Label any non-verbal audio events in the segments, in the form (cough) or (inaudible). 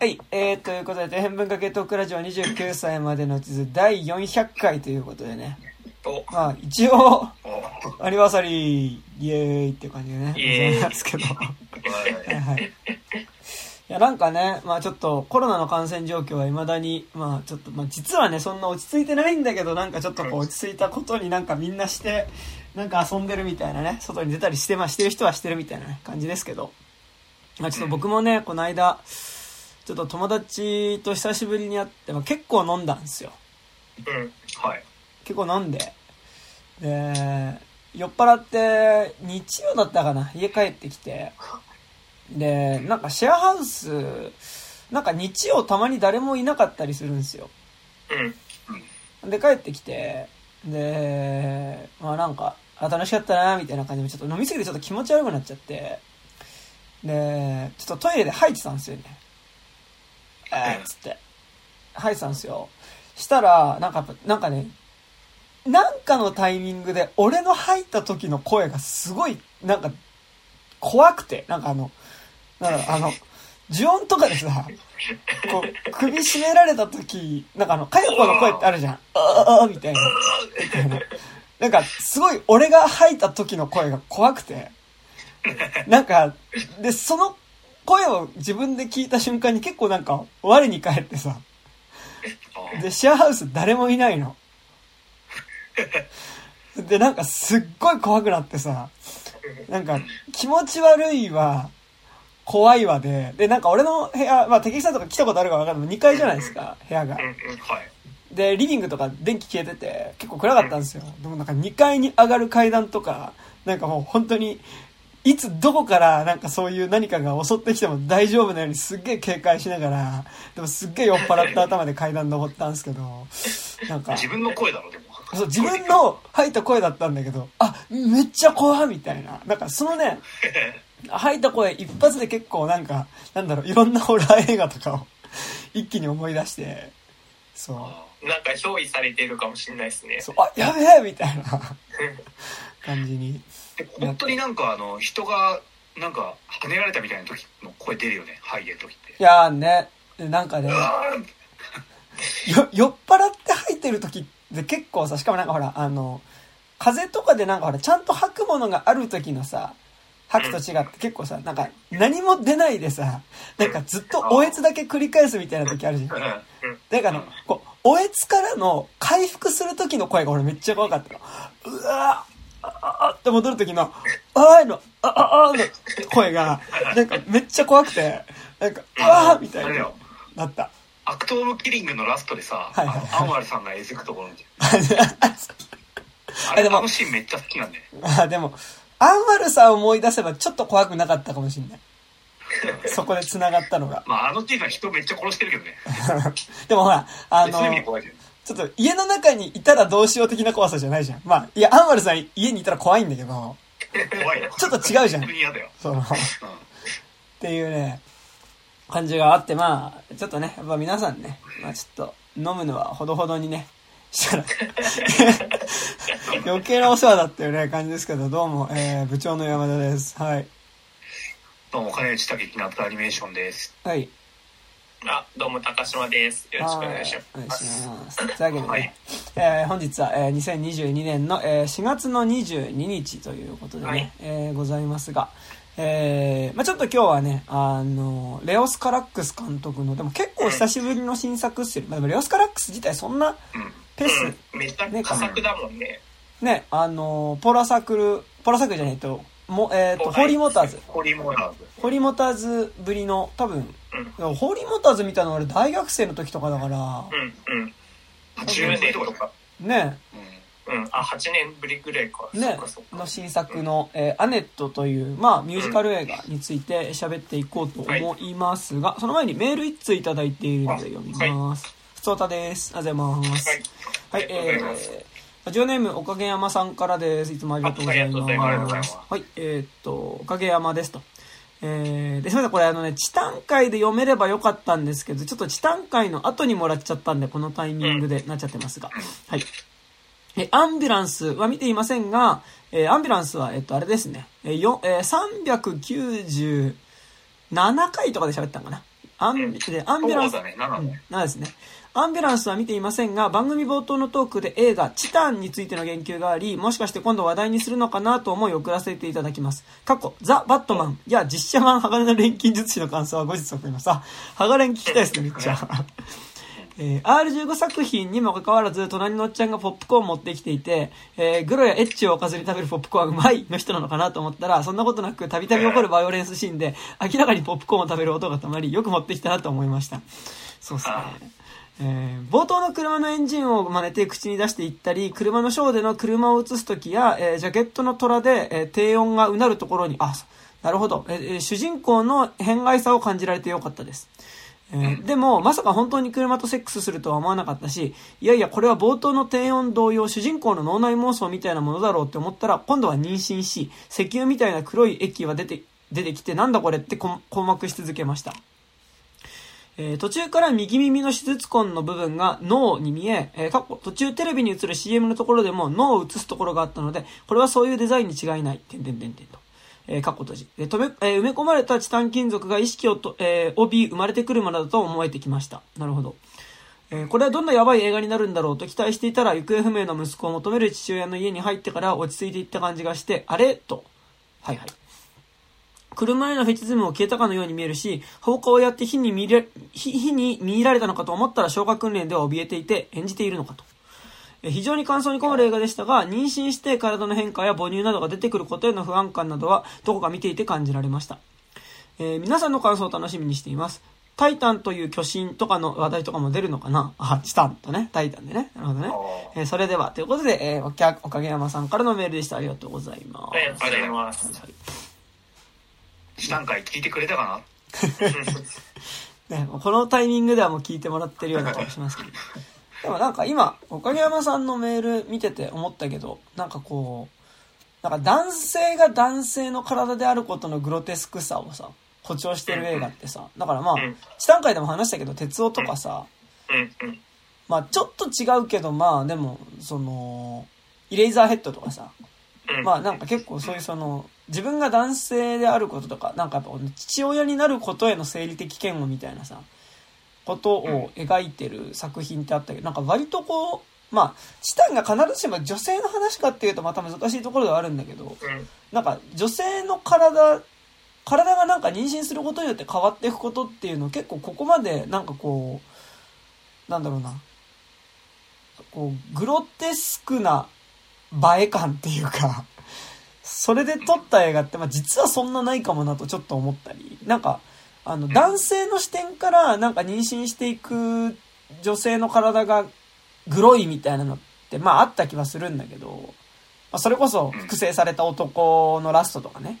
はい、えー、ということで、天文化系トークラジオ29歳までの地図第400回ということでね。おまあ、一応、おアニバーサリー、イエーイっていう感じでね。ございますけど。ははいいはい。いや、なんかね、まあちょっとコロナの感染状況は未だに、まあちょっと、まあ実はね、そんな落ち着いてないんだけど、なんかちょっとこう落ち着いたことになんかみんなして、なんか遊んでるみたいなね、外に出たりして、まあしてる人はしてるみたいなね感じですけど。まあちょっと僕もね、この間、ちょっと友達と久しぶりに会って、まあ結構飲んだんですよ。うん。はい。結構飲んで、で、酔っ払って、日曜だったかな、家帰ってきて、で、なんかシェアハウス、なんか日曜たまに誰もいなかったりするんですよ。うん。で、帰ってきて、で、まあなんか、あ、楽しかったな、みたいな感じで、ちょっと飲みすぎてちょっと気持ち悪くなっちゃって、で、ちょっとトイレで吐いてたんですよね。えー、っつって。吐いてたんですよ。したら、なんかやっぱ、なんかね、なんかのタイミングで、俺の吐いた時の声がすごい、なんか、怖くて、なんかあの、なんかあの、呪音とかでさ、こう、首絞められた時、なんかあの、かよこの声ってあるじゃん。あああみたいな。みたいな。なんか、すごい俺が吐いた時の声が怖くて、なんか、で、その声を自分で聞いた瞬間に結構なんか、我に返ってさ、あで、シェアハウス誰もいないの。(laughs) で、なんかすっごい怖くなってさ、なんか気持ち悪いわ、怖いわで、で、なんか俺の部屋、まあ敵さんとか来たことあるかわかんない。2階じゃないですか、部屋が。で、リビングとか電気消えてて、結構暗かったんですよ。でもなんか2階に上がる階段とか、なんかもう本当に、いつどこからなんかそういう何かが襲ってきても大丈夫なようにすっげえ警戒しながら、でもすっげえ酔っ払った頭で階段登ったんですけど、なんか、自分の声だろ、でも。そう、自分の吐いた声だったんだけど、あ、めっちゃ怖いみたいな。なんかそのね、吐いた声一発で結構なんか、なんだろう、いろんなホラー映画とかを一気に思い出して、そう。なんか憑依されてるかもしれないですね。そう、あ、やべえみたいな (laughs) 感じに。で本当になんかあの人がなんか跳ねられたみたいな時の声出るよね吐いてる時って。いやーね、なんかね、(laughs) よ、酔っ払って吐いてる時って結構さ、しかもなんかほら、あの、風邪とかでなんかほら、ちゃんと吐くものがある時のさ、吐くと違って結構さ、なんか何も出ないでさ、なんかずっとおえつだけ繰り返すみたいな時あるじゃん。うん。だからあの、こう、おえつからの回復する時の声が俺めっちゃ怖かった。の。うわーあああって戻る時の、あーいの、あああーの声が、なんかめっちゃ怖くて、なんか、うわーみたいななった。アクト・オブ・キリングのラストでさ、はいはいはいあのアンワルさんがえずくところにああでもれあのシーンめっちゃ好きなんだよあ、でも、アンワルさんを思い出せばちょっと怖くなかったかもしれない。(laughs) そこで繋がったのが。まああのシーンは人めっちゃ殺してるけどね (laughs) でもほら、あのそういう意味で、怖いけどちょっと家の中にいたらどうしよう的な怖さじゃないじゃん。まあ、いや、アンワルさん家にいたら怖いんだけど、怖いよちょっと違うじゃん本当に嫌だよ、その、うんっていうね、感じがあって、まあ、ちょっとね、やっぱ皆さんね、まあちょっと飲むのはほどほどにね、したら、(laughs) 余計なお世話だっていうね、感じですけど、どうも、えー、部長の山田です。はい。どうも金内武樹ナットアニメーションですはい。あ、どうも、高島です。よろしくお願いします。ます。というわけでね、はいえー本日は、えー2022年の、えー4月の22日ということでね、はいえーございますが、えーまあちょっと今日はね、あの、レオス・カラックス監督の、でも結構久しぶりの新作っすよ。まあでもレオス・カラックス自体そんなうんペース、うん、めっちゃ佳作だもんね。ね、あの、ポラサクル、ポラサクルじゃないと、もえっ、と、はいホーリーモーターズ。ホリモラーズホーリーモーターズぶりの、多分、うん、ホーリーモーターズ見たの俺大学生の時とかだから、うん、うん。10 10年とか。ね、うん。うん、あ、8年ぶりぐらいか。ね。の新作の、えーアネットという、まあ、ミュージカル映画について喋っていこうと思いますが、その前にメール一通いただいているので読みます。ふつおたです。ありがとうございます。はい、ありがとうございえーラジオネーム、おかげ山さんからです。いつもありがとうございま。ますすはい、えーっと、おかげ山ですと。えー、で、すみません、これあのね、チタン会で読めればよかったんですけど、ちょっとチタン会の後にもらっちゃったんで、このタイミングでなっちゃってますが。はい。え、アンビュランスは見ていませんが、えーアンビュランスは、えっと、あれですね、えーよ、えー、397回とかで喋ったんかな。アンビ、で、アンビュランス、そうだね、7うんね。なんですね。アンビュランスは見ていませんが、番組冒頭のトークで映画、チタンについての言及があり、もしかして今度話題にするのかなと思い送らせていただきます。過去、ザ・バットマンや実写版鋼の錬金術師の感想は後日送ります。あ、鋼錬聞きたいですね、めっちゃ。(laughs) えー R15 作品にもかかわらず、隣のおっちゃんがポップコーン持ってきていて、えーグロやエッチをおかずに食べるポップコーンはうまいの人なのかなと思ったら、そんなことなく、たびたび起こるバイオレンスシーンで、明らかにポップコーンを食べる音がたまり、よく持ってきたなと思いました。そうですね。えー冒頭の車のエンジンを真似て口に出していったり、車のショーでの車を映すときや、えージャケットの虎で、えー低音がうなるところに、あ、なるほど、えーえー主人公の変外さを感じられてよかったです。えーでも、まさか本当に車とセックスするとは思わなかったし、いやいや、これは冒頭の低音同様、主人公の脳内妄想みたいなものだろうって思ったら、今度は妊娠し、石油みたいな黒い液が出て、出てきて、なんだこれってこ困惑し続けました。えー途中から右耳の手術痕の部分が脳に見え、えー過去途中テレビに映る CM のところでも脳を映すところがあったので、これはそういうデザインに違いない。てんてんてんてんと。えー、過去閉じ。えーめ、えー埋め込まれたチタン金属が意識をと、えー帯生まれてくるものだと思えてきました。なるほど。えーこれはどんなヤバい映画になるんだろうと期待していたら、行方不明の息子を求める父親の家に入ってから落ち着いていった感じがして、あれ？と。はいはい。車へのフェチズムも消えたかのように見えるし、放火をやって火に見れ、火火に見入られたのかと思ったら消火訓練では怯えていて演じているのかと。えー非常に感想に困る映画でしたが、妊娠して体の変化や母乳などが出てくることへの不安感などは、どこか見ていて感じられました。えー皆さんの感想を楽しみにしています。タイタンという巨神とかの話題とかも出るのかな？あ、チタンとね、タイタンでね。なるほどね。えーそれでは、ということで、えーおかげやまさんからのメールでした。ありがとうございます。ありがとうございます。はい下段階聞いてくれたかね、(laughs) もうこのタイミングではもう聞いてもらってるような気がしますけど。(laughs) でもなんか今、おかげやまさんのメール見てて思ったけど、なんかこう、なんか男性が男性の体であることのグロテスクさをさ、誇張してる映画ってさ、だからまあうん、チタン会でも話したけど、鉄夫とかさ。まあちょっと違うけど、まあでも、その、イレイザーヘッドとかさ、うんまあなんか結構そういうその、自分が男性であることとか、なんかやっぱ父親になることへの生理的嫌悪みたいなさ、ことを描いてる作品ってあったけど、なんか割とこう、まあ、チタンが必ずしも女性の話かっていうとまた難しいところではあるんだけど、うん。なんか女性の体、体がなんか妊娠することによって変わっていくことっていうのを結構ここまでなんかこう、なんだろうな、こう、グロテスクな映え感っていうか、それで撮った映画って、まあ実はそんなないかもなとちょっと思ったり、なんか、あの、男性の視点からなんか妊娠していく女性の体がグロいみたいなのって、まああった気はするんだけど、まあそれこそ複製された男のラストとかね、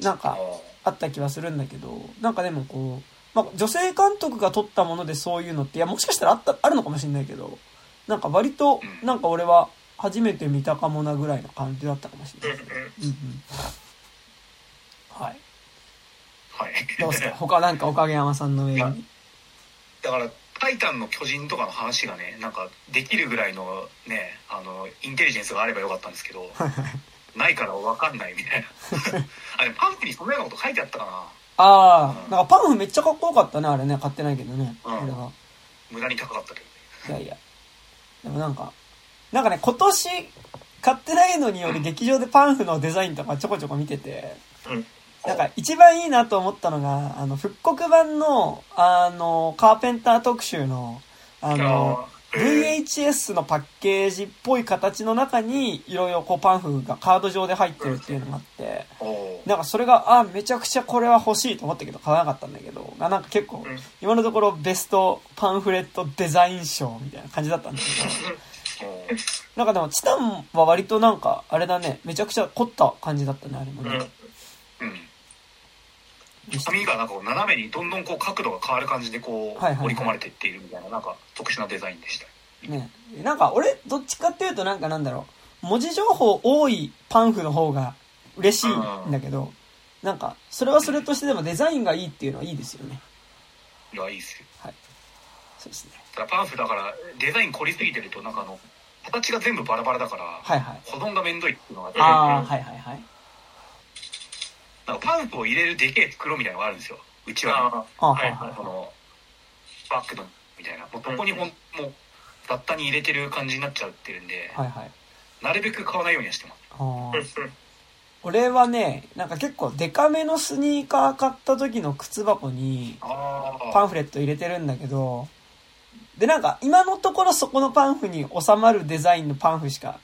なんかあった気はするんだけど、なんかでもこう、まあ女性監督が撮ったものでそういうのって、いやもしかしたらあった、あるのかもしれないけど、なんか割と、なんか俺は初めて見たかもなぐらいの感じだったかもしれない。うんうんうん。はい。はい。どうですか？他なんかおかげ山さんの上に。だから、タイタンの巨人とかの話がね、なんか、できるぐらいのね、あの、インテリジェンスがあればよかったんですけど、ないからわかんないみたいな。(laughs) あれ、パンフにそんなようなこと書いてあったかな？ああ、うんなんかパンフめっちゃかっこよかったね、あれね。買ってないけどね。うん。無駄に高かったけど。いやいや。でもなんか、なんかね、今年買ってないのにより劇場でパンフのデザインとかちょこちょこ見てて、うん。なんか一番いいなと思ったのが、あの、復刻版の、あの、カーペンター特集の、あの、VHS のパッケージっぽい形の中に、いろいろこうパンフがカード上で入ってるっていうのがあって、なんかそれが、あ、めちゃくちゃこれは欲しいと思ったけど買わなかったんだけど、あなんか結構うん、今のところベストパンフレットデザイン賞みたいな感じだったんだけど、(laughs) なんかでもチタンは割となんか、あれだね、めちゃくちゃ凝った感じだったね、あれもうんね。うん。でした紙がなんかこう斜めにどんどんこう角度が変わる感じでこうはいはいはい折り込まれていっているみたいななんか特殊なデザインでした。ね。なんか俺、どっちかっていうとなんかなんだろう、文字情報多いパンフの方が嬉しいんだけど、なんか、それはそれとしてでもデザインがいいっていうのはいいですよね。いや、いいっすよ。そうですね。だからパンフだからデザイン凝りすぎてるとなんかあの、形が全部バラバラだから、はいはい。保存がめんどいっていうのがあって、ああ、はいはいはい。なんかパンフを入れるでけえ袋みたいなのがあるんですよ。うちわああはいはいのバックのみたいなもうどこにももう雑多に入れてる感じになっちゃってるんで、はいはい。なるべく買わないようにはしてます俺はね、なんか結構デカめのスニーカー買った時の靴箱にあパンフレット入れてるんだけど、でなんか今のところそこのパンフに収まるデザインのパンフしか、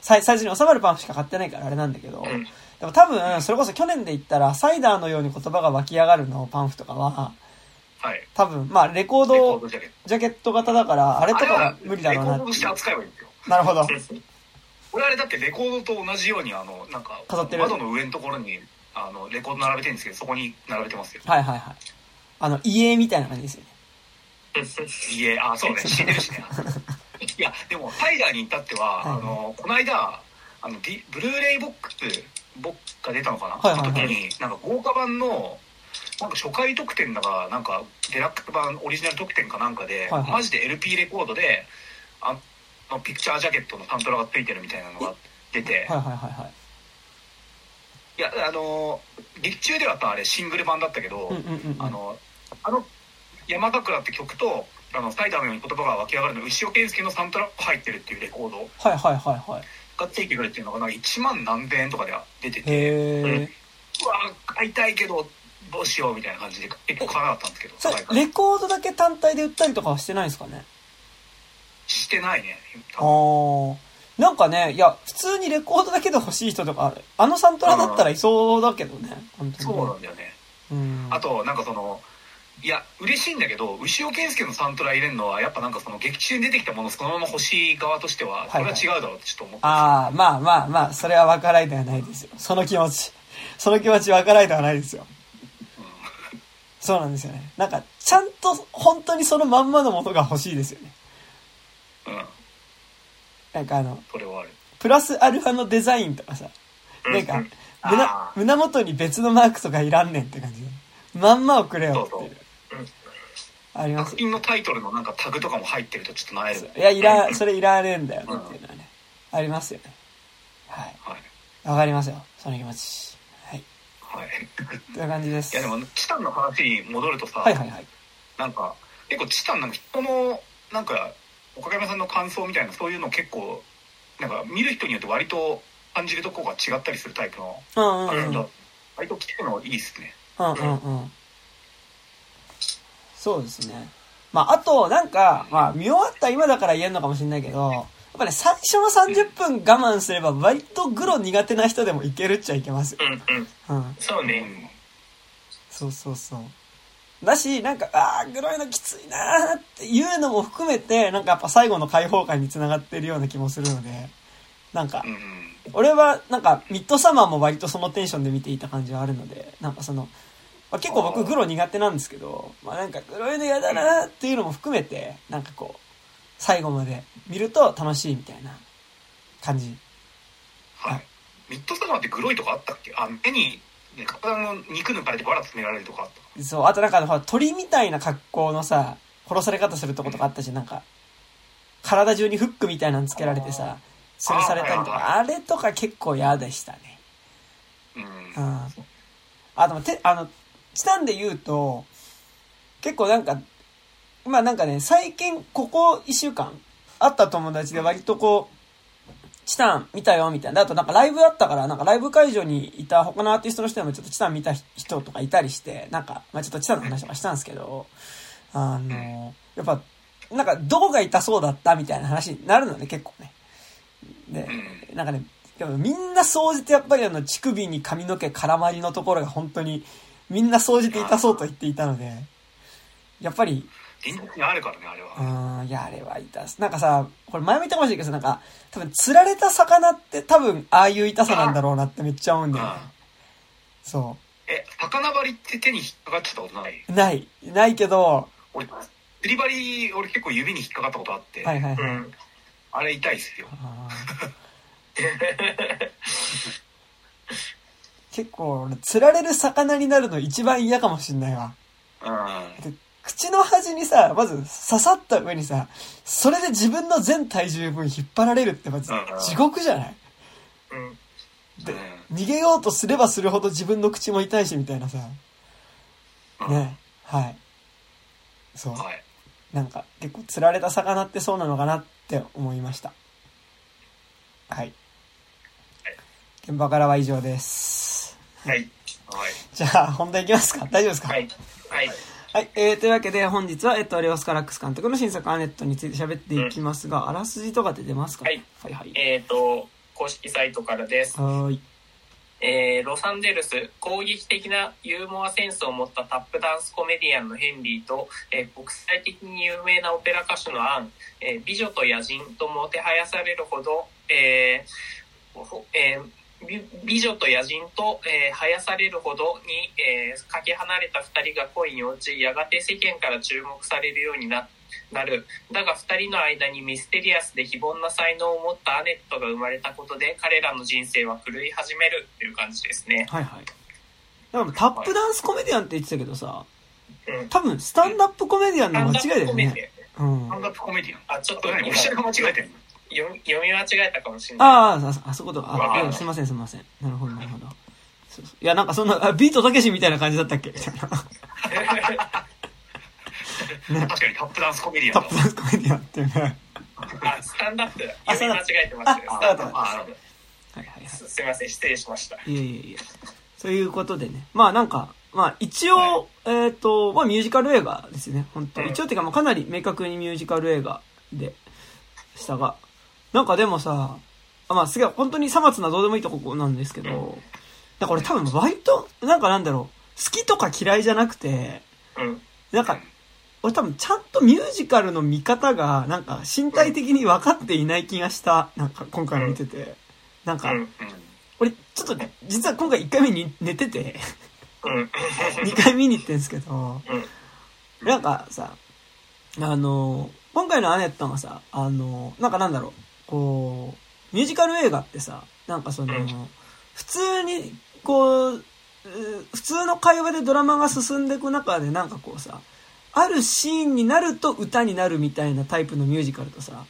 サイサイズに収まるパンフしか買ってないからあれなんだけど、うん。でも多分それこそ去年で言ったらサイダーのように言葉が湧き上がるのパンフとかは、はい。多分まあレコードドジャケット。型だからあれとかはは無理だろうなレコードとして扱えばいいんですよ。なるほど。(laughs) 俺あれだってレコードと同じようにあのなんか飾ってる。窓の上のところにあのレコード並べてるんですけどそこに並べてますよ。はいはいはい。あの、家みたいな感じですよね。家あそうね。(laughs) 死んでるしね。いやでもタイガーに至っては、はいあのこの間あの、D、ブルーレイボックスボッが出たのかな、はいはいはい。その時になんか豪華版のなんか初回特典だかなんかデラックス版オリジナル特典かなんかで、はいはい。マジで LP レコードであのピクチャージャケットのサントラがついてるみたいなのが出て。はいはいはいはい。いやあの劇中ではあれシングル版だったけど、うんうんうんうん。あのあの「山桜」って曲と「あのサイダーのように言葉が湧き上がる」の牛尾健介のサントラが入ってるっていうレコードはいはいはいはい。がついてくるっていうのがなんか1万何千円とかで出ててへえ。うわ買いたいけどどうしようみたいな感じで結構買わなかったんですけどそレコードだけ単体で売ったりとかはしてないんですかね？してないねあ多分ー。なんかね、いや、普通にレコードだけで欲しい人とかある。あのサントラだったらいそうだけどね。本当にね。そうなんだよねうん。あとなんかそのいや嬉しいんだけど牛尾健介のサントラ入れるのはやっぱなんかその劇中に出てきたものをそのまま欲しい側としてはこれは違うだろうってちょっと思って、ああ、まあまあまあ、それは分からないではないですよ。その気持ち。その気持ち分からないではないですよ。そうなんですよね。なんか、ちゃんと本当にそのまんまのものが欲しいですよね。うん、うん、なんかあの、それはあるプラスアルファのデザインとかさ、なんか、胸胸元に別のマークとかいらんねんって感じで。まんまをくれよっていう。あります作。品のタイトルのなんかタグとかも入ってるとちょっとなえるいや、いら、それいらねえんだよねっていうのはね。ありますよね。はい。はいわかりますよ。その気持ち。はい。はいという感じです。いやでもチタンの話に戻るとさ、はいはいはい。なんか結構チタンなんか人のなんか岡山さんの感想みたいなそういうの結構なんか見る人によって割と感じるとこが違ったりするタイプのうんうんうん。あれだと割と聞くのいいっすねうんうんうん。そうですね。まあ、あと、なんか、まあ、見終わった今だから言えるのかもしれないけど、やっぱね、最初の30分我慢すれば、割とグロ苦手な人でもいけるっちゃいけますよ。うんうんうん。そうねうんそうそうそう。だし、なんか、あー、グロいのきついなーっていうのも含めて、なんかやっぱ最後の解放感につながってるような気もするので、なんか俺はなんかミッドサマーも割とそのテンションで見ていた感じはあるので、なんかその、まあ、結構僕グロ苦手なんですけど、まあなんかグロいの嫌だなっていうのも含めて、なんかこう、最後まで見ると楽しいみたいな感じ。はい。ミッドサマーってグロいとかあったっけ？あ目にね体の肉抜かれてバラ詰められるとかあった。そう、あとなんかほら鳥みたいな格好のさ、殺され方するとことかあったし、なんか、体中にフックみたいなのつけられてさ、吊るされたりとか、あれとか結構嫌でしたね。うん。うん。あ、でも、て、あの、チタンで言うと、結構なんか、まあなんかね、最近、ここ一週間、会った友達で割とこう、チタン見たよ、みたいな。あとなんかライブあったから、なんかライブ会場にいた他のアーティストの人でもちょっとチタン見た人とかいたりして、なんか、まあちょっとチタンの話とかしたんですけど、あの、やっぱ、なんか、どこが痛そうだったみたいな話になるのね、結構ね。で、なんかね、でもみんな総じてやっぱりあの、乳首に髪の毛絡まりのところが本当に、みんな総じて痛そうと言っていたので、やっぱり、現実にあるからねあれうはーん、いや、あれは痛す。なんかさ、これ前も言ったかもしれないけどさ、なんか、多分釣られた魚って多分、ああいう痛さなんだろうなってめっちゃ思うんだよね。そえ魚針って手に引っかかっちゃったことない、う。ない。ないけど、俺釣り針俺結構指に引っかかったことあって、はいはいはい。うんあれ痛いっすよあー (laughs) 結構、俺釣られる魚になるの一番嫌かもしんないわ。うんで口の端にさ、まず刺さった上にさ、それで自分の全体重分引っ張られるってまず地獄じゃない？うんでうん逃げようとすればするほど自分の口も痛いしみたいなさ。うんね。はい。そう。はい。なんか結構釣られた魚ってそうなのかなって思いました。はい。現場からは以上です。はい。はい。じゃあ、本題いきますか大丈夫ですか？はい。はい。はい、えー、というわけで本日は、えっと、レオスカラックス監督の新作アネットについて喋っていきますが、あらすじとかって出ますか？はい。はいはい。えっ、と、公式サイトからです。はーい。えーロサンゼルス攻撃的なユーモアセンスを持ったタップダンスコメディアンのヘンリーと、えー国際的に有名なオペラ歌手のアン、えー美女と野人ともてはやされるほど、えーほえー美美女と野人と、えー、生やされるほどに、えーかけ離れた二人が恋に落ちやがて世間から注目されるようにななるだが二人の間にミステリアスで非凡な才能を持ったアネットが生まれたことで彼らの人生は狂い始めるっていう感じですね。はいはい。だからタップダンスコメディアンって言ってたけどさ、うん。多分スタンダップコメディアンの間違いだよスタンダップコメね。スタンダップコメディアン。ィあ、ちょっと今何おっしゃるが間違えてる読み読み間違えたかもしれない。ああ、あ、あそことか。あ、すいませんすいません。なるほどなるほど。そうそういや、なんかそんな、あビートたけしみたいな感じだったっけ？みたいな。(laughs) 確かにタップダンスコメディアタップダンスコメディアンっていうね。あ、スタンダップだ。あ読み間違えてましたスタンダップあはいはいはい。すすいません、失礼しました。いやいやいや。そういうことでね。まあなんか、まあ一応、えっ、と、まあミュージカル映画ですね。本当うん一応っていうか、まあかなり明確にミュージカル映画でしたが。なんかでもさ、あまあすげえ本当にさまつなどうでもいいとこなんですけど、うんなんか俺多分割と、なんかなんだろう、好きとか嫌いじゃなくて、うん。なんか、俺多分ちゃんとミュージカルの見方が、なんか身体的に分かっていない気がした。なんか今回の見てて。なんか。俺ちょっと実は今回1回目に寝てて、うん。(laughs) 2回見に行ってんすけど、うん。なんかさ、あの、今回のアネットがさ、あの、なんかなんだろう、こう、ミュージカル映画ってさ、なんかその、うん普通に、こう、う普通の会話でドラマが進んでいく中でなんかこうさ、あるシーンになると歌になるみたいなタイプのミュージカルとさ、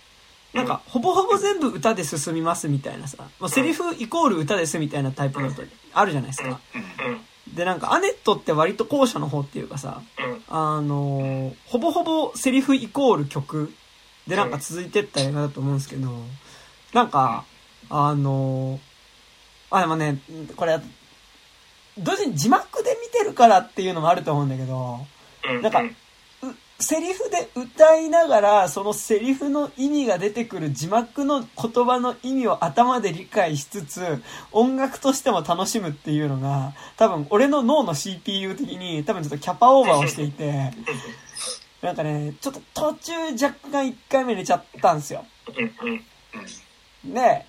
なんかほぼほぼ全部歌で進みますみたいなさ、もうセリフイコール歌ですみたいなタイプのとあるじゃないですか。うん。で、なんかアネットって割と後者の方っていうかさ、うん。あのーほぼほぼセリフイコール曲でなんか続いてった映画だと思うんですけど、なんか、あのーあ、でもね、これ、同時に字幕で見てるからっていうのもあると思うんだけど、うん。なんかうセリフで歌いながら、そのセリフの意味が出てくる字幕の言葉の意味を頭で理解しつつ、音楽としても楽しむっていうのが、多分俺の脳の CPU 的に多分ちょっとキャパオーバーをしていて、なんかね、ちょっと途中若干1回目寝ちゃったんですよ。で、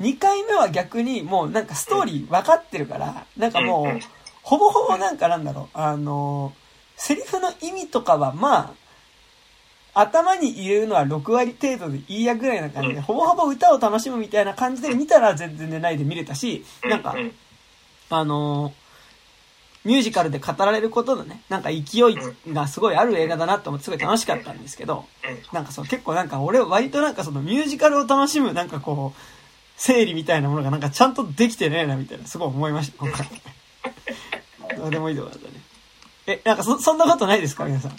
2回目は逆にもうなんかストーリー分かってるから、なんかもう、ほぼほぼなんかなんだろう、あの、セリフの意味とかはまあ、頭に入れるのは6割程度でいいやぐらいな感じで、うんほぼほぼ歌を楽しむみたいな感じで見たら全然寝ないで見れたし、なんかう、ん。あのミュージカルで語られることのね、なんか勢いがすごいある映画だなと思ってすごい楽しかったんですけど、なんかそう結構なんか俺割となんかそのミュージカルを楽しむなんかこう、整理みたいなものがなんかちゃんとできてねえなみたいなすごい思いました、今回。(laughs) どうでもいいとこだったね。え、なんかそ、そんなことないですか皆さん？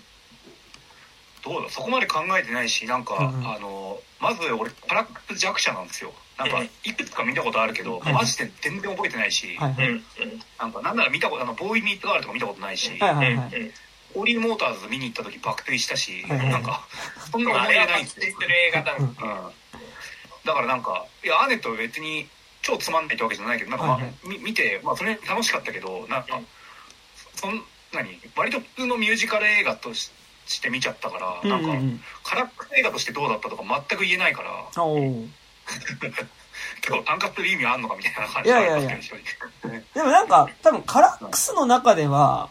どうだそこまで考えてないしなんか、うんうんあのまず俺パラック弱者なんですよなんかうんいくつか見たことあるけど、はいマジで全然覚えてないし、はいはい。うん。なんかなんなら見たことあのボーイミートガールとか見たことないし、はいはいうん。はい。ホーリーモーターズ見に行った時爆睡したし、はいはいなんかそんな思い出ないんです映画だ。うん、だからなんかいやアーネットは別に超つまんないってわけじゃないけどなんか、まあはいはいみ見て、まあ、それ楽しかったけどなんかそん何割と普通のミュージカル映画としして見ちゃったから、うんなんかうんうん。カラック映画としてどうだったとか全く言えないからおー結構単価する意味あんのかみたいな感いじやいやいや。でもなんか、多分カラックスの中では、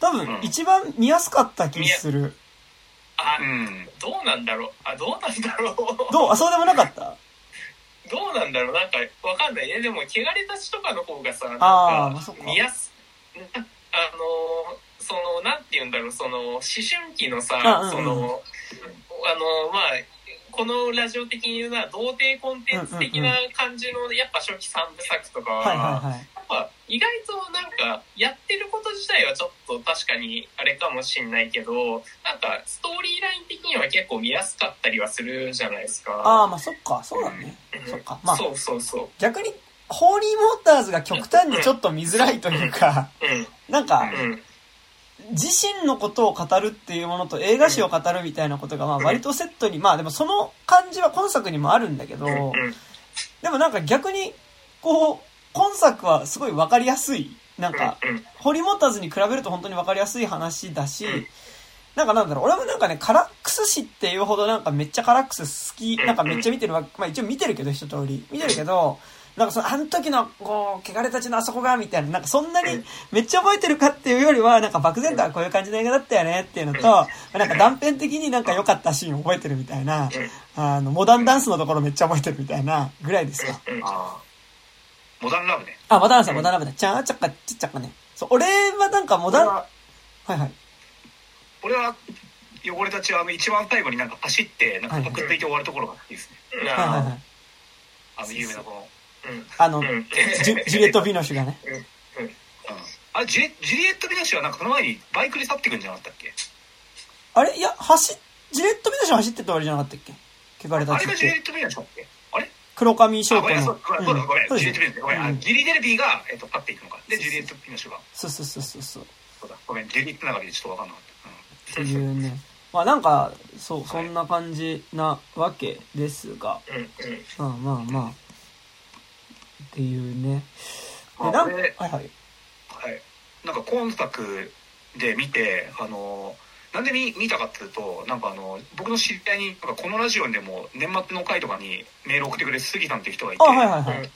多分一番見やすかった気する。あう、ん。どうなんだろう。あ、どうなんだろう。どう？あ、そうでもなかった？(laughs) どうなんだろう。なんか、わかんない。え、でも、汚れたちとかの方がさ、なんか見やす、あのー、その、なんて言うんだろう、その、思春期のさ、あうんうん。その、あのー、まあ、このラジオ的に言うのは、童貞コンテンツ的な感じの、やっぱ初期三部作とかは、意外となんかやってること自体はちょっと確かにあれかもしんないけどなんかストーリーライン的には結構見やすかったりはするじゃないですか。ああ、まあそっか、そうだね。うん。そっか。まあ、そうそうそ逆に、ホーリーモーターズが極端にちょっと見づらいというか、ううん。なんか、うん自身のことを語るっていうものと映画史を語るみたいなことが、まあ割とセットに、まあでもその感じは今作にもあるんだけど、うんでもなんか逆に、こう、今作はすごいわかりやすい。なんか、うんホリモーターズに比べると本当にわかりやすい話だしうん、なんかなんだろう、俺もなんかね、カラックス誌っていうほどなんかめっちゃカラックス好き、うんなんかめっちゃ見てるわまあ一応見てるけど一通り。見てるけど、なんかその、あの時の、こう、汚れたちのあそこが、みたいな、なんかそんなにめっちゃ覚えてるかっていうよりは、なんか漠然とはこういう感じの映画だったよねっていうのと、なんか断片的になんか良かったシーンを覚えてるみたいな、あの、モダンダンスのところめっちゃ覚えてるみたいなぐらいですよ。モダンラブねあ、モダンラブさん、モダンラブだ。ちゃーちゃっか、ちっちゃっかね。そう、俺はなんかモダン、はいはい。俺は汚れたちは一番最後になんか走ってなんかくっついて終わるところが好きですねうんはいはいはい。あの有名なこのうんあの、うん。ジュジュリエット・ビノシュがね。うん。あれジュリジュリエット・ビナシはなんかその前にバイクで去ってくんじゃなかったっけ？あれ？いや、走っ、ジュリエット・ビノシュ走ってった終わりじゃなかったっけ？汚れたあれ。がジュリエット・ビナシだっけ？あれ？黒髪ショあごめんそートの。うごめんそうだごめんそうジュリエット・シごめん。リデルビーがえっとていくのか。でジュリエット・ビナシが。そうそうそうそうそう。そうだ。ごめん。ジュリエット長でちょっと分かんなかった。っていうね。まあなんか、そう、そんな感じなわけですが、うん。うん。まあまあまあ、っていうね。で、あなんはいはい。はいなんか今作で見てあのなんで見見たかっていうとなんかあの僕の知り合いになんかこのラジオでも年末の回とかにメール送ってくれる杉さんっていう人がいてあ、はいはいはい。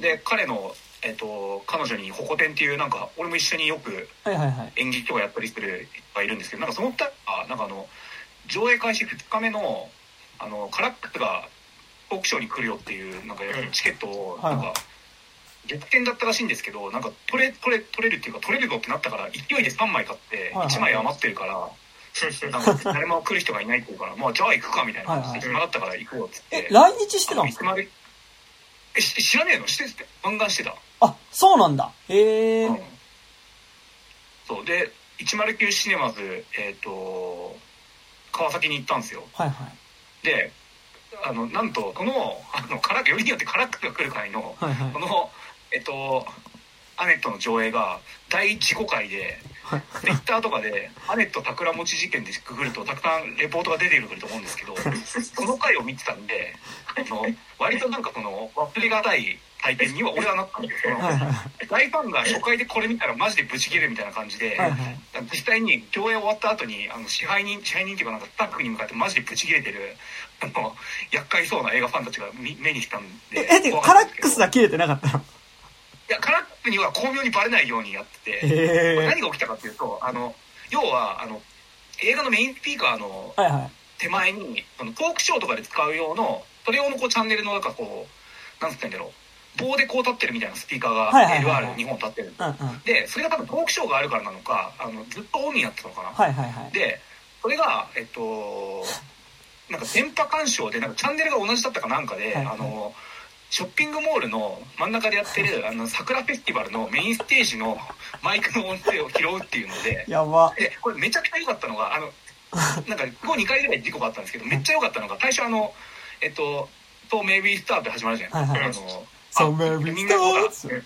で彼の、えっと彼女に「ホコ天」っていうなんか俺も一緒によく。演劇とかやったりする人がいるんですけどなんかその2人がなんかあの上映開始2日目のあのカラックスがトークショーに来るよっていうなんかうんチケットをはいなんか逆転だったらしいんですけどなんか取れ取れ取れるっていうか取れるぞってなったから勢いで3枚買ってはいはい1枚余ってるから。なんか誰も来る人がいないっていうから、まあじゃあ行くかみたいな感じで暇だったから行こうっつって。え、来日してたんですかいつまでえし知らねえの？してってガンガンしてた。あ、そうなんだ。へえ。うんそうで109シネマズえっ、と川崎に行ったんですよはいはい。であのなんとこのあのカラよりによってカラックスが来る回のはいはいこ。のえっとアネットの上映が大事故回ではいツイッターとかでアネット桜餅事件でくぐるとたくさんレポートが出てくると思うんですけど (laughs) その回を見てたんであの割となんかこの忘れがたい体験には俺はなったんですよはいはい。大ファンが初回でこれ見たらマジでブチ切れるみたいな感じで、はいはい。実際に上映終わった後にあの支配人支配人っていうかなんかスタッフに向かってマジでブチ切れてるあの厄介そうな映画ファンたちが見目にしたんでえ、え、カラックスは切れてなかったの？いやカラックスには巧妙にバレないようにやってて。何が起きたかっていうとあの要はあの映画のメインスピーカーのはいはい。手前にあのトークショーとかで使う用のそれ用のこうチャンネルのなんかこうなんつったんだろう棒でこう立ってるみたいなスピーカーがはいはいはいはい。LR2 本立ってる。でそれが多分トークショーがあるからなのかあのずっとオンになってたのかな、はいはいはい。でそれがえっとなんか電波干渉でなんかチャンネルが同じだったかなんかで、はいはい。あのショッピングモールの真ん中でやってるあの桜フェスティバルのメインステージのマイクの音声を拾うっていうので。やば。でこれめちゃくちゃ良かったのがあの (laughs) なんかこう2回ぐらい事故があったんですけどめっちゃ良かったのが最初あのえっと「とメイビースター」って始まるじゃないですか、はいはい。あのそう、あメビみんなこうだスターツ。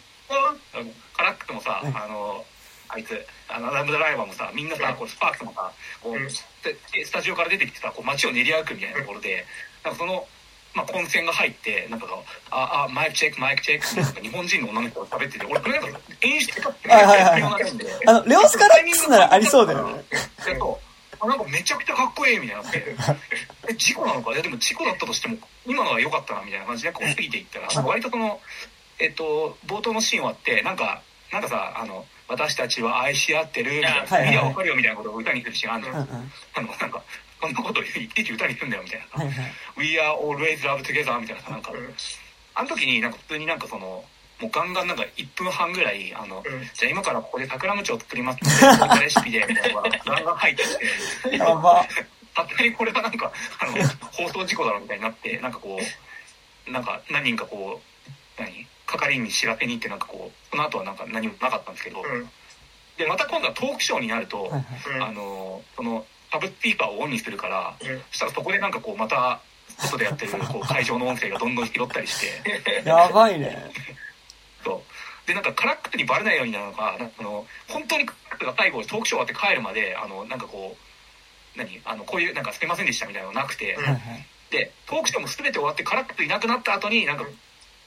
あのカラックスもさ、はい。あのあいつあのアダム・ドライバーもさみんなさこうスパークスもさこう、うん。ススタジオから出てきてさこう街を練り歩くみたいなところでなんかその、まあ、混戦が入ってなんかああマイクチェックマイクチェックなんか日本人の女の人が喋ってて俺これなんか演出家ってはいはいはい。必要なんで。あの、レオスカラックスならありそうだよね。で (laughs) そうあなんかめちゃくちゃかっこいいみたいになって。え事故なのか？いやでも事故だったとしても今のは良かったなみたいな感じでこう過ぎていったら割とそのえっと冒頭のシーン終わってなんかなんかさあの私たちは愛し合ってるみたいな、はいはいはい。いやわかるよみたいなことを歌にするシーンあるのよ、うんうん。あのなんかそんなことをいちいち歌にするんだよみたいなはいはい。「We are always love together」みたいなさなんか。うん。あの時になんか普通になんかそのもうガンガンなんか1分半ぐらいあの、うん。じゃあ今からここで桜餅を作りますので (laughs) レシピでみたいなのがガンガン入ってきて。やば。勝手にこれはなんかあの放送事故だろみたいになってなんかこうなんか何人かこう何？家係員に知らせに行ってなんかこうその後はなんか何もなかったんですけど、うん。でまた今度はトークショーになると。うんあのそのサブスピーカーをオンにするからうん。そしたらそこでなんかこうまた外でやってるこう会場の音声がどんどん拾ったりして。(laughs) やばいね。でなんかカラックにバレないようになるのかあの本当にカラックが最後トークショー終わって帰るまであのなんかこう何？あのこういうなんかすいませんでしたみたいなのなくて、うんはいはい。でトークショーも全て終わってカラックいなくなった後になんか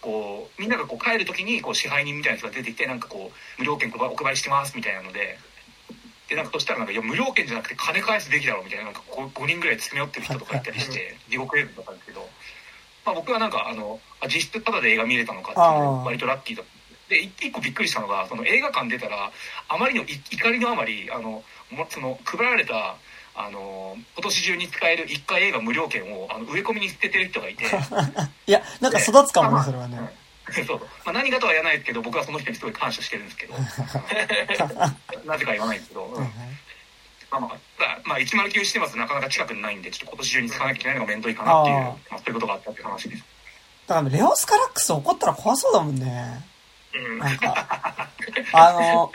こうみんながこう帰る時にこう支配人みたいな人が出てきてなんかこう無料券お配りしてますみたいなのででなんかそしたらなんかいや無料券じゃなくて金返すべきだろうみたいななんか 5, 5人ぐらい詰め寄ってる人とかいたりして地獄映像だったんですけど、まあ、僕はなんかあのあ実質タダで映画見れたのかっていう割とラッキーだったで一一個びっくりしたのがその映画館出たらあまりのい怒りのあまりあのもその配られたあの今年中に使える1回映画無料券をあの植え込みに捨ててる人がいて。(laughs) いや、なんか育つかもね、それはね。(laughs) そう、まあ、何かとは言わないですけど僕はその人にすごい感謝してるんですけど。(laughs) なぜか言わないんですけど、うん。まあまあ、まあ、109してます。なかなか近くにないんでちょっと今年中に使わなきゃいけないのが面倒いかなっていうまあ、そういうことがあったって話です。だからレオスカラックス怒ったら怖そうだもんね。うんなんか、あの、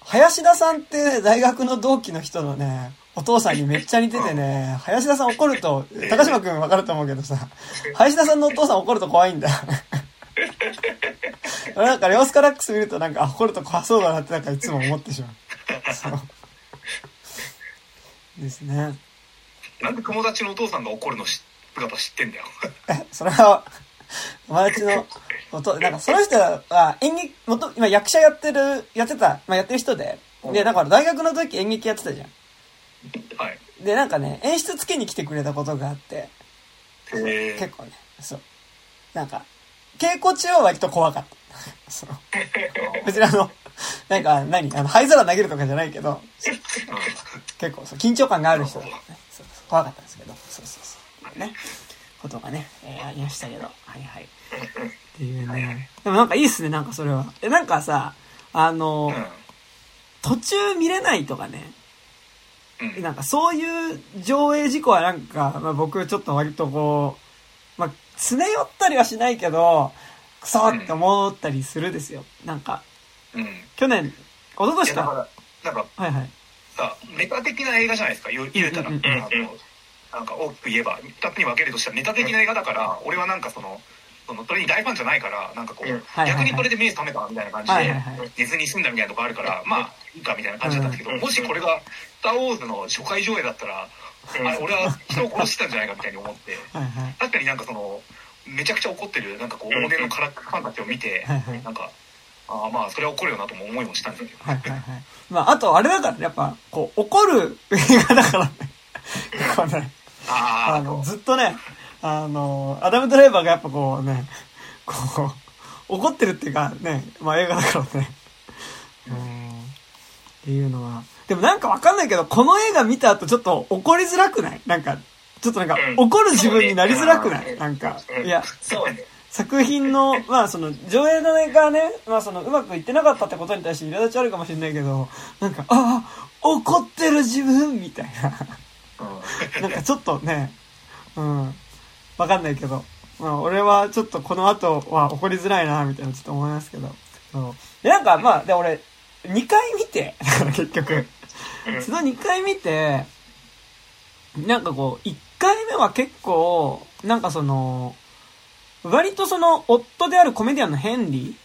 林田さんって大学の同期の人のね、お父さんにめっちゃ似ててね、林田さん怒ると、高島くんわかると思うけどさ、林田さんのお父さん怒ると怖いんだ。俺 (laughs) なんかレオスカラックス見るとなんか、あ怒ると怖そうだなってなんかいつも思ってしまう。そう。ですね。なんで友達のお父さんが怒るのし姿知ってんだよえ、それは、友達の、おと、なんかその人は演劇、もと、今役者やってる、やってた、まあやってる人で、で、だから大学の時演劇やってたじゃん。はいで、なんかね、演出つけに来てくれたことがあって、へ結構ね、そう。なんか、稽古中は割と怖かった。(laughs) そう。別にあの、なんか何、あの、灰皿投げるとかじゃないけど、結構そう緊張感がある人だったね。そうそう怖かったんですけど、そうそうそう。ね。ことがね、えーありましたけど、はいはい。っていうね。でもなんかいいっすね、なんかそれは。え、なんかさ、あの、うん途中見れないとかね、うんなんかそういう上映事故はなんか、まあ、僕ちょっと割とこう、まあ、常寄ったりはしないけど、クソって思ったりするですよ。なんか、うん去年、一昨い年か。やだからなんかはいはい。さメタ的な映画じゃないですか言う言うたら、うんうんうんあのなんか大きく言えば2つに分けるとしたらメタ的な映画だから、俺はなんかそのそのそれに大ファンじゃないからなんかこう、逆にこれで目覚めたみたいな感じで、寝ずに済んだみたいなとこあるからまあいいかみたいな感じだったんですけど、うん。もしこれが「スター・ウォーズ」の初回上映だったら、うん。あれ俺は人を殺してたんじゃないかみたいに思って。(laughs) 確かになんかそのめちゃくちゃ怒ってるなんかこううん大手のカラックファンたちを見て、なんかああまあそれは怒るよなとも思いもしたんですけど、はいはいはい。まあ、あとあれだからね、やっぱ、こう、怒る (laughs) 映画だからね。こあの、ずっとね、あの、アダム・ドライバーがやっぱこうね、こう、怒ってるっていうかね、まあ映画だからね。うん。っていうのは。でもなんかわかんないけど、この映画見た後ちょっと怒りづらくない？なんか、ちょっとなんかうん怒る自分になりづらくない？なんかう、んいや、作品の、(laughs) まあその、上映のがね、まあその、うまくいってなかったってことに対して苛立ちあるかもしれないけど、なんか、ああ、怒ってる自分みたいな。なんかちょっとね、うん、わかんないけど、まあ俺はちょっとこの後は怒りづらいな、みたいなちょっと思いますけど。で、なんかまあ、で俺、2回見て、だから結局、うん。その2回見て、なんかこう、1回目は結構、なんかその、割とその、夫であるコメディアンのヘンリ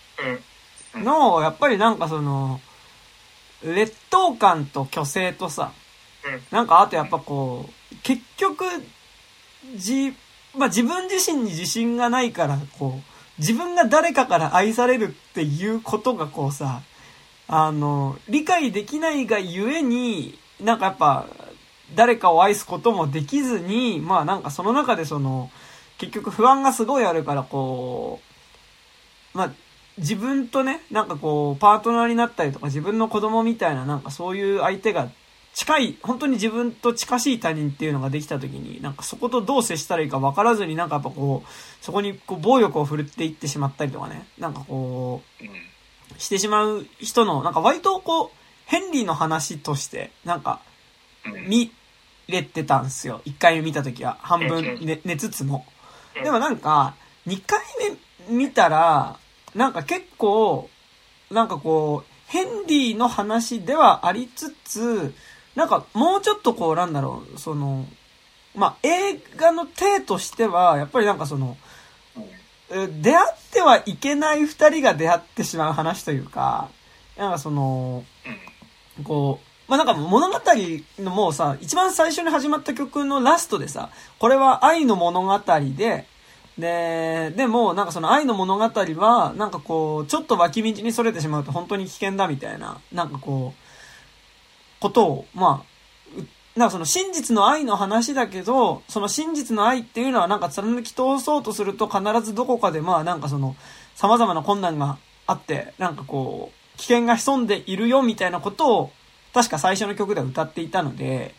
うん。ーの、やっぱりなんかその、劣等感と虚勢とさ、うんなんかあとやっぱこう、結局、じ、まあ、自分自身に自信がないから、こう、自分が誰かから愛されるっていうことがこうさ、あの、理解できないがゆえに、なんかやっぱ、誰かを愛すこともできずに、まあなんかその中でその、結局不安がすごいあるからこう、まあ、自分とね、なんかこう、パートナーになったりとか、自分の子供みたいな、なんかそういう相手が近い、本当に自分と近しい他人っていうのができた時に、なんかそことどう接したらいいか分からずに、なんかやっぱこう、そこにこう暴力を振るっていってしまったりとかね、なんかこうしてしまう人の、なんか割とこう、ヘンリーの話として、なんか、うん見れてたんですよ。一回目見た時は。半分寝寝つつも。でもなんか、二回目見たら、なんか結構、なんかこう、ヘンリーの話ではありつつ、なんかもうちょっとこう、なんだろう、その、まあ、映画の体としては、やっぱりなんかその、出会ってはいけない二人が出会ってしまう話というか、なんかその、こう、まあ、なんか物語のもうさ、一番最初に始まった曲のラストでさ、これは愛の物語で、で、でも、なんかその愛の物語は、なんかこう、ちょっと脇道にそれてしまうと本当に危険だみたいな、なんかこう、ことを、まあ、なんかその真実の愛の話だけど、その真実の愛っていうのはなんか貫き通そうとすると必ずどこかでまあなんかその様々な困難があって、なんかこう、危険が潜んでいるよみたいなことを確か最初の曲では歌っていたので、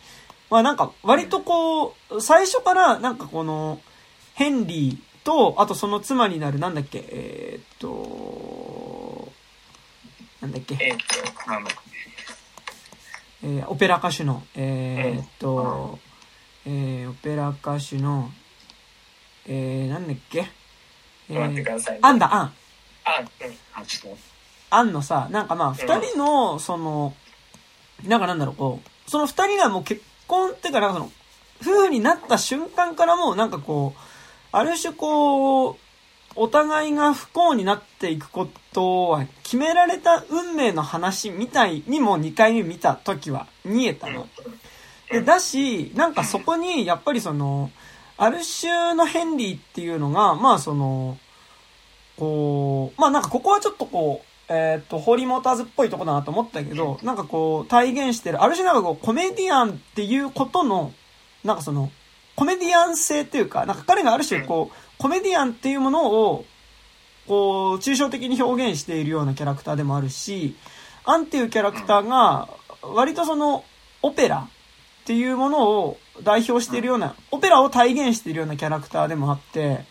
まあなんか割とこう、最初からなんかこの、ヘンリーと、あとその妻になるなんだっけ、えー、っと、なんだっけ。えー、っと、なんだっけ。えー、オペラ歌手の、えー、っと、えー、オペラ歌手の、えー、なんだっけ、えー、アンだ、アン。アン、うん。ちょっと。アンのさ、なんかまあ、二人の、その、なんかなんだろう、こう、その二人がもう結婚っていうか、なんかその、夫婦になった瞬間からもうなんかこう、ある種こう、お互いが不幸になっていくことは決められた運命の話みたいにも2回目見た時は見えたの。で、だし、なんかそこにやっぱりその、ある種のヘンリーっていうのが、まあその、こう、まあなんかここはちょっとこう、えっ、と、ホリモーターズっぽいとこだなと思ったけど、なんかこう、体現してる、ある種なんかこう、コメディアンっていうことの、なんかその、コメディアン性っていうか、なんか彼がある種こう、コメディアンっていうものを、こう、抽象的に表現しているようなキャラクターでもあるし、アンっていうキャラクターが、割とその、オペラっていうものを代表しているような、オペラを体現しているようなキャラクターでもあって、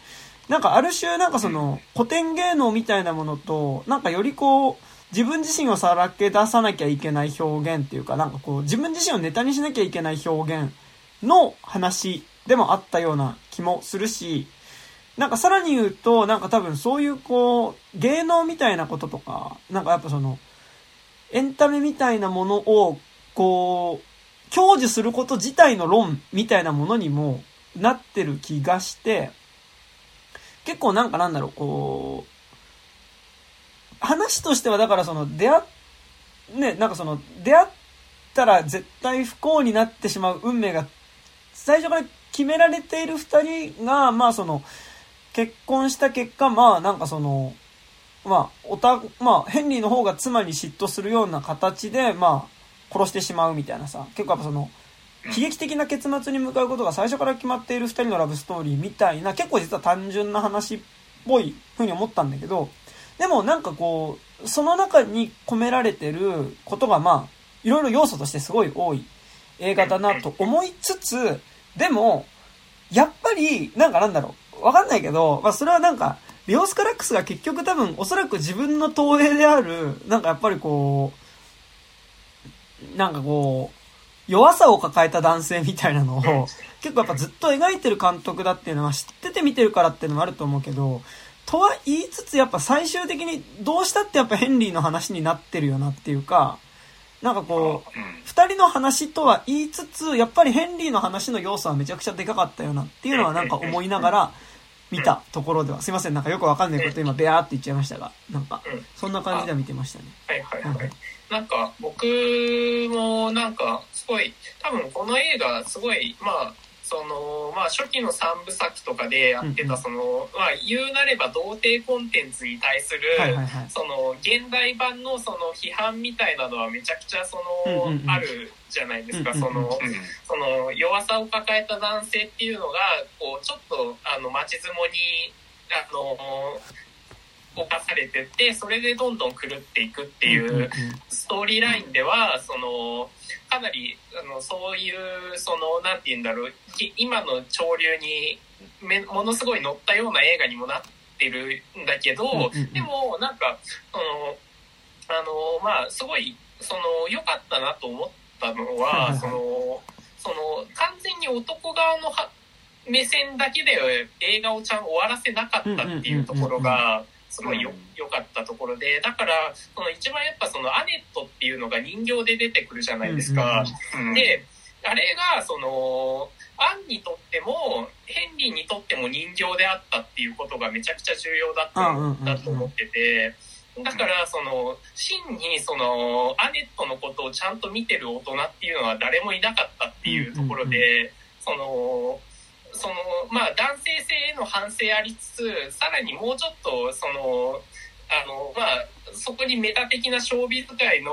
なんかある種なんかその古典芸能みたいなものと、なんかよりこう、自分自身をさらけ出さなきゃいけない表現っていうか、なんかこう、自分自身をネタにしなきゃいけない表現の話でもあったような気もするし、なんかさらに言うと、なんか多分そういうこう、芸能みたいなこととか、なんかやっぱその、エンタメみたいなものを、こう、享受すること自体の論みたいなものにもなってる気がして、結構なんかなんだろう、こう、話としてはだからその出会っ、ね、なんかその出会ったら絶対不幸になってしまう運命が最初から決められている二人が、まあその、結婚した結果、まあなんかその、まあ、おた、まあ、ヘンリーの方が妻に嫉妬するような形で、まあ、殺してしまうみたいなさ、結構やっぱその、悲劇的な結末に向かうことが最初から決まっている二人のラブストーリーみたいな、結構実は単純な話っぽい風に思ったんだけど、でもなんかこう、その中に込められてることがまあ、いろいろ要素としてすごい多い映画だなと思いつつ、でも、やっぱり、なんかなんだろう、わかんないけど、まあそれはなんか、レオスカラックスが結局多分おそらく自分の投影である、なんかやっぱりこう、なんかこう、弱さを抱えた男性みたいなのを、(laughs) 結構やっぱずっと描いてる監督だっていうのは知ってて見てるからっていうのもあると思うけど、とは言いつつやっぱ最終的にどうしたってやっぱヘンリーの話になってるよなっていうか、なんかこう、二人の話とは言いつつ、やっぱりヘンリーの話の要素はめちゃくちゃでかかったよなっていうのはなんか思いながら見たところでは、すいません、なんかよくわかんないこと今ベアーって言っちゃいましたが、なんか、そんな感じでは見てましたね。はい。はいはい。なんか僕もなんかすごい多分この映画すごいまあそのまあ初期の三部作とかでやってたその、まあ言うなれば童貞コンテンツに対する、その現代版のその批判みたいなのはめちゃくちゃその、あるじゃないですか、その、その弱さを抱えた男性っていうのがこうちょっとあの町相撲にあの犯されてってそれでどんどん狂っていくっていうストーリーラインではそのかなりあのそういうその何て言うんだろう今の潮流にめものすごい乗ったような映画にもなってるんだけどでもなんかそのあのまあすごいその良かったなと思ったのはそのその完全に男側の目線だけで映画をちゃんと終わらせなかったっていうところが。すごい良良かったところで、だから、その一番やっぱそのアネットっていうのが人形で出てくるじゃないですか。うんで、あれが、その、アンにとっても、ヘンリーにとっても人形であったっていうことがめちゃくちゃ重要だったんだと思ってて、だから、その、真に、その、アネットのことをちゃんと見てる大人っていうのは誰もいなかったっていうところで、その、その、まあ、男性性への反省ありつつ、さらにもうちょっと、その、あの、まあ、そこにメタ的なショービズ界の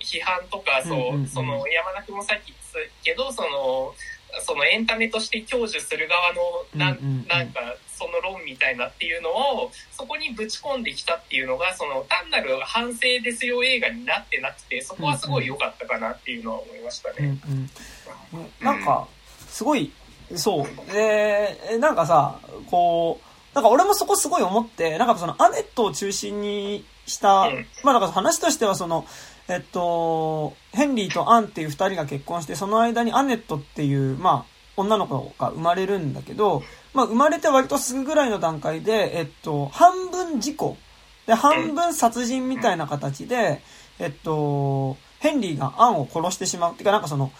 批判とか、そう、その、山田君もさっき言ってたけど、その、そのエンタメとして享受する側の、ななんか、その論みたいなっていうのを、そこにぶち込んできたっていうのが、その、単なる反省ですよ映画になってなくて、そこはすごい良かったかなっていうのは思いましたうんね。うんねなんか、すごい、そう。で、えなんかさ、こう、なんか俺もそこすごい思って、なんかそのアネットを中心にした、うんまあなんか話としてはその、えっと、ヘンリーとアンっていう二人が結婚して、その間にアネットっていう、まあ、女の子が生まれるんだけど、まあ生まれて割とすぐぐらいの段階で、えっと、半分事故、で、半分殺人みたいな形で、えっと、ヘンリーがアンを殺してしまう。っていうかなんかその、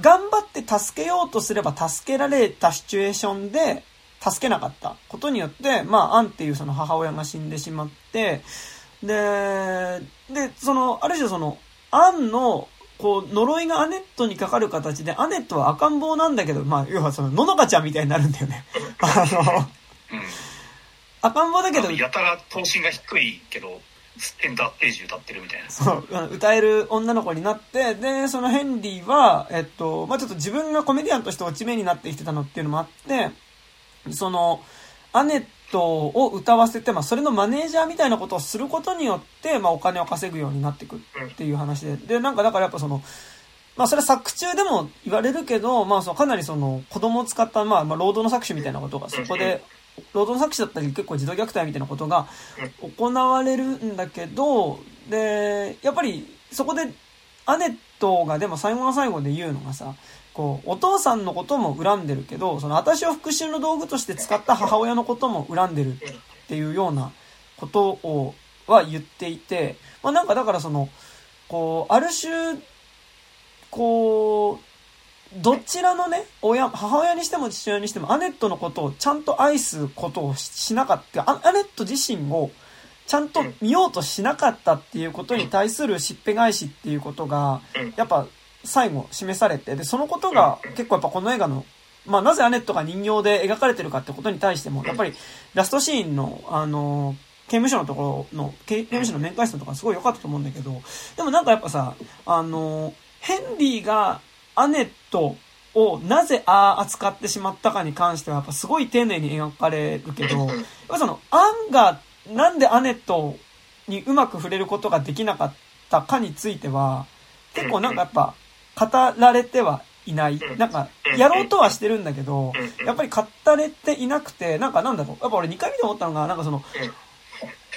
頑張って助けようとすれば助けられたシチュエーションで助けなかったことによって、まあ、アンっていうその母親が死んでしまって、で、で、その、ある種その、アンの、こう、呪いがアネットにかかる形で、アネットは赤ん坊なんだけど、まあ、要はその、ののかちゃんみたいになるんだよね。(laughs) あの、うん赤ん坊だけど、やたら頭身が低いけどエンターステージ歌ってるみたいな。そう、歌える女の子になって、で、そのヘンリーは、えっと、まあ、ちょっと自分がコメディアンとして落ち目になってきてたのっていうのもあって、その、アネットを歌わせて、まあ、それのマネージャーみたいなことをすることによって、まあ、お金を稼ぐようになっていくっていう話で、で、なんかだからやっぱその、まあ、それは作中でも言われるけど、まあ、そのかなりその、子供を使った、まあ、まあ、労働の搾取みたいなことが、そこで、労働の搾取だったり、結構児童虐待みたいなことが行われるんだけど、で、やっぱり、そこで、アネットがでも最後の最後で言うのがさ、こう、お父さんのことも恨んでるけど、その私を復讐の道具として使った母親のことも恨んでるっていうようなことを、は言っていて、まあなんかだからその、こう、ある種、こう、どちらのね、親、母親にしても父親にしても、アネットのことをちゃんと愛すことをししなかった。アアネット自身をちゃんと見ようとしなかったっていうことに対するしっぺ返しっていうことが、やっぱ最後示されて、で、そのことが結構やっぱこの映画の、まあなぜアネットが人形で描かれてるかってことに対しても、やっぱりラストシーンの、あの、刑務所のところの、刑刑務所の面会室のとかすごい良かったと思うんだけど、でもなんかやっぱさ、あの、ヘンリーがアネットをなぜああ扱ってしまったかに関してはやっぱすごい丁寧に描かれるけど、(laughs) やっぱその、アンがなんでアネットにうまく触れることができなかったかについては、結構なんかやっぱ語られてはいない。なんか、やろうとはしてるんだけど、やっぱり語れていなくて、なんかなんだろう。やっぱ俺2回見て思ったのが、なんかその、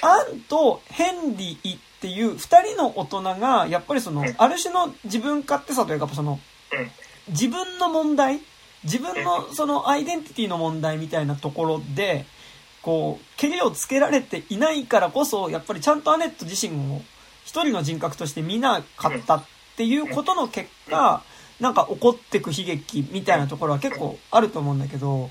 アンとヘンリーっていう二人の大人が、やっぱりその、ある種の自分勝手さというか、その、自分の問題？自分のそのアイデンティティの問題みたいなところで、こう、ケリをつけられていないからこそ、やっぱりちゃんとアネット自身を一人の人格として見なかったっていうことの結果、なんか起こってく悲劇みたいなところは結構あると思うんだけど、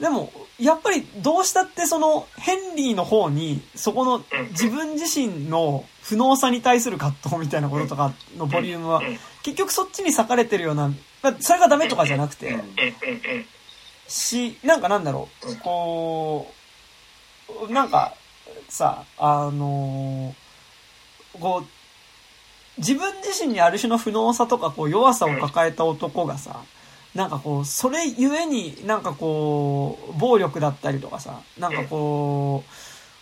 でも、やっぱりどうしたってそのヘンリーの方に、そこの自分自身の不能さに対する葛藤みたいなこととかのボリュームは、結局そっちに裂かれてるような、まあそれがダメとかじゃなくて、し、なんかなんだろう、こう、なんかさ、あのこう、自分自身にある種の不能さとかこう弱さを抱えた男がさ、なんかこう、それゆえになんかこう、暴力だったりとかさ、なんかこう、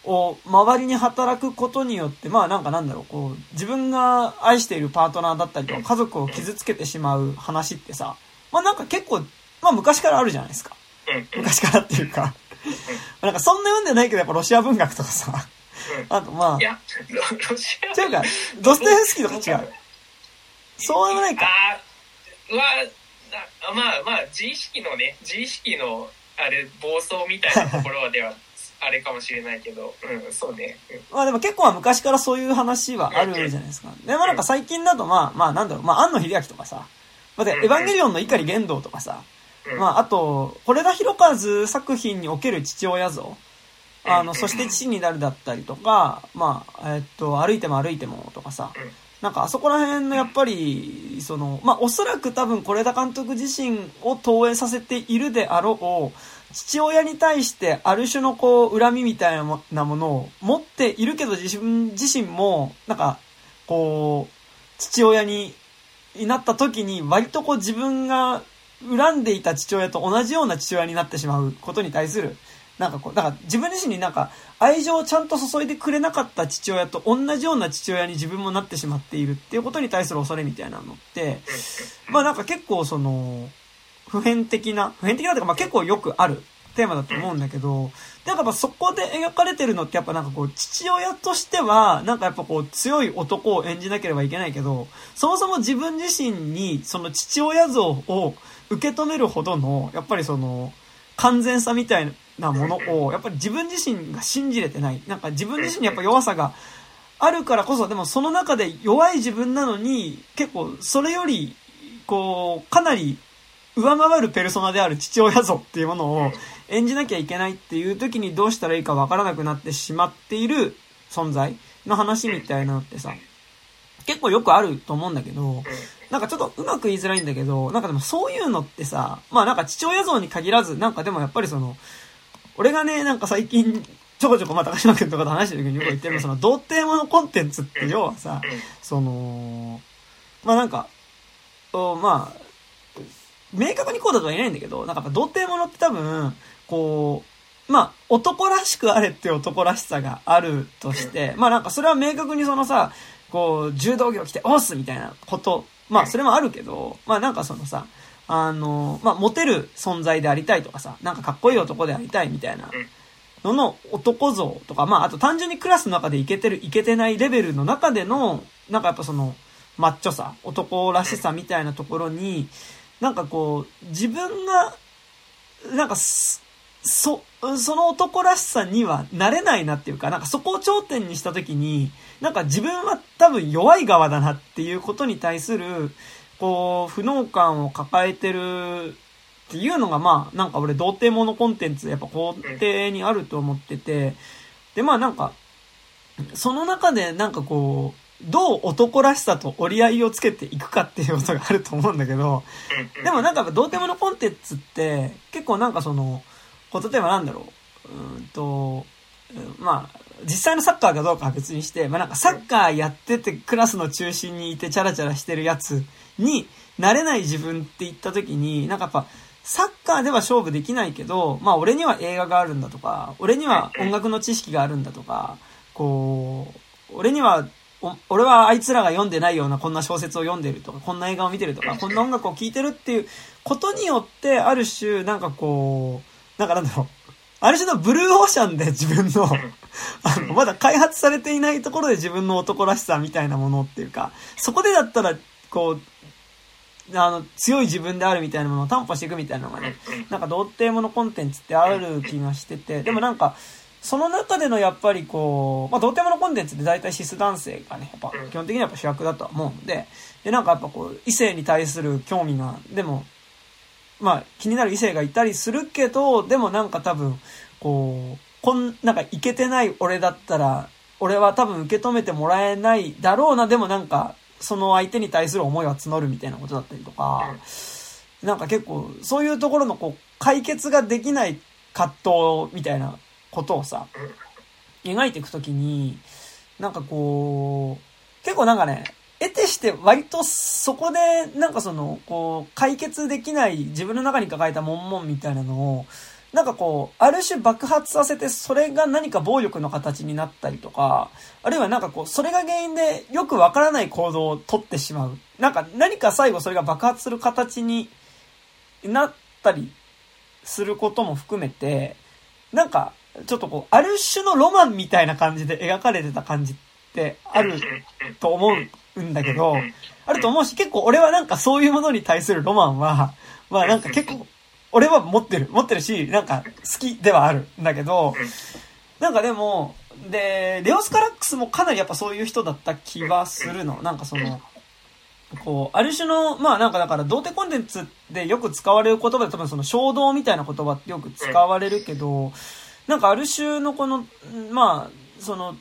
を周りに働くことによって、まあなんかなんだろう、こう、自分が愛しているパートナーだったりとか家族を傷つけてしまう話ってさ、まあなんか結構、まあ昔からあるじゃないですか。昔からっていうか、なんかそんな読んでないけどやっぱロシア文学とかさ、あとまあい、や、ロロシア。違うか、ドストエフスキーとか違う。そうでもないか。あまあまあ、自意識のね、自意識の、あれ、暴走みたいなところではあれかもしれないけど、うん、そうね。まあでも結構は昔からそういう話はあるじゃないですか。でもなんか最近だとまあ、まあなんだろう、まあ安野秀明とかさ、まあ、エヴァンゲリオンの碇玄道とかさ、まああと、是田博和作品における父親像。あの、そして父になるだったりとか、まあ、えっと、歩いても歩いてもとかさ、なんかあそこら辺のやっぱり、その、まあおそらく多分是田監督自身を投影させているであろう、父親に対してある種のこう、恨みみたいなものを持っているけど自分自身も、なんか、こう、父親になった時に割とこう自分が恨んでいた父親と同じような父親になってしまうことに対する、なんかこう、だから自分自身になんか愛情をちゃんと注いでくれなかった父親と同じような父親に自分もなってしまっているっていうことに対する恐れみたいなのって、まあなんか結構その、普遍的な、普遍的なというかまあ結構よくあるテーマだと思うんだけど、で、やっぱそこで描かれてるのってやっぱなんかこう、父親としては、なんかやっぱこう、強い男を演じなければいけないけど、そもそも自分自身に、その父親像を受け止めるほどの、やっぱりその、完全さみたいなものを、やっぱり自分自身が信じれてない。なんか自分自身にやっぱ弱さがあるからこそ、でもその中で弱い自分なのに、結構それより、こう、かなり上回るペルソナである父親像っていうものを演じなきゃいけないっていう時にどうしたらいいかわからなくなってしまっている存在の話みたいなのってさ、結構よくあると思うんだけど、なんかちょっとうまく言いづらいんだけど、なんかでもそういうのってさ、まあなんか父親像に限らず、なんかでもやっぱりその、俺がね、なんか最近、ちょこちょこまあ高島くんとかと話してる時によく言ってるのその、童貞ものコンテンツって要はさ、その、まあなんか、まあ、明確にこうだとは言えないんだけど、なんか童貞ものって多分、こう、まあ、男らしくあれって男らしさがあるとして、まあなんかそれは明確にそのさ、こう、柔道着を着て、押すみたいなこと、まあそれもあるけど、まあなんかそのさ、あの、まあモテる存在でありたいとかさ、なんかかっこいい男でありたいみたいなのの男像とか、まああと単純にクラスの中でいけてる、いけてないレベルの中での、なんかやっぱその、マッチョさ、男らしさみたいなところに、なんかこう、自分が、なんか、そ、その男らしさにはなれないなっていうか、なんかそこを頂点にした時に、なんか自分は多分弱い側だなっていうことに対する、こう、不能感を抱えてるっていうのが、まあ、なんか俺、童貞ものコンテンツ、やっぱ肯定にあると思ってて、で、まあなんか、その中でなんかこう、どう男らしさと折り合いをつけていくかっていうことがあると思うんだけど、でもなんか、童貞ものコンテンツって、結構なんかその、例えばなんだろう、うんと、まあ、実際のサッカーかどうかは別にして、まあなんかサッカーやっててクラスの中心にいてチャラチャラしてるやつになれない自分って言った時に、なんかやっぱ、サッカーでは勝負できないけど、まあ俺には映画があるんだとか、俺には音楽の知識があるんだとか、こう、俺には、俺はあいつらが読んでないようなこんな小説を読んでるとか、こん。な映画を見てるとか、こんな音楽を聴いてるっていうことによって、ある種、なんかこう、なんかなんだろう。ある種のブルーオーシャンで自分の、あの、まだ開発されていないところで自分の男らしさみたいなものっていうか、そこでだったら、こう、あの、強い自分であるみたいなものを担保していくみたいなのがね、なんか童貞ものコンテンツってある気がしてて、でもなんか、その中でのやっぱりこう、まあ、童貞ものコンテンツって大体シス男性がね、やっぱ基本的にはやっぱ主役だとは思うんで、で、なんかやっぱこう、異性に対する興味が、でも、まあ、気になる異性がいたりするけど、でもなんか多分、こう、こん、なんかいけてない俺だったら、俺は多分受け止めてもらえないだろうな、でもなんか、その相手に対する思いは募るみたいなことだったりとか、なんか結構、そういうところのこう、解決ができない葛藤みたいなことをさ、描いていくときに、なんかこう、結構なんかね、得てして割とそこで、なんかその、こう、解決できない自分の中に抱えた悶々みたいなのを、なんかこう、ある種爆発させて、それが何か暴力の形になったりとか、あるいはなんかこう、それが原因でよくわからない行動をとってしまう。なんか何か最後それが爆発する形になったりすることも含めて、なんか、ちょっとこう、ある種のロマンみたいな感じで描かれてた感じってあると思うんだけど、あると思うし、結構俺はなんかそういうものに対するロマンは、まあなんか結構、俺は持ってる、持ってるし、なんか好きではあるんだけど、なんかでも、で、レオス・カラックスもかなりやっぱそういう人だった気がするの。なんかその、こう、ある種の、まあなんかだから、童貞コンテンツでよく使われる言葉で多分その衝動みたいな言葉ってよく使われるけど、なんかある種のこの、まあ、その、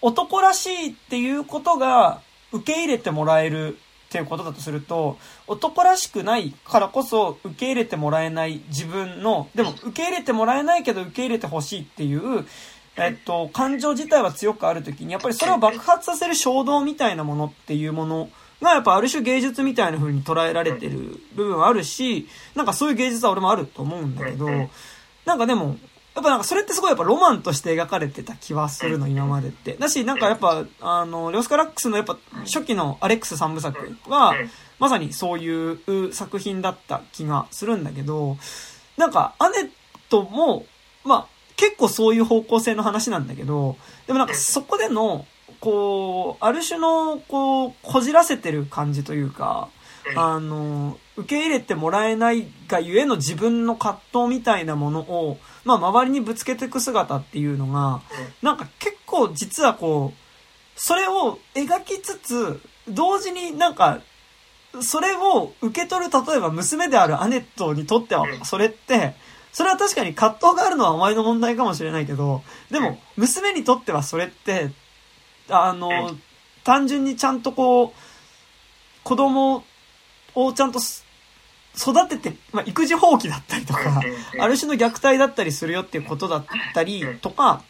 男らしいっていうことが受け入れてもらえるっていうことだとすると、男らしくないからこそ受け入れてもらえない自分の、でも受け入れてもらえないけど受け入れてほしいっていう、えっと、感情自体は強くあるときに、やっぱりそれを爆発させる衝動みたいなものっていうものが、やっぱある種芸術みたいな風に捉えられてる部分はあるし、なんかそういう芸術は俺もあると思うんだけど、なんかでも、やっぱなんかそれってすごいやっぱロマンとして描かれてた気はするの、今までって。だし、なんかやっぱ、あの、レオスカラックスのやっぱ初期のアレックス三部作は、まさにそういう作品だった気がするんだけど、なんか、アネットも、まあ、結構そういう方向性の話なんだけど、でもなんかそこでの、こう、ある種の、こう、こじらせてる感じというか、あの、受け入れてもらえないがゆえの自分の葛藤みたいなものを、まあ、周りにぶつけていく姿っていうのが、なんか結構実はこう、それを描きつつ、同時になんか、それを受け取る、例えば娘であるアネットにとっては、それって、それは確かに葛藤があるのはお前の問題かもしれないけど、でも、娘にとってはそれって、あの、単純にちゃんとこう、子供をちゃんと育てて、まあ、育児放棄だったりとか、ある種の虐待だったりするよっていうことだったりとか、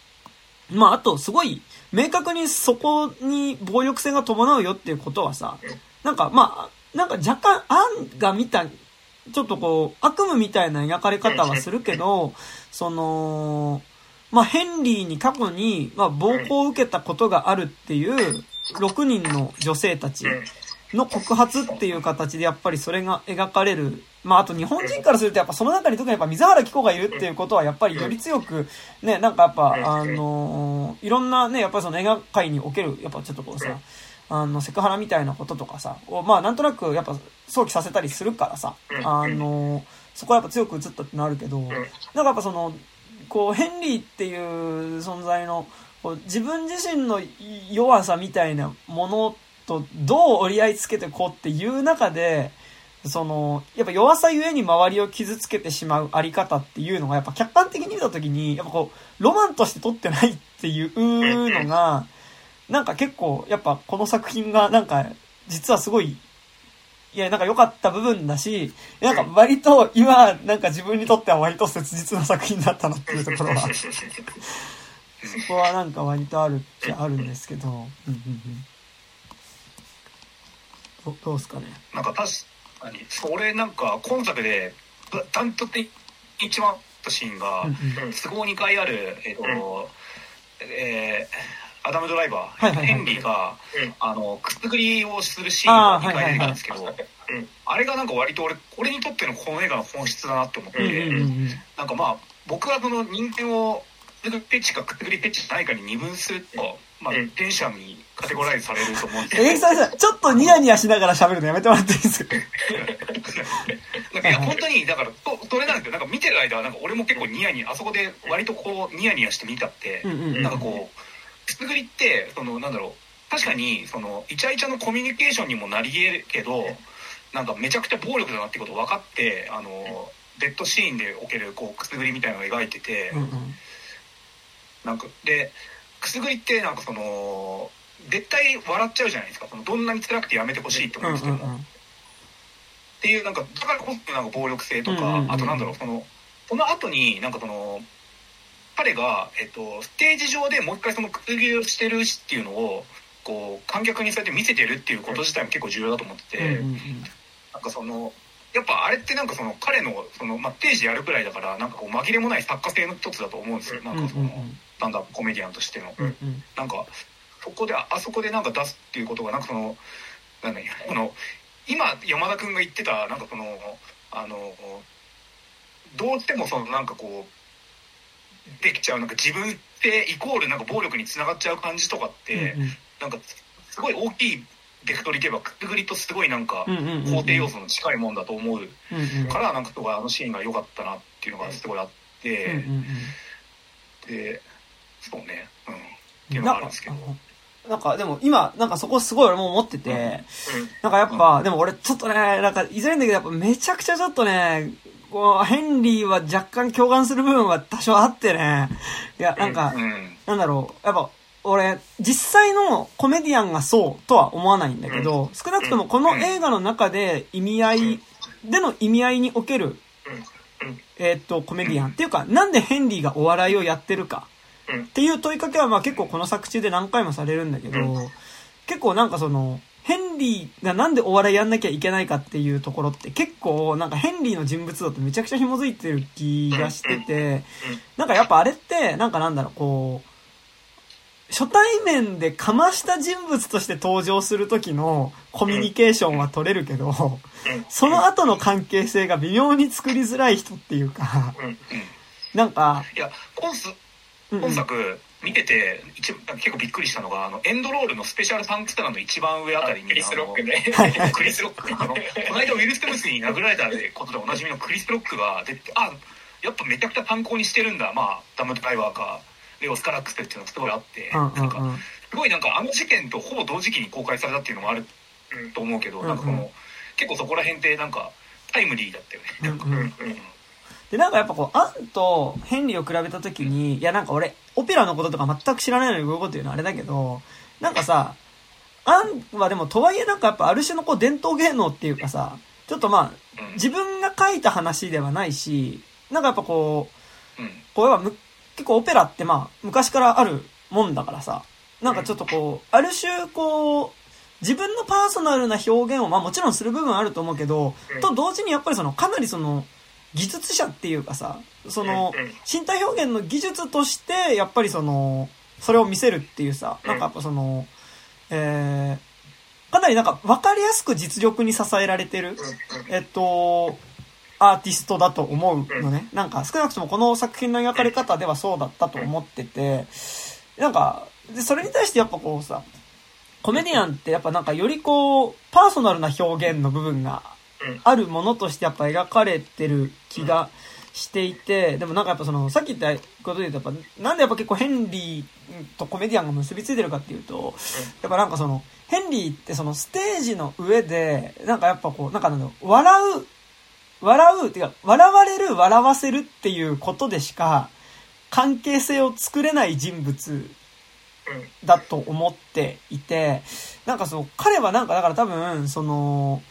まあ、あと、すごい、明確にそこに暴力性が伴うよっていうことはさ、なんか、まあ、なんか若干、アンが見た、ちょっとこう、悪夢みたいな描かれ方はするけど、その、まあ、ヘンリーに過去に、まあ、暴行を受けたことがあるっていう6人の女性たちの告発っていう形でやっぱりそれが描かれる。まあ、あと日本人からするとやっぱその中に特にやっぱ水原希子がいるっていうことはやっぱりより強く、ね、なんかやっぱ、あのいろんなね、やっぱりその映画界における、やっぱちょっとこうさ、あの、セクハラみたいなこととかさ、まあなんとなくやっぱ想起させたりするからさ、あのそこはやっぱ強く映ったってなるけど、なんかやっぱその、こう、ヘンリーっていう存在の、こう自分自身の弱さみたいなものとどう折り合いつけてこうっていう中で、その、やっぱ弱さゆえに周りを傷つけてしまうあり方っていうのが、やっぱ客観的に見たときに、やっぱこう、ロマンとして撮ってないっていうのが、なんか結構、やっぱこの作品が、なんか、実はすごい、いや、なんか良かった部分だし、なんか割と今、なんか自分にとっては割と切実な作品だったなっていうところは、(laughs) そこはなんか割とあるっちゃあるんですけど、うんうんうんどどうすかね？なんか確かに。俺なんか今作でダントツ一番ったシーンが都合2回あるえっ、ー、と、えー、アダム・ドライバー、ヘンリーが、あのくすぐりをするシーンが2回出てくるんですけど、あれがなんか割と俺俺にとってのこの映画の本質だなって思って、うんうんうん、なんかまあ僕はその人間をくすぐりペッチかくすぐりペッチじゃないかに二分すると、まあ、テンションにカテゴライズされると思うんですけど。えさん、ちょっとニヤニヤしながら喋るのやめてもらっていいですか？(laughs) いや、本当に、だから、と、それなんですよ。なんか見てる間は、なんか俺も結構ニヤニヤ、あそこで割とこう、ニヤニヤして見たって、なんかこう、くすぐりって、その、なんだろう、確かに、その、イチャイチャのコミュニケーションにもなり得るけど、なんかめちゃくちゃ暴力だなってこと分かって、あの、ベッドシーンでおける、こう、くすぐりみたいなのを描いてて、うんうん、なんか、で、くすぐりってなんかその絶対笑っちゃうじゃないですか。そのどんなに辛くてやめてほしいって思ってても、うんうんうん、っていうなんかだからこそなんか暴力性とか、うんうんうん、あとなんだろうそのその後になんかその彼が、えっと、ステージ上でもう一回そのくすぐりをしてるしっていうのをこう観客にそうやって見せてるっていうこと自体も結構重要だと思ってて、うんうんうん、なんかそのやっぱあれってなんかその彼のその、まあ、定時やるくらいだからなんかこう紛れもない作家性の一つだと思うんですよ。なんかその、うんうんうん。なんだコメディアンとしての、うんうん、なんかそこであそこでなんか出すっていうことがなんかそのなんだこの今山田君が言ってたなんかそのあのどうしてもそのなんかこうできちゃうなんか自分ってイコールなんか暴力につながっちゃう感じとかって、うんうん、なんかすごい大きいベクトルいけばくっぐりとすごいなんか肯定要素の近いもんだと思うからなんかあのシーンが良かったなっていうのがすごいあって、でそうね。うん。っていうのがあるんですけど。なんか、でも今、なんかそこすごい俺も思ってて、なんかやっぱ、でも俺ちょっとね、なんか、いずれんだけど、やっぱめちゃくちゃちょっとね、こう、ヘンリーは若干共感する部分は多少あってね、いや、なんかう、ん。なんだろう、やっぱ、俺、実際のコメディアンがそうとは思わないんだけど、少なくともこの映画の中で意味合い、での意味合いにおける、えーっと、コメディアン。っていうか、なんでヘンリーがお笑いをやってるか。うん。っていう問いかけはまあ結構この作中で何回もされるんだけど、うん。結構なんかその、ヘンリーがなんでお笑いやんなきゃいけないかっていうところって結構なんかヘンリーの人物像とめちゃくちゃ紐づいてる気がしてて、なんかやっぱあれってなんかなんだろう、こう、初対面でかました人物として登場する時のコミュニケーションは取れるけど、その後の関係性が微妙に作りづらい人っていうか、うん。なんか、いや、今すうんうん本作見てて一結構びっくりしたのがあのエンドロールのスペシャルサンクスターの一番上あたりにクリス・ロックね。クリス・ロック。あのこの間ウィル・ステムスに殴られたことでおなじみのクリス・ロックが出てあやっぱめちゃくちゃ参考にしてるんだ。まあダムドライバーかレオ・スカラックスっていうのがすごいあって、うんうんなんかうん。すごいなんかあの事件とほぼ同時期に公開されたっていうのもあると思うけど、なんかの結構そこら辺ってなんかタイムリーだったよね。うんうんで、なんかやっぱこう、アンとヘンリーを比べたときに、いやなんか俺、オペラのこととか全く知らないのにこういうこと言うのはあれだけど、なんかさ、アンはでもとはいえなんかやっぱある種のこう伝統芸能っていうかさ、ちょっとまあ、うん。自分が書いた話ではないし、なんかやっぱこう、うん。こうやっぱむ結構オペラってまあ昔からあるもんだからさ、なんかちょっとこう、ある種こう、自分のパーソナルな表現をまあもちろんする部分はあると思うけど、うん。と同時にやっぱりそのかなりその技術者っていうかさ、その身体表現の技術としてやっぱりその、それを見せるっていうさ、なんかやっぱその、えー、かなりなんか分かりやすく実力に支えられてる、えっと、アーティストだと思うのね。なんか少なくともこの作品の描かれ方ではそうだったと思ってて、なんか、で、それに対してやっぱこうさ、コメディアンってやっぱなんかよりこう、パーソナルな表現の部分があるものとしてやっぱ描かれてる気がしていて、でもなんかやっぱその、さっき言ったことで言うとやっぱ、なんでやっぱ結構ヘンリーとコメディアンが結びついてるかっていうと、やっぱなんかその、ヘンリーってそのステージの上で、なんかやっぱこう、なんかなんだろう、笑う、笑う、ってか、笑われる、笑わせるっていうことでしか、関係性を作れない人物だと思っていて、なんかそう、彼はなんかだから多分、その、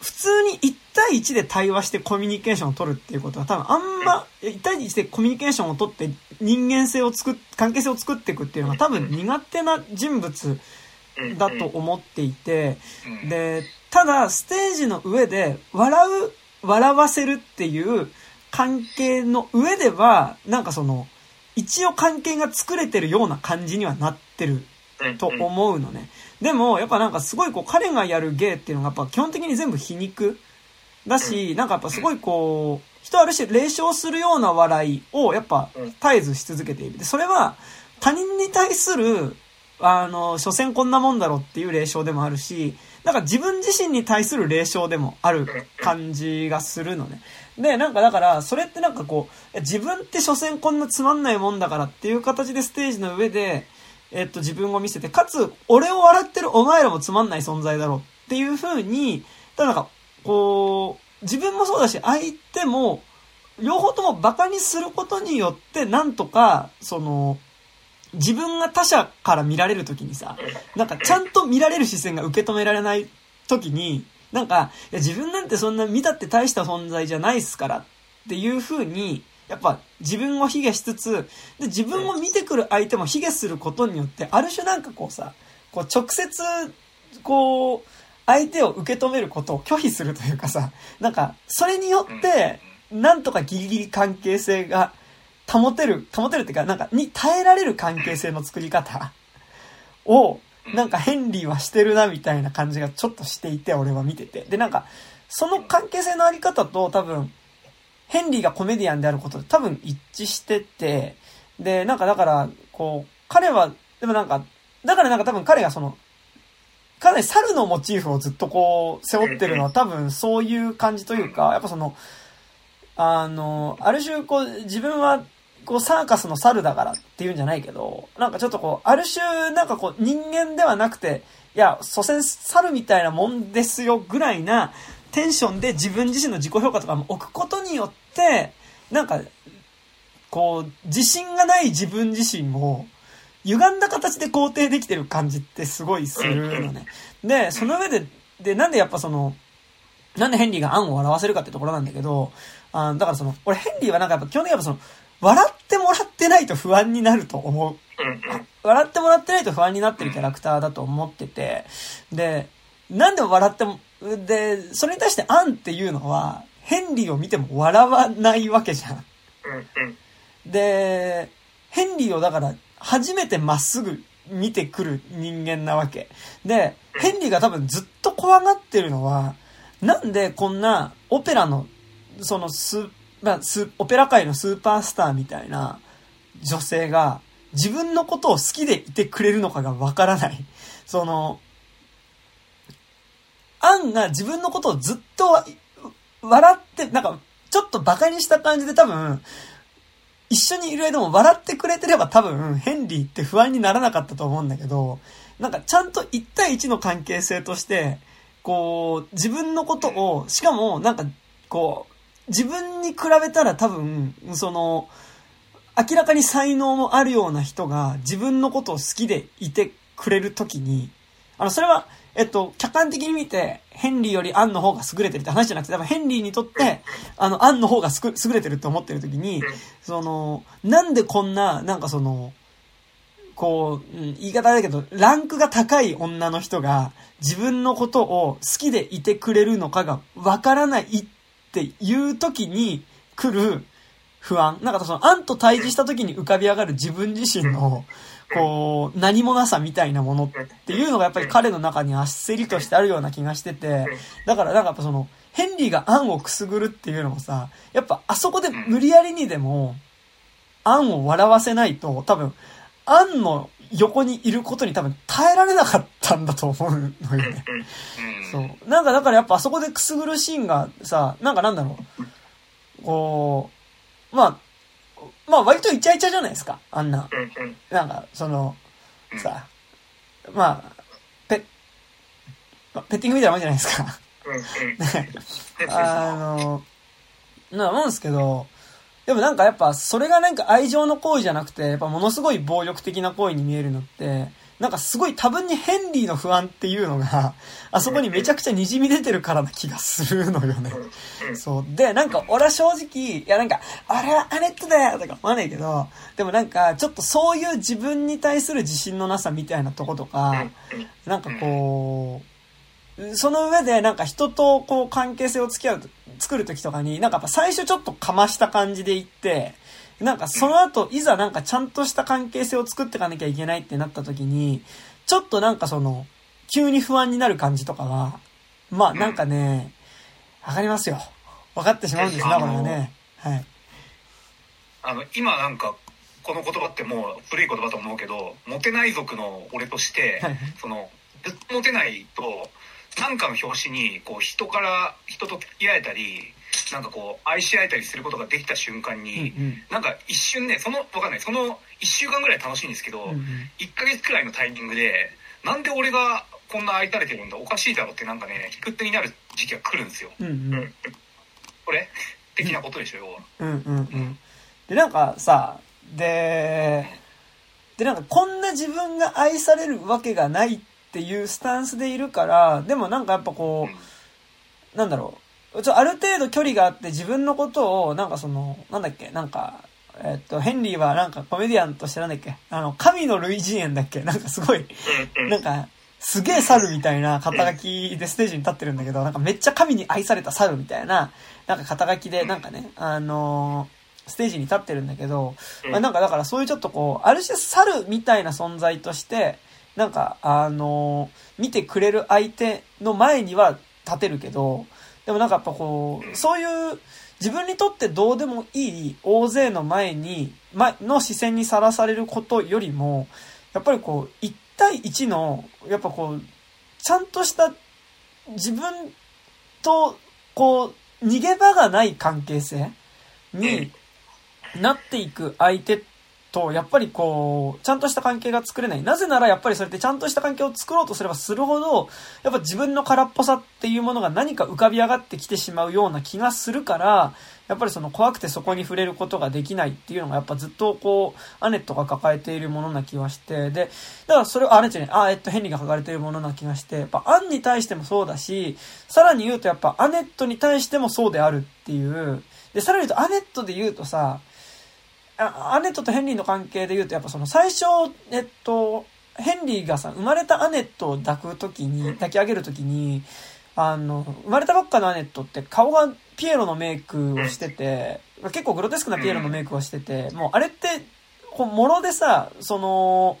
普通に1対1で対話してコミュニケーションを取るっていうことは多分あんま、1対1でコミュニケーションを取って人間性を作っ、関係性を作っていくっていうのが多分苦手な人物だと思っていて、うん。で、ただ、ステージの上で、笑う、笑わせるっていう関係の上では、なんかその、一応関係が作れてるような感じにはなってると思うのね。でも、やっぱなんかすごいこう、彼がやる芸っていうのがやっぱ基本的に全部皮肉だし、なんかやっぱすごいこう、人ある種霊笑するような笑いをやっぱ絶えずし続けている。で、それは他人に対する、あの、所詮こんなもんだろっていう霊笑でもあるし、なんか自分自身に対する霊笑でもある感じがするのね。で、なんかだから、それってなんかこう、自分って所詮こんなつまんないもんだからっていう形でステージの上で、えっと、自分を見せて、かつ、俺を笑ってるお前らもつまんない存在だろうっていう風に、ただなんか、こう、自分もそうだし、相手も、両方とも馬鹿にすることによって、なんとか、その、自分が他者から見られるときにさ、なんかちゃんと見られる視線が受け止められないときに、なんか、いや自分なんてそんな見たって大した存在じゃないっすからっていう風に、やっぱ自分を卑下しつつ、で、自分を見てくる相手も卑下することによって、ある種なんかこうさ、こう直接、こう、相手を受け止めることを拒否するというかさ、なんか、それによって、なんとかギリギリ関係性が保てる、保てるっていうか、なんか、に耐えられる関係性の作り方を、なんかヘンリーはしてるなみたいな感じがちょっとしていて、俺は見てて。で、なんか、その関係性のあり方と多分、ヘンリーがコメディアンであることで多分一致してて、で、なんかだから、こう、彼は、でもなんか、だからなんか多分彼がその、かなり猿のモチーフをずっとこう、背負ってるのは多分そういう感じというか、やっぱその、あの、ある種こう、自分は、こうサーカスの猿だからっていうんじゃないけど、なんかちょっとこう、ある種、なんかこう、人間ではなくて、いや、所詮猿みたいなもんですよぐらいなテンションで自分自身の自己評価とかも置くことによって、なんか、こう、自信がない自分自身を、歪んだ形で肯定できてる感じってすごいするのね。で、その上で、で、なんでやっぱその、なんでヘンリーが案を笑わせるかってところなんだけど、あだからその、俺ヘンリーはなんかやっぱ基本的にやっぱその、笑ってもらってないと不安になると思う。笑ってもらってないと不安になってるキャラクターだと思ってて、で、なんで笑っても、で、それに対してアンっていうのは、ヘンリーを見ても笑わないわけじゃん。で、ヘンリーをだから、初めてまっすぐ見てくる人間なわけ。で、ヘンリーが多分ずっと怖がってるのは、なんでこんなオペラの、そのス、まあ、ス、オペラ界のスーパースターみたいな女性が自分のことを好きでいてくれるのかがわからない。その、アンが自分のことをずっと笑って、なんか、ちょっと馬鹿にした感じで多分、一緒にいる間も笑ってくれてれば多分、ヘンリーって不安にならなかったと思うんだけど、なんかちゃんと1対1の関係性として、こう、自分のことを、しかもなんか、こう、自分に比べたら多分、その、明らかに才能もあるような人が自分のことを好きでいてくれるときに、あの、それは、えっと、客観的に見て、ヘンリーよりアンの方が優れてるって話じゃなくて、多分ヘンリーにとって、あの、アンの方がすく優れてるって思ってるときに、その、なんでこんな、なんかその、こう、うん言い方だけど、ランクが高い女の人が自分のことを好きでいてくれるのかがわからないっていう時に来る不安。なんかその、アンと対峙した時に浮かび上がる自分自身の、こう、何もなさみたいなものっていうのがやっぱり彼の中に焦りとしてあるような気がしてて、だからなんかやっぱその、ヘンリーがアンをくすぐるっていうのもさ、やっぱあそこで無理やりにでも、アンを笑わせないと、多分、アンの横にいることに多分耐えられなかったんだと思うのよね。そう。なんかだからやっぱあそこでくすぐるシーンがさ、なんかなんだろう。こう、まあ、まあ割とイチャイチャじゃないですか。あんな。なんか、その、さ、まあ、ペ、まあペッティングみたいなもんじゃないですか。(laughs) あの、な思うんですけど、でもなんかやっぱそれがなんか愛情の行為じゃなくて、やっぱものすごい暴力的な行為に見えるのって、なんかすごい多分にヘンリーの不安っていうのが、(laughs) あそこにめちゃくちゃ滲み出てるからな気がするのよね。そう。で、なんか俺は正直、いやなんか、あれはアネットだよとか思わないけど、でもなんかちょっとそういう自分に対する自信のなさみたいなとことか、なんかこう、その上でなんか人とこう関係性を付き合う、作るときとかに、なんかやっぱ最初ちょっとかました感じで言って、なんかその後、いざなんかちゃんとした関係性を作っていかなきゃいけないってなったときに、ちょっとなんかその、急に不安になる感じとかは、まあなんかね、わかりますよ。分かってしまうんですね、これがね。はい。あの今なんかこの言葉ってもう古い言葉と思うけどモテない族の俺としてはいそのずっとモテないとなんかの表紙にこう人から人と付き合えたりなんかこう愛し合えたりすることができた瞬間うんに、うん。なんか一瞬ねそのわかんないその1週間ぐらい楽しいんですけど、うんうん1ヶ月くらいのタイミングでなんで俺がこんな愛されてるんだおかしいだろってなんかね引く手になる時期が来るんですようんうん。うんこれ？的なことでしょ要はうんうんうん。で、なんかさ、で、で、なんかこんな自分が愛されるわけがないっていうスタンスでいるから、でもなんかやっぱこう、なんだろう。ちょ、ある程度距離があって自分のことを、なんかその、なんだっけ、なんか、えっと、ヘンリーはなんかコメディアンとしてなんだっけ、あの、神の類人猿だっけなんかすごい。なんか、すげえ猿みたいな肩書きでステージに立ってるんだけど、なんかめっちゃ神に愛された猿みたいな、なんか肩書きで、なんかね、あのーステージに立ってるんだけど、うんまあ、なんかだからそういうちょっとこう、ある種猿みたいな存在として、なんか、あのー見てくれる相手の前には立てるけど、でもなんかやっぱこう、そういう、自分にとってどうでもいい大勢の前に、前の視線にさらされることよりも、やっぱりこう、1対1の、やっぱこう、ちゃんとした自分と、こう、逃げ場がない関係性になっていく相手と、やっぱりこう、ちゃんとした関係が作れない。なぜならやっぱりそれってちゃんとした関係を作ろうとすればするほど、やっぱ自分の空っぽさっていうものが何か浮かび上がってきてしまうような気がするから、やっぱりその怖くてそこに触れることができないっていうのがやっぱずっとこう、アネットが抱えているものな気はして、で、だからそれを、あ、アネットね、あ、えっと、ヘンリーが抱えているものな気がして、やっぱアンに対してもそうだし、さらに言うとやっぱアネットに対してもそうであるっていう、で、さらに言うとアネットで言うとさ、アネットとヘンリーの関係で言うと、やっぱその最初、えっと、ヘンリーがさ、生まれたアネットを抱くときに、抱き上げるときに、あの、生まれたばっかのアネットって顔がピエロのメイクをしてて、結構グロテスクなピエロのメイクをしてて、もうあれって、こう、もろでさ、その、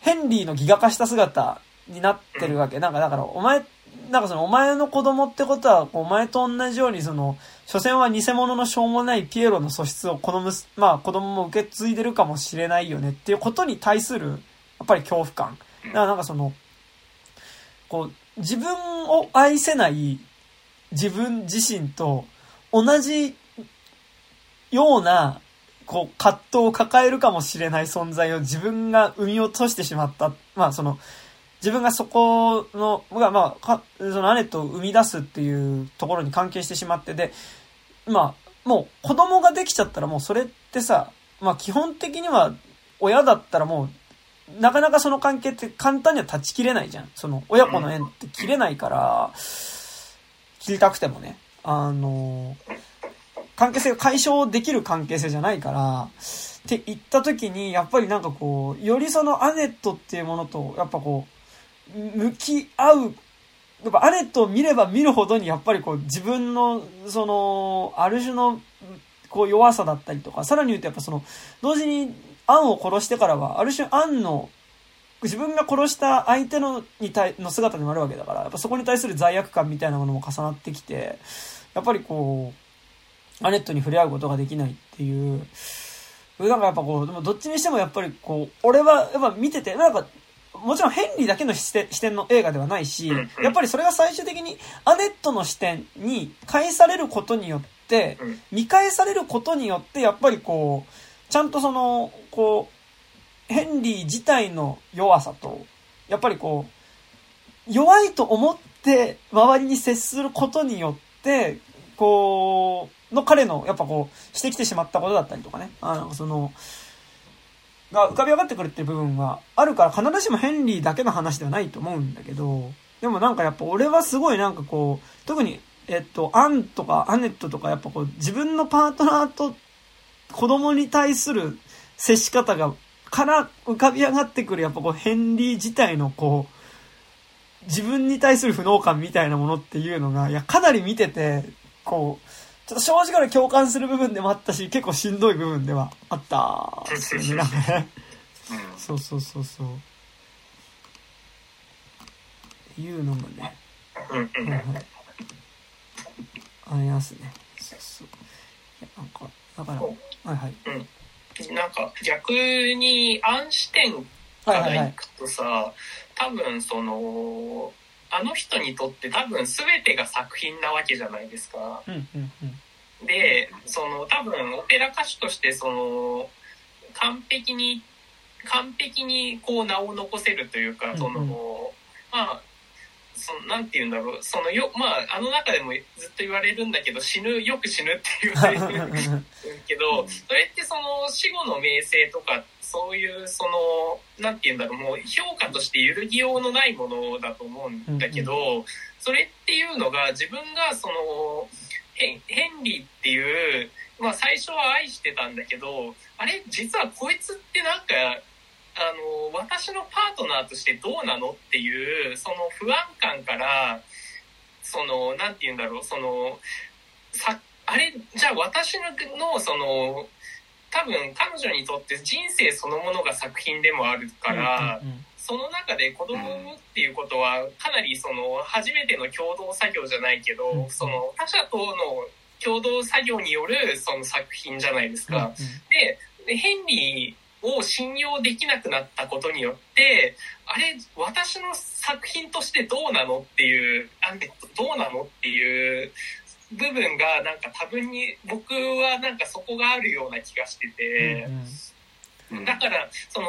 ヘンリーのギガ化した姿になってるわけ。なんか、だから、お前、なんかその、お前の子供ってことは、お前と同じように、その、所詮は偽物のしょうもないピエロの素質をこのむす、まあ子供も受け継いでるかもしれないよねっていうことに対する、やっぱり恐怖感。だからなんかその、こう、自分を愛せない自分自身と同じような、こう、葛藤を抱えるかもしれない存在を自分が生み落としてしまった。まあその、自分がそこの、が、まあ、そのアネットを生み出すっていうところに関係してしまって、で、まあ、もう子供ができちゃったらもうそれってさ、まあ基本的には親だったらもう、なかなかその関係って簡単には断ち切れないじゃん。その親子の縁って切れないから、切りたくてもね。あの、関係性が解消できる関係性じゃないから、って言った時に、やっぱりなんかこう、よりそのアネットっていうものと、やっぱこう、向き合う。やっぱアネット見れば見るほどにやっぱりこう自分のそのある種のこう弱さだったりとかさらに言うとやっぱその同時にアンを殺してからはある種アンの自分が殺した相手のに対の姿になるわけだからやっぱそこに対する罪悪感みたいなものも重なってきてやっぱりこうアネットに触れ合うことができないっていう。なんかやっぱこう、でもどっちにしてもやっぱりこう、俺はやっぱ見てて、なんかもちろんヘンリーだけの視点の映画ではないし、やっぱりそれが最終的にアネットの視点に返されることによって、見返されることによって、やっぱりこう、ちゃんとその、こう、ヘンリー自体の弱さと、やっぱりこう、弱いと思って周りに接することによって、こう、の彼の、やっぱこう、してきてしまったことだったりとかね。あの、その、が浮かび上がってくるっていう部分はあるから必ずしもヘンリーだけの話ではないと思うんだけど、でもなんかやっぱ俺はすごいなんかこう、特に、えっと、アンとかアネットとかやっぱこう自分のパートナーと子供に対する接し方が、から浮かび上がってくるやっぱこうヘンリー自体のこう、自分に対する不能感みたいなものっていうのが、いや、かなり見てて、こう、ちょっと正直から共感する部分でもあったし、結構しんどい部分ではあったなんかね。そうそうそうそう。いうのもね、はいはい、ありますね。そうそう。なんか、だから、はいはい。うん、なんか逆に暗視点からいくとさ、はいはいはい、多分その、あの人にとって多分全てが作品なわけじゃないですか。うんうんうん、でその多分オペラ歌手としてその完璧に完璧にこう名を残せるというか、その、まあそのなんて言うんだろう。そのよまああの中でもずっと言われるんだけど死ぬよく死ぬっていう (laughs) けどそれってその死後の名声とかそういうそのなんて言うんだろうもう評価として揺るぎようのないものだと思うんだけど、それっていうのが自分がそのヘンリーっていうまあ最初は愛してたんだけどあれ？実はこいつってなんかあの私のパートナーとしてどうなのっていうその不安感からそのなんて言うんだろうそのさあれ？じゃあ私のその多分彼女にとって人生そのものが作品でもあるから、うんうんうん、その中で子供を産むっていうことはかなりその初めての共同作業じゃないけど、うんうん、その他者との共同作業によるその作品じゃないですか。うんうん、でヘンリーを信用できなくなったことによってあれ私の作品としてどうなのっていうあどうなのっていう部分がなんか多分に僕はなんかそこがあるような気がしてて、うんうん。だからその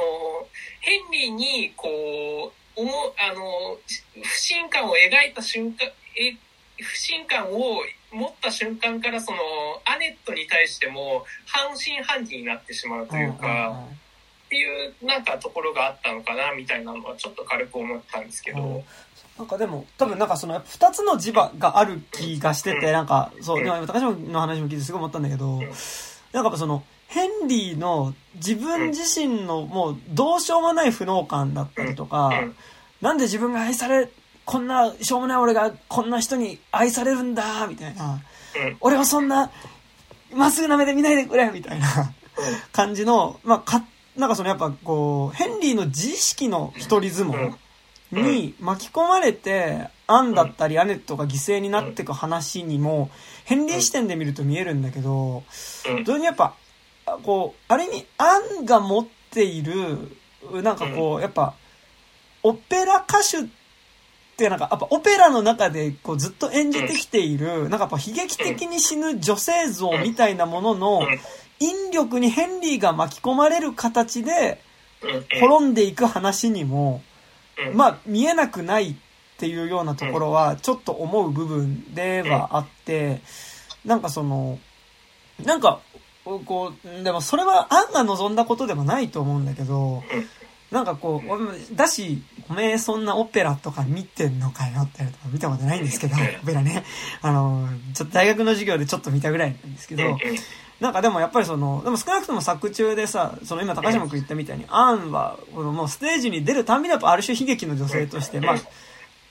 ヘンリーにこう思うあの不信感を描いた瞬間え不信感を持った瞬間からそのアネットに対しても半信半疑になってしまうというか、っていうなんかところがあったのかなみたいなのはちょっと軽く思ったんですけど、うんなんかでも、多分なんかその、二つの磁場がある気がしてて、なんか、そう、今、高島の話も聞いてすごい思ったんだけど、なんかやっぱその、ヘンリーの自分自身のもうどうしようもない不能感だったりとか、うん。なんで自分が愛され、こんな、しょうもない俺がこんな人に愛されるんだ、みたいな。うん。俺をそんな、まっすぐな目で見ないでくれ、みたいな感じの、まあ、か、なんかそのやっぱこう、ヘンリーの自意識の一人相撲に巻き込まれて、アンだったりアネットが犠牲になっていく話にも、ヘンリー視点で見ると見えるんだけど、うん。同時にやっぱ、あこう、ある意味、アンが持っている、なんかこう、やっぱ、オペラ歌手ってなんか、やっぱオペラの中でこうずっと演じてきている、なんかやっぱ悲劇的に死ぬ女性像みたいなものの、引力にヘンリーが巻き込まれる形で、滅んでいく話にも、まあ見えなくないっていうようなところは、ちょっと思う部分ではあって、なんかその、なんか、こう、でもそれはアンが望んだことでもないと思うんだけど、なんかこう、だし、おめえそんなオペラとか見てんのかよって見たことないんですけど、オペラね。あの、ちょっと大学の授業でちょっと見たぐらいなんですけど、なんかでもやっぱりその、でも少なくとも作中でさ、その今高島君言ったみたいに、アンは、このもうステージに出るたんびにやっぱある種悲劇の女性として、まあ、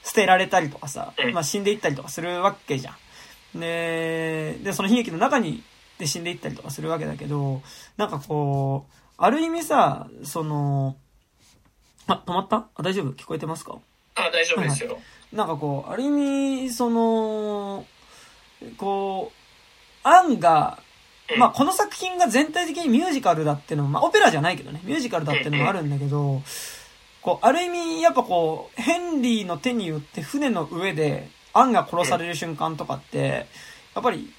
捨てられたりとかさ、まあ死んでいったりとかするわけじゃん。で、で、その悲劇の中に、で死んでいったりとかするわけだけど、なんかこう、ある意味さ、その、あ、止まった？あ、大丈夫？聞こえてますか？あ大丈夫ですよ。なんかこう、ある意味、その、こう、アンが、まあこの作品が全体的にミュージカルだってのも、まあオペラじゃないけどね、ミュージカルだってのもあるんだけど、こう、ある意味、やっぱこう、ヘンリーの手によって船の上で、アンが殺される瞬間とかって、やっぱり、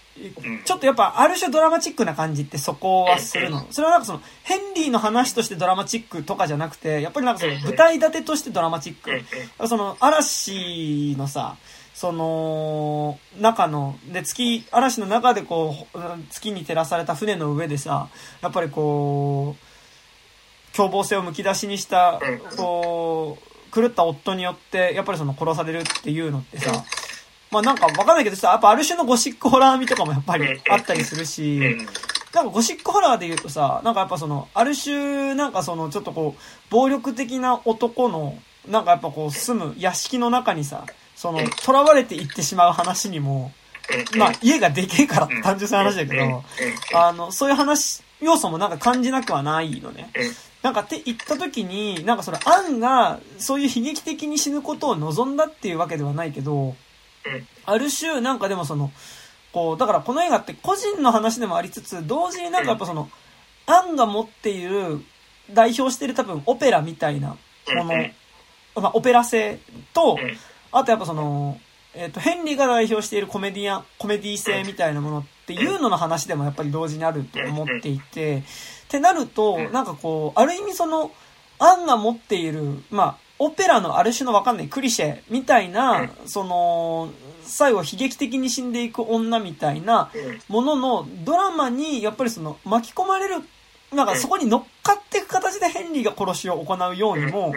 ちょっとやっぱある種ドラマチックな感じってそこはするの。それはなんかその、ヘンリーの話としてドラマチックとかじゃなくて、やっぱりなんかその舞台立てとしてドラマチック。その、嵐のさ、その、中の、で、月、嵐の中でこう、月に照らされた船の上でさ、やっぱりこう、凶暴性をむき出しにした、こう、狂った夫によって、やっぱりその殺されるっていうのってさ、まあなんかわかんないけどさ、やっぱある種のゴシックホラー味とかもやっぱりあったりするし、なんかゴシックホラーで言うとさ、なんかやっぱその、ある種、なんかその、ちょっとこう、暴力的な男の、なんかやっぱこう、住む屋敷の中にさ、その、囚われていってしまう話にも、まあ、家がでけえからって単純な話だけど、あの、そういう話、要素もなんか感じなくはないのね。なんかって言った時に、なんかそれ、アンが、そういう悲劇的に死ぬことを望んだっていうわけではないけど、ある種、なんかでもその、こう、だからこの映画って個人の話でもありつつ、同時になんかやっぱその、アンが持っている、代表している多分オペラみたいなもの、まあ、オペラ性と、あとやっぱその、えっ、と、ヘンリーが代表しているコメディアン、コメディ性みたいなものっていうのの話でもやっぱり同時にあると思っていて、ってなると、なんかこう、ある意味その、アンが持っている、まあ、オペラのある種のわかんないクリシェみたいな、その、最後悲劇的に死んでいく女みたいなもののドラマにやっぱりその巻き込まれる、なんかそこに乗っかっていく形でヘンリーが殺しを行うようにも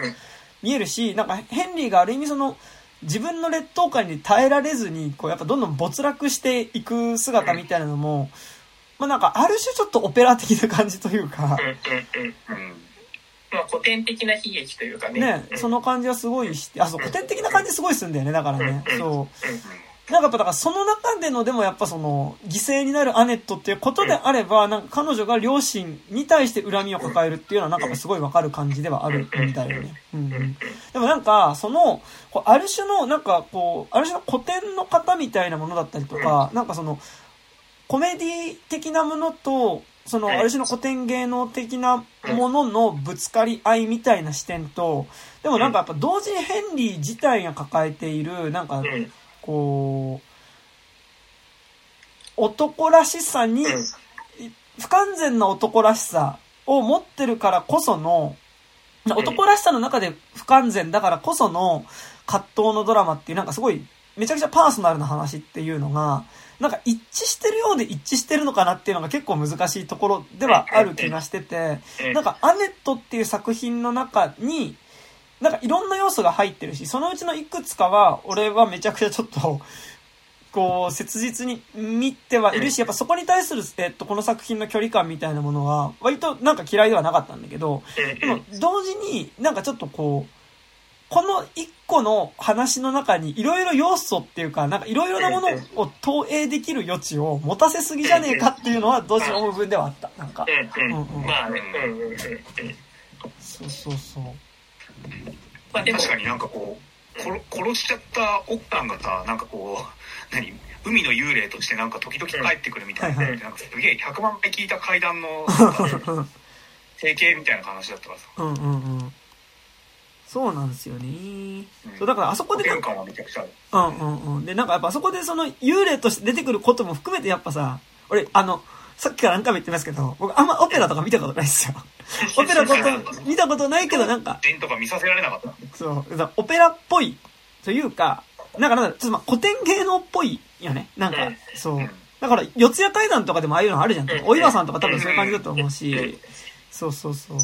見えるし、なんかヘンリーがある意味その、自分の劣等感に耐えられずに、こうやっぱどんどん没落していく姿みたいなのも、まあなんかある種ちょっとオペラ的な感じというか、まあ、古典的な悲劇というかね。ね、その感じはすごいして、あ、そう、古典的な感じすごいするんだよね、だからね。そう。なんかやっぱだからその中でのでもやっぱその犠牲になるアネットっていうことであれば、なんか彼女が両親に対して恨みを抱えるっていうのはなんかすごいわかる感じではあるみたいよね。うんうん。でもなんか、その、こうある種の、なんかこう、ある種の古典の方みたいなものだったりとか、なんかその、コメディ的なものと、その、ある種の古典芸能的なもののぶつかり合いみたいな視点と、でもなんかやっぱ同時にヘンリー自体が抱えている、なんか、こ男らしさに、うん。不完全な男らしさを持ってるからこその、男らしさの中で不完全だからこその葛藤のドラマっていうなんかすごいめちゃくちゃパーソナルな話っていうのが、なんか一致してるようで一致してるのかなっていうのが結構難しいところではある気がしてて、うん。なんかアネットっていう作品の中に、なんかいろんな要素が入ってるし、そのうちのいくつかは、俺はめちゃくちゃちょっと、こう、切実に見てはいるし、やっぱそこに対する、えっと、この作品の距離感みたいなものは、割となんか嫌いではなかったんだけど、でも、同時になんかちょっとこう、この一個の話の中にいろいろ要素っていうか、なんかいろいろなものを投影できる余地を持たせすぎじゃねえかっていうのはどうしても思分ではあった。なんか。うんうん。そうそうそう。まあでも、確かになんかこう殺殺しちゃった奥さんがさなんかこう何海の幽霊としてなんか時々帰ってくるみたいな,、なんかすげえ100万回聞いた階段の整形みたいな話だったからさ、うんうんうん。そうなんですよね。うんそう、だからあそこでなんか、うんうんうん。で、なんかやっぱあそこでその幽霊として出てくることも含めてやっぱさ、俺、あの、さっきから何回も言ってますけど、僕あんまオペラとか見たことないですよ。(laughs) オペラこと、見たことないけどなんか、人とか見させられなかった。そう、オペラっぽいというか、なんかなんだろうちょっとまあ古典芸能っぽいよね。なんかうん、そう。うん。だから、四谷階段とかでもああいうのあるじゃんうん。お岩さんとか多分そういう感じだと思ううん。し、そうそうそう。っ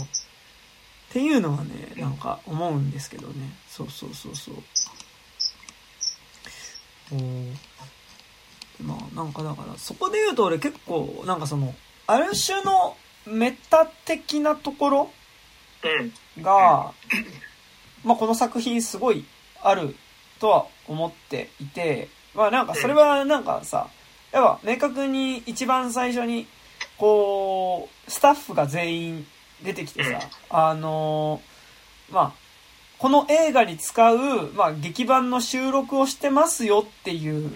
ていうのはね、なんか思うんですけどね。そうそうそう。そう。まあなんかだから、そこで言うと俺結構、なんかその、ある種のメタ的なところうん。が、まあこの作品すごいあるとは思っていて、まあなんかそれはなんかさ、やっぱ明確に一番最初に、こう、スタッフが全員出てきてさ、あのーまあ、この映画に使う、まあ劇版の収録をしてますよっていう、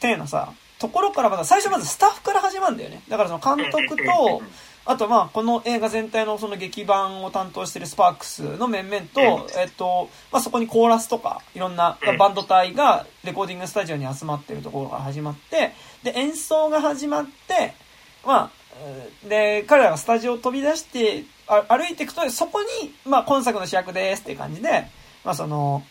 体のさ、ところからまた最初まずスタッフから始まるんだよね。だからその監督と、あとまあこの映画全体のその劇版を担当してるスパークスの面々と、えっと、まあそこにコーラスとかいろんなうん。バンド隊がレコーディングスタジオに集まってるところから始まって、で演奏が始まって、まあ、えーで、彼らがスタジオを飛び出してあ歩いていくと、そこに、まあ今作の主役ですっていう感じで、まあその、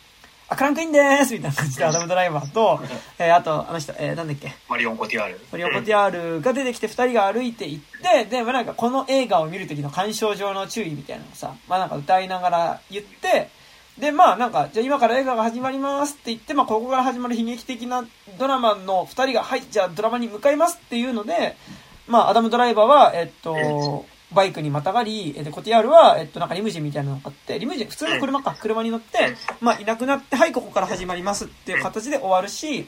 あ、クランクインです！みたいな感じでアダムドライバーと、(laughs) えーあとあの人、えーなんだっけ、マリオン・コティアール。マリオコティアールが出てきて二人が歩いていって、で、まあなんかこの映画を見る時の鑑賞上の注意みたいなのをさ、まあなんか歌いながら言って、で、まあなんか、じゃあ今から映画が始まりますって言って、まあここから始まる悲劇的なドラマの二人が、はい、じゃあドラマに向かいますっていうので、まあアダムドライバーは、えっと、バイクにまたがり、えで、コティアールは、えっと、なんかリムジンみたいなのがあって、リムジン、普通の車か、車に乗って、まあいなくなって、はい、ここから始まりますっていう形で終わるし、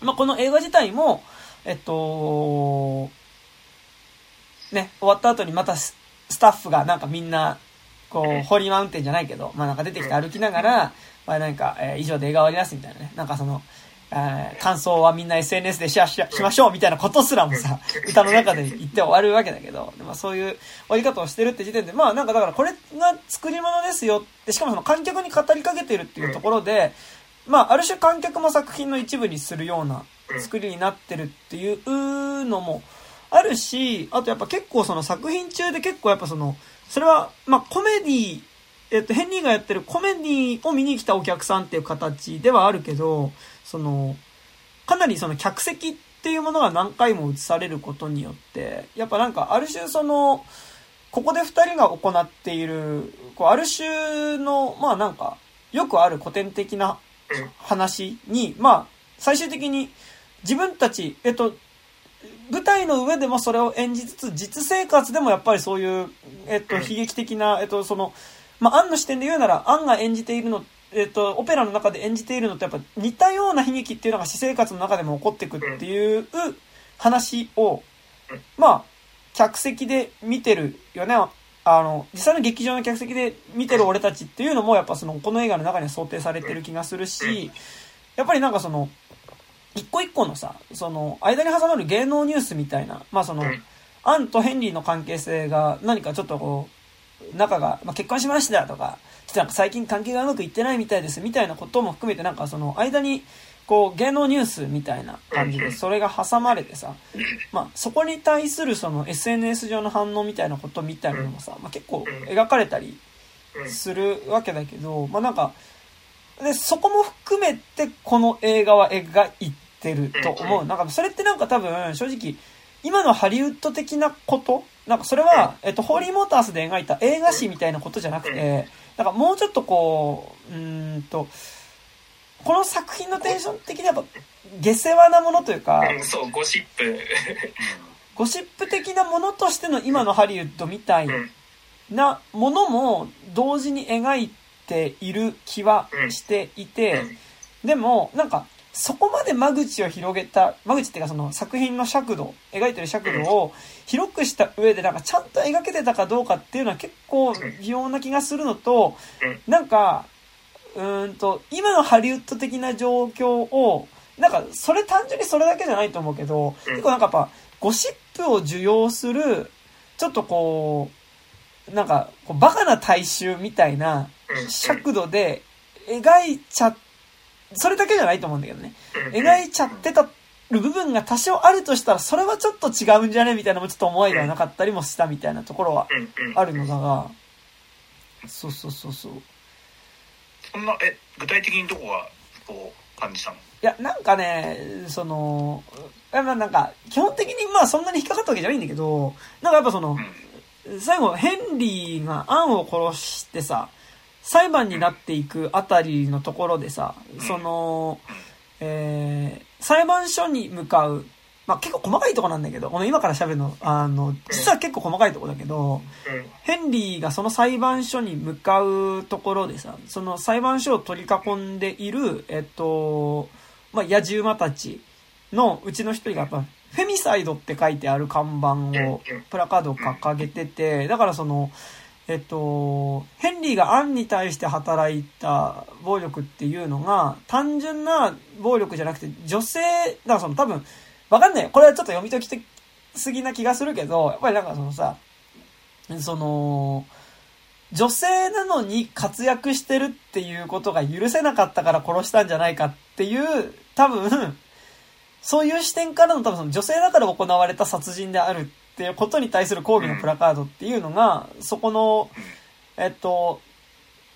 まあこの映画自体も、えっと、ね、終わった後にまたススタッフがなんかみんな、こう、ホーリーマウンテンじゃないけど、まあなんか出てきて歩きながら、まあなんか、えー以上で映画終わりますみたいなね。なんかその、えー感想はみんな SNS でシェアししましょうみたいなことすらもさ、(laughs) 歌の中で言って終わるわけだけど、まあそういう終わり方をしてるって時点で、まあなんかだからこれが作り物ですよって、しかもその観客に語りかけてるっていうところで、まあある種観客も作品の一部にするような作りになってるっていうのもあるし、あとやっぱ結構その作品中で結構やっぱその、それは、まあコメディ、えっと、ヘンリーがやってるコメディを見に来たお客さんっていう形ではあるけど、その、かなりその客席っていうものが何回も映されることによって、やっぱなんかある種その、ここで二人が行っている、こうある種の、まあなんか、よくある古典的な話に、まあ、最終的に自分たち、えっと、舞台の上でもそれを演じつつ、実生活でもやっぱりそういう、えっと、悲劇的な、えっと、その、まあ、アンの視点で言うなら、アンが演じているの、えっと、オペラの中で演じているのとやっぱ似たような悲劇っていうのが私生活の中でも起こってくっていう話を、まあ、客席で見てるよね。あの、実際の劇場の客席で見てる俺たちっていうのも、やっぱその、この映画の中には想定されてる気がするし、やっぱりなんかその、一個一個のさ、その、間に挟まる芸能ニュースみたいな、まあその、アンとヘンリーの関係性が何かちょっとこう、仲が、まあ、結婚しましたとか、なんか最近関係がうまくいってないみたいですみたいなことも含めてなんかその間にこう、芸能ニュースみたいな感じで、それが挟まれてさ、まあ、そこに対するその SNS 上の反応みたいなことみたいなのもさ、まあ、結構描かれたりするわけだけど、まあなんか、で、そこも含めてこの映画は描いてると思う。なんかそれってなんか多分、正直、今のハリウッド的なこと？なんかそれは、えっと、ホーリーモータースで描いた映画史みたいなことじゃなくて、なんかもうちょっとこう、うーんと、この作品のテンション的にやっぱ、下世話なものというか、うんそう、ゴシップ。(laughs) ゴシップ的なものとしての今のハリウッドみたいうんなものも同時に描いている気はしていて、でも、なんか、そこまで間口を広げた、間口っていうかその作品の尺度、描いてる尺度を広くした上で、なんかちゃんと描けてたかどうかっていうのは結構微妙な気がするのと、なんか、うーんと、今のハリウッド的な状況を、なんか、それ単純にそれだけじゃないと思うけど、うん。結構なんかやっぱ、ゴシップを受容する、ちょっとこう、なんか、こうバカな大衆みたいなうん。尺度で描いちゃ、それだけじゃないと思うんだけどね。描いちゃってたる部分が多少あるとしたら、それはちょっと違うんじゃね？みたいなのもちょっと思いがなかったりもしたみたいなところはあるのだが、そうそうそうそう。そんなえ具体的にどこがこう感じたの？いや、なんかね、その、やまあなんか、基本的にまあそんなに引っかかったわけじゃないんだけど、なんかやっぱその、最後、ヘンリーがアンを殺してさ、裁判になっていくあたりのところでさ、その、えー、裁判所に向かう、まあ結構細かいとこなんだけど、ごめん、今から喋るの、あの、実は結構細かいとこだけど、ヘンリーがその裁判所に向かうところでさ、その裁判所を取り囲んでいる、えっと、まあ、野獣馬たちのうちの一人がやっぱ、フェミサイドって書いてある看板を、プラカードを掲げてて、だからその、えっと、ヘンリーがアンに対して働いた暴力っていうのが、単純な暴力じゃなくて、女性、だからその多分、わかんない。これはちょっと読み解きすぎな気がするけど、やっぱりなんかそのさ、その、女性なのに活躍してるっていうことが許せなかったから殺したんじゃないかっていう、多分、そういう視点からの多分その女性だから行われた殺人であるっていうことに対する抗議のプラカードっていうのが、そこの、えっと、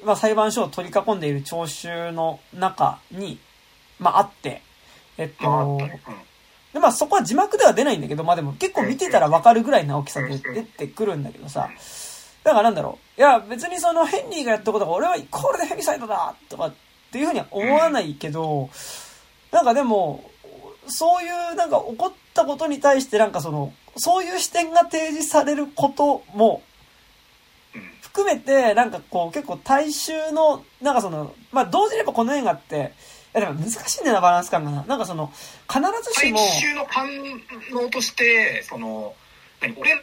まあ、裁判所を取り囲んでいる聴衆の中に、まあ、あって、えっと、で、まあそこは字幕では出ないんだけど、まあでも結構見てたらわかるぐらいの大きさで出てくるんだけどさ、だからなんだろう。いや別にそのヘンリーがやったことが俺はイコールでヘビサイドだとかっていうふうには思わないけど、なんかでも、そういうなんか起こったことに対してなんかその、そういう視点が提示されることもうん含めて、なんかこう結構大衆の、なんかその、まあ同時にやっぱこの映画って、いやでも難しいんだよな、バランス感がな。なんかその、必ずし大も、衆の反応としてその何俺ら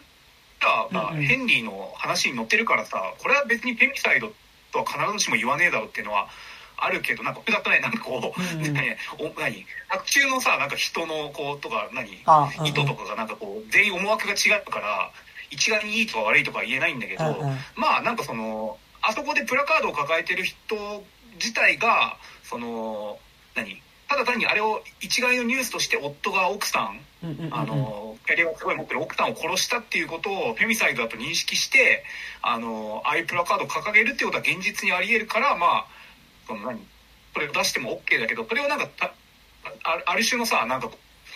がうんうんヘンリーの話に乗ってるからさこれは別にフェミサイドとは必ずしも言わねえだろうっていうのはあるけどなんかだったねなんかこう、うん。うん何お何？白昼のさなんか人のこうとか何？意図とかがなんかこう全員思惑が違うから一概にいいとか悪いとかは言えないんだけど、うんうん。まあなんかそのあそこでプラカードを抱えてる人自体がその何？ただ単にあれを一概のニュースとして夫が奥さんキャリアがすごい持ってる奥さんを殺したっていうことをフェミサイドだと認識してあのああいうプラカードを掲げるっていうことは現実にあり得るからまあその何それを出しても OK だけどそれをなんかたあある種のさなんか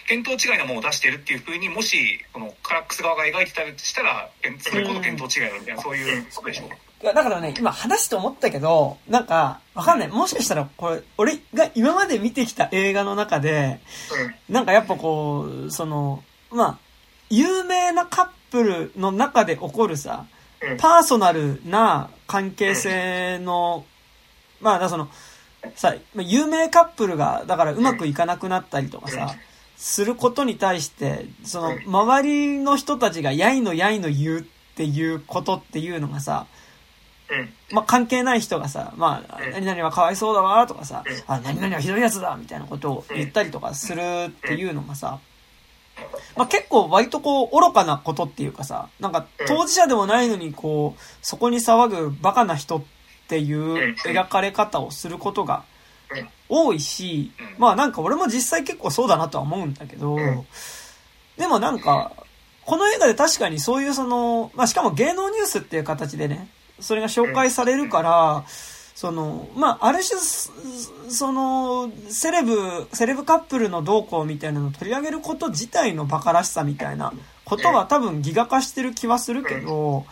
見当違いなものを出してるっていうふうにもしこのカラックス側が描いてたとしたらえそういうこと見当違いだみたいなそういうことでしょいや、だからね、今話して思ったけど、なんか、わかんない。もしかしたら、これ、俺が今まで見てきた映画の中で、なんかやっぱこう、その、まあ、有名なカップルの中で起こるさ、うん。パーソナルな関係性の、まあ、その、さ、まあ有名カップルが、だからうまくいかなくなったりとかさ、することに対して、その、周りの人たちがやいのやいの言うっていうことっていうのがさ、うん。まあ、関係ない人がさ、まあ、うん。何々はかわいそうだわとかさうん、あ、何々はひどいやつだみたいなことを言ったりとかするっていうのがさ、まあ、結構割とこう愚かなことっていうかさ、なんか当事者でもないのにこう、そこに騒ぐバカな人っていう描かれ方をすることが多いしうん、まあなんか俺も実際結構そうだなとは思うんだけどん、でもなんか、この映画で確かにそういうその、まあしかも芸能ニュースっていう形でね、それが紹介されるから、その、まあある種、すその、セレブ、セレブカップルの動向みたいなのを取り上げること自体の馬鹿らしさみたいなことは多分ギガ化してる気はするけど、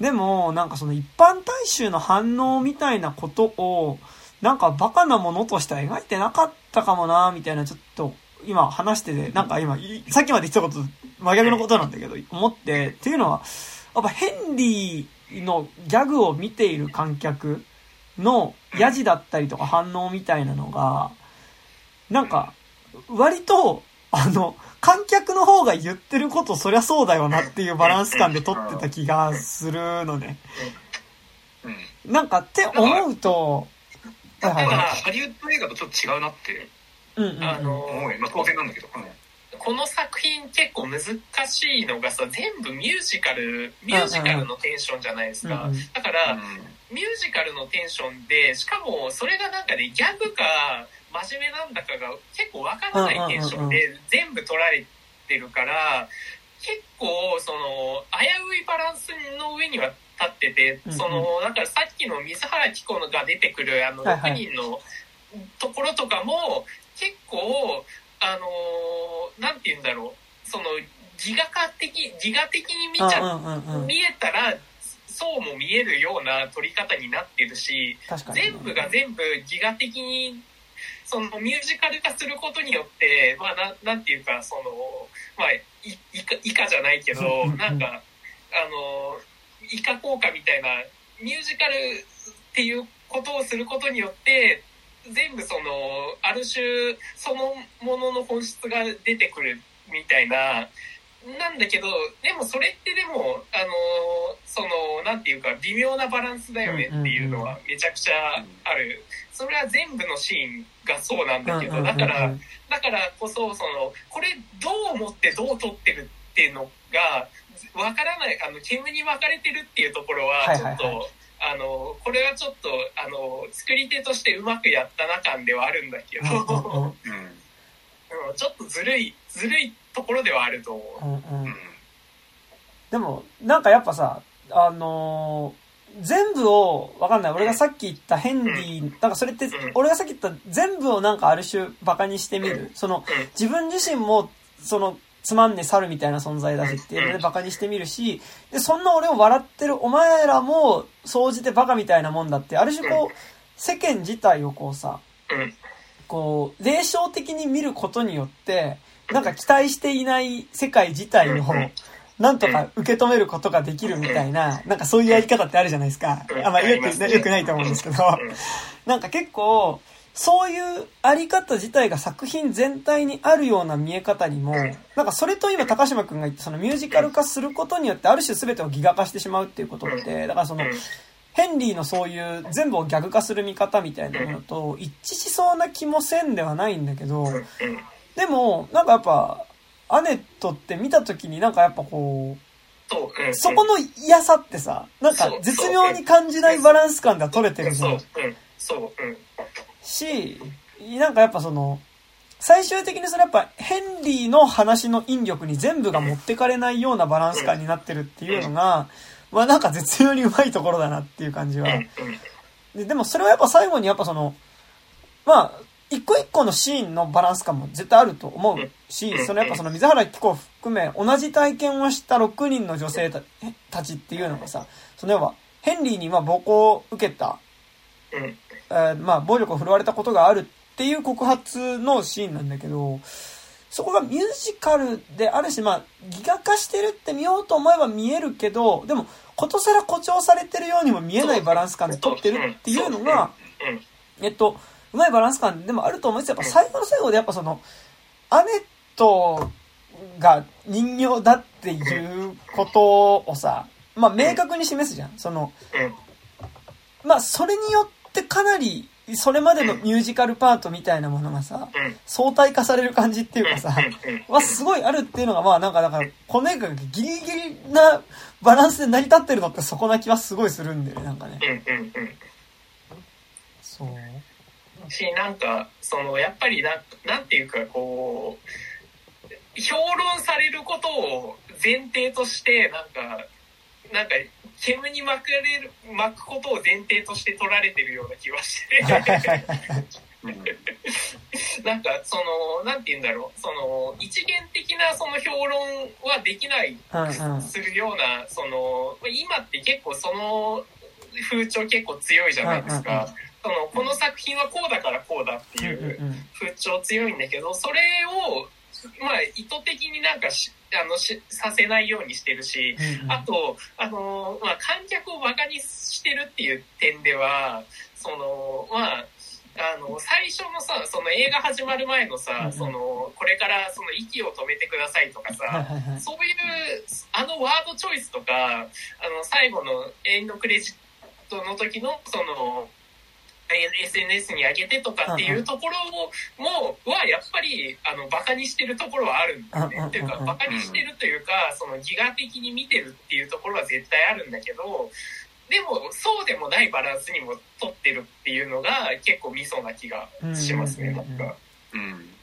でも、なんかその一般大衆の反応みたいなことを、なんかバカなものとしては描いてなかったかもな、みたいなちょっと、今話してて、なんか今、いさっきまで言ってたこと、真逆のことなんだけど、思って、っていうのは、やっぱヘンリーのギャグを見ている観客のヤジだったりとか反応みたいなのが、なんか、割と、あの、観客の方が言ってることそりゃそうだよなっていうバランス感で撮ってた気がするのね。うん。なんかって思うと、はいはいなんかはハリウッド映画とちょっと違うなってい。うんうんうん。あの思うよ。まあ当然なんだけど。うんこの作品結構難しいのがさ全部ミュージカルミュージカルのテンションじゃないですか、うんうんだから、ミュージカルのテンションでしかもそれがなんかねギャグか真面目なんだかが結構わからないテンションで全部取られてるから結構その危ういバランスの上には立ってて、うんうんそのだからさっきの水原希子が出てくるあのはいはい6人のところとかも結構あのーなんて言うんだろうその自我化的自我的に見ちゃう。見えたらそうも見えるような撮り方になってるし。全部が全部自我的にそのミュージカル化することによってまあななんていうかそのまあい以下以下じゃないけどうんう。んなんかあの以下効果みたいなミュージカルっていうことをすることによって全部そのある種そのものの本質が出てくるみたいななんだけどでもそれってでもあのそのなんていうか微妙なバランスだよねっていうのはめちゃくちゃあるそれは全部のシーンがそうなんだけどだからだからこそそのこれどう思ってどう撮ってるっていうのがわからないあの煙に分かれてるっていうところはちょっと、あのこれはちょっとあの作り手としてうまくやったな感ではあるんだけど、ちょっとずるいずるいところではあると思う。うんうん。うん。でも、なんかやっぱさ、あのー全部を、わかんない。俺がさっき言ったヘンリー、なんかそれってん、俺がさっき言った全部をなんかある種バカにしてみる。その、うん。自分自身も、その、つまんねえ猿みたいな存在だしっていうのでバカにしてみるし、で、そんな俺を笑ってるお前らも、総じてバカみたいなもんだって、ある種こう、世間自体をこうさ、うん。こう、霊障的に見ることによって、なんか期待していない世界自体を、なんとか受け止めることができるみたいな、なんかそういうやり方ってあるじゃないですか。あん。まあ、よく、よくないと思うんですけど、なんか結構、そういうあり方自体が作品全体にあるような見え方にも、なんかそれと今高島くんが言ったそのミュージカル化することによってある種全てをギガ化してしまうっていうことって、だからその、ヘンリーのそういう全部をギャグ化する見方みたいなものと一致しそうな気もせんではないんだけど、でも、なんかやっぱ、アネットって見た時になんかやっぱこそう、そこの嫌さってさ、なんか絶妙に感じないバランス感では取れてるじゃ。ん。し、なんかやっぱその、最終的にそれやっぱヘンリーの話の引力に全部が持ってかれないようなバランス感になってるっていうのが、まあなんか絶妙にうまいところだなっていう感じは。ででもそれはやっぱ最後にやっぱその、まあ、一個一個のシーンのバランス感も絶対あると思うし、そのやっぱその水原希子を含め同じ体験をした6人の女性たたちっていうのがさ、その要はヘンリーにまあ暴行を受けた、うん。えーまあ暴力を振るわれたことがあるっていう告発のシーンなんだけど、そこがミュージカルであるし、まあ、ギガ化してるって見ようと思えば見えるけど、でも、ことさら誇張されてるようにも見えないバランス感で撮ってるっていうのが、えっと、うまいバランス感でもあると思うんですよ。やっぱ最後の最後でやっぱその、アネットが人形だっていうことをさ、まあ明確に示すじゃん。その、まあそれによってかなり、それまでのミュージカルパートみたいなものがさ、相対化される感じっていうかさ、はすごいあるっていうのがまあなんかだから、この映画がギリギリなバランスで成り立ってるのってそこな気はすごいするんだよね、なんかね。そう。し、なんか、その、やっぱりな、なんていうか、こう、評論されることを前提として、なんか、なんか、煙に巻かれる、巻くことを前提として取られてるような気がして。う (laughs) んなんか、その、なんて言うんだろう、その、一元的なその評論はできない。するような、その、今って結構その風潮結構強いじゃないですか。その、この作品はこうだからこうだってうんいう風潮強いんだけど、それを、まあ、意図的になんかし、あの、し、させないようにしてるし、うんうんあと、あの、まあ、観客をバカにしてるっていう点では、その、まあ、あの、最初のさ、その映画始まる前のさん、その、これからその息を止めてくださいとかはいさ。そういう、あのワードチョイスとか、あの、最後のエンドクレジットの時の、その、え SNS に上げてとかっていうところも、もは、やっぱり、あの、バカにしてるところはあるんだよね。っていうか、バカにしてるというか、その、ギガ的に見てるっていうところは絶対あるんだけど、でも、そうでもないバランスにも取ってるっていうのが、結構ミソな気がしますね、うんうんうんうんなんか。うん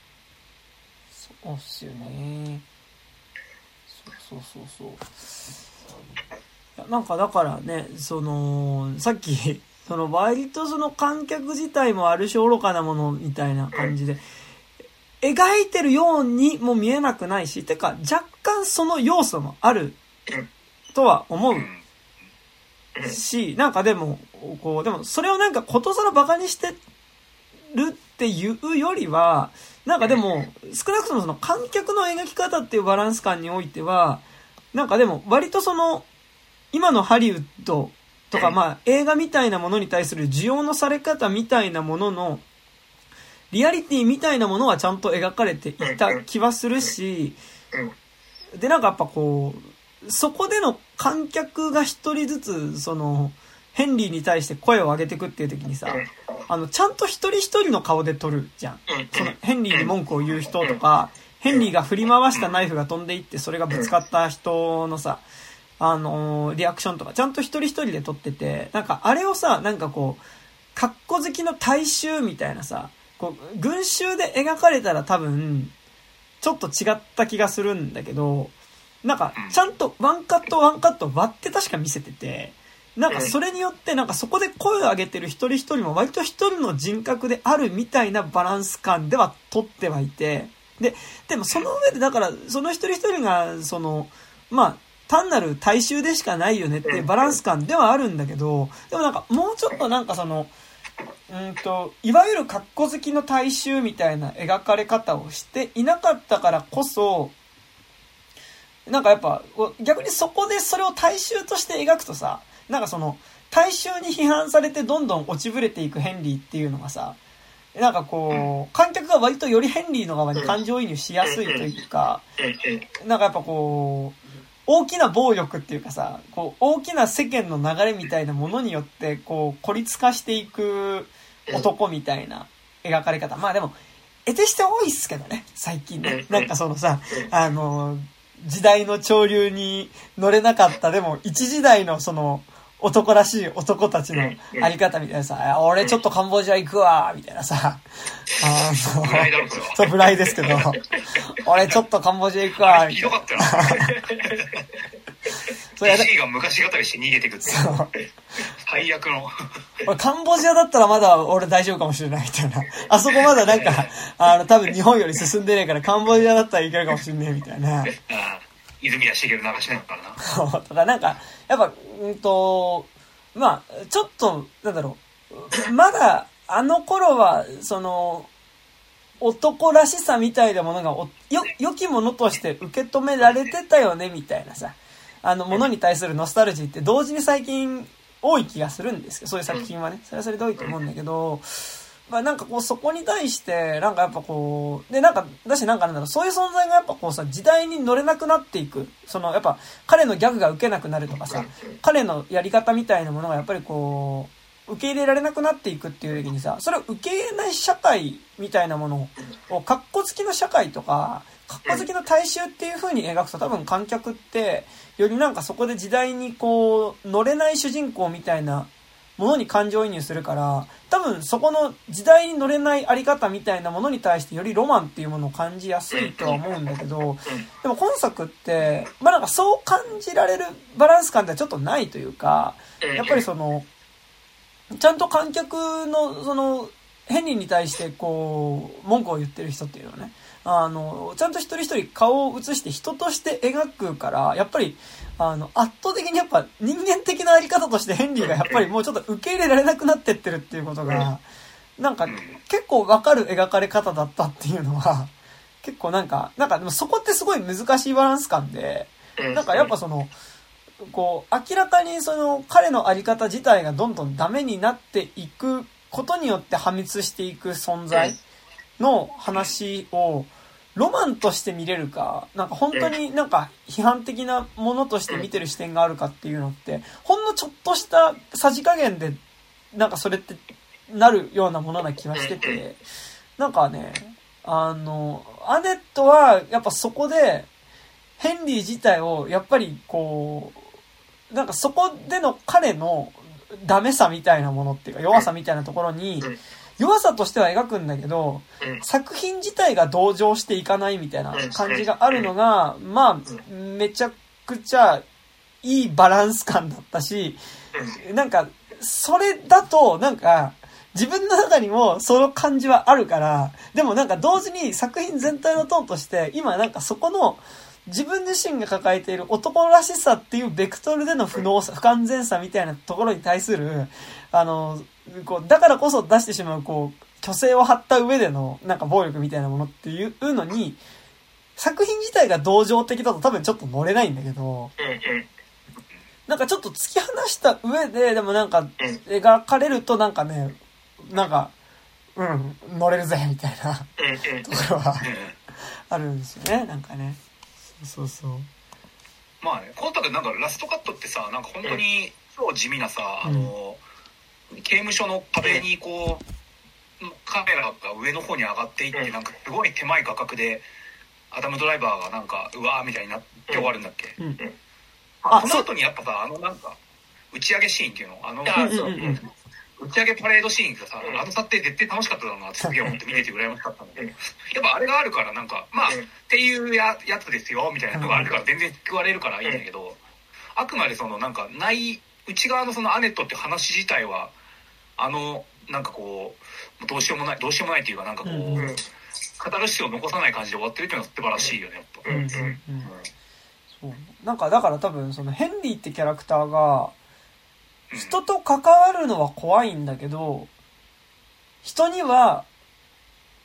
そうっすよね。そうそうそうそう。なんかだからね、その、さっき、その割とその観客自体もある種愚かなものみたいな感じで、描いてるようにも見えなくないし、てか若干その要素もあるとは思うし、なんかでも、こう、でもそれをなんかことさらバカにしてるっていうよりは、なんかでも、少なくともその観客の描き方っていうバランス感においては、なんかでも割とその、今のハリウッドとかまあ映画みたいなものに対する需要のされ方みたいなものの、リアリティみたいなものはちゃんと描かれていた気はするし、でなんかやっぱこう、そこでの観客が一人ずつ、その、ヘンリーに対して声を上げてくっていう時にさ、あの、ちゃんと一人一人の顔で撮るじゃん。その、ヘンリーに文句を言う人とか、ヘンリーが振り回したナイフが飛んでいって、それがぶつかった人のさ、あのーリアクションとか、ちゃんと一人一人で撮ってて、なんかあれをさ、なんかこう、格好好きの大衆みたいなさ、こう、群衆で描かれたら多分、ちょっと違った気がするんだけど、なんか、ちゃんとワンカットワンカット割って確か見せてて、なんかそれによってなんかそこで声を上げてる一人一人も割と一人の人格であるみたいなバランス感では取ってはいて、で、でもその上でだからその一人一人がその、まあ、単なる大衆でしかないよねってバランス感ではあるんだけど、でもなんかもうちょっとなんかその、うんと、いわゆる格好好きの大衆みたいな描かれ方をしていなかったからこそ、なんかやっぱ、逆にそこでそれを大衆として描くとさ、なんかその、大衆に批判されてどんどん落ちぶれていくヘンリーっていうのがさ、なんかこう、観客が割とよりヘンリーの側に感情移入しやすいというか、なんかやっぱこう、大きな暴力っていうかさ、こう、大きな世間の流れみたいなものによって、こう、孤立化していく男みたいな描かれ方。まあでも、得てして多いっすけどね、最近ね。なんかそのさ、あの、時代の潮流に乗れなかった、でも一時代のその、男らしい男たちのあり方みたいなさ、俺ちょっとカンボジア行くわ、みたいなさ、あの、ブライですけど、俺ちょっとカンボジア行くわ、みたいな。(laughs) それやだ。G が昔語りして逃げてくって最悪の。俺カンボジアだったらまだ俺大丈夫かもしれないみたいな。あそこまだなんか、あの、多分日本より進んでねえからカンボジアだったらいけるかもしれねえみたいな。泉谷しげる流しなからな？(laughs) とかなんか、やっぱ、うんと、まあ、ちょっと、なんだろう、まだ、あの頃は、その、男らしさみたいなものがお、よ、良きものとして受け止められてたよね、みたいなさ、あの、ものに対するノスタルジーって同時に最近多い気がするんですけど、そういう作品はね、それはそれで多いと思うんだけど、まあなんかこうそこに対して、なんかやっぱこう、でなんか、だしなんかなんだろう、そういう存在がやっぱこうさ、時代に乗れなくなっていく。そのやっぱ彼のギャグが受けなくなるとかさ、彼のやり方みたいなものがやっぱりこう、受け入れられなくなっていくっていう時にさ、それを受け入れない社会みたいなものを、カッコつきの社会とか、カッコ好きの大衆っていう風に描くと多分観客って、よりなんかそこで時代にこう、乗れない主人公みたいなものに感情移入するから、多分そこの時代に乗れないあり方みたいなものに対してよりロマンっていうものを感じやすいとは思うんだけど、でも今作って、まあなんかそう感じられるバランス感ってちょっとないというか、やっぱりその、ちゃんと観客の、その、ヘンリーに対してこう、文句を言ってる人っていうのはね、あの、ちゃんと一人一人顔を映して人として描くから、やっぱり、あの、圧倒的にやっぱ人間的なあり方としてヘンリーがやっぱりもうちょっと受け入れられなくなってってるっていうことが、なんか結構わかる描かれ方だったっていうのは、結構なんか、なんかでもそこってすごい難しいバランス感で、なんかやっぱその、こう、明らかにその彼のあり方自体がどんどんダメになっていくことによって破滅していく存在の話をロマンとして見れるか、なんか本当になんか批判的なものとして見てる視点があるかっていうのって、ほんのちょっとしたさじ加減で、なんかそれってなるようなものな気がしてて、なんかね、あの、アネットはやっぱそこで、ヘンリー自体をやっぱりこう、なんかそこでの彼のダメさみたいなものっていうか弱さみたいなところにうん、弱さとしては描くんだけど、うん。作品自体が同情していかないみたいな感じがあるのが、まあ、めちゃくちゃいいバランス感だったし、なんか、それだと、なんか、自分の中にもその感じはあるから、でもなんか同時に作品全体のトーンとして、今なんかそこの自分自身が抱えている男らしさっていうベクトルでの不能さ、不完全さみたいなところに対する、あの、こう、だからこそ出してしまう、こう、虚勢を張った上での、なんか暴力みたいなものっていうのに、作品自体が同情的だと多分ちょっと乗れないんだけど、なんかちょっと突き放した上で、でもなんか描かれるとなんかね、なんか、うん、乗れるぜ、みたいなところはあるんですよね、なんかね。そうそうそう。まあね今作なんかラストカットってさなんか本当に超地味なさ、あの刑務所の壁にこうカメラが上の方に上がっていって、うん。なんかすごい手前画角でアダム・ドライバーがなんかうわーみたいになって終わるんだっけ、うん。ああその後にやっぱさあのなんか打ち上げシーンっていうの？あのあそううんうん。うん打ち上げパレードシーンがさ、うん。あの撮影絶対楽しかっただろうなってすげえ思って見てて羨ましかったんだけど、やっぱあれがあるからなんか、まあ、うん。っていうややつですよみたいなのがあるから全然救われるからいいんだけど、あくまでそのなんか内、内側のそのアネットっていう話自体は、あの、なんかこう、どうしようもない、どうしようもないっていうかなんかこう、うんうんカタルシスを残さない感じで終わってるっていうのは素晴らしいよね、やっぱ。うんうん。そう。なんかだから多分そのヘンリーってキャラクターが、うん人と関わるのは怖いんだけど、人には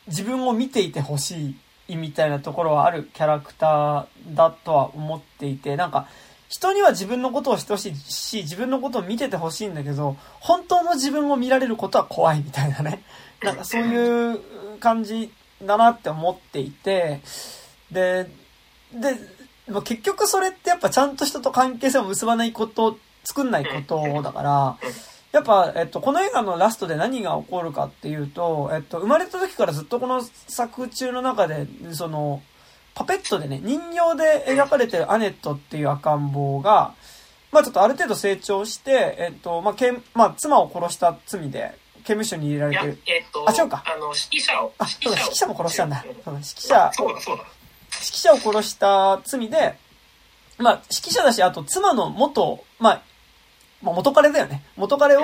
自分を見ていてほしいみたいなところはあるキャラクターだとは思っていて、なんか人には自分のことをしてほしいし、自分のことを見ててほしいんだけど、本当の自分を見られることは怖いみたいなね。(laughs) なんかそういう感じだなって思っていて、で、で、まあ結局それってやっぱちゃんと人と関係性を結ばないこと、作んないことだから、やっぱ、えっと、この映画のラストで何が起こるかっていうと、えっと、生まれた時からずっとこの作中の中で、その、パペットでね、人形で描かれてるアネットっていう赤ん坊が、まあちょっとある程度成長して、えっと、まあ、けんまあ、妻を殺した罪で、刑務所に入れられてる。、えっと、あ違うかあの、指揮者を、あ、そうだ、指揮者も殺したんだ。そうだ、指揮者、あそうだそうだ。指揮者を殺した罪で、まあ、指揮者だし、あと妻の元、まあ、まあ、元彼だよね。元彼を、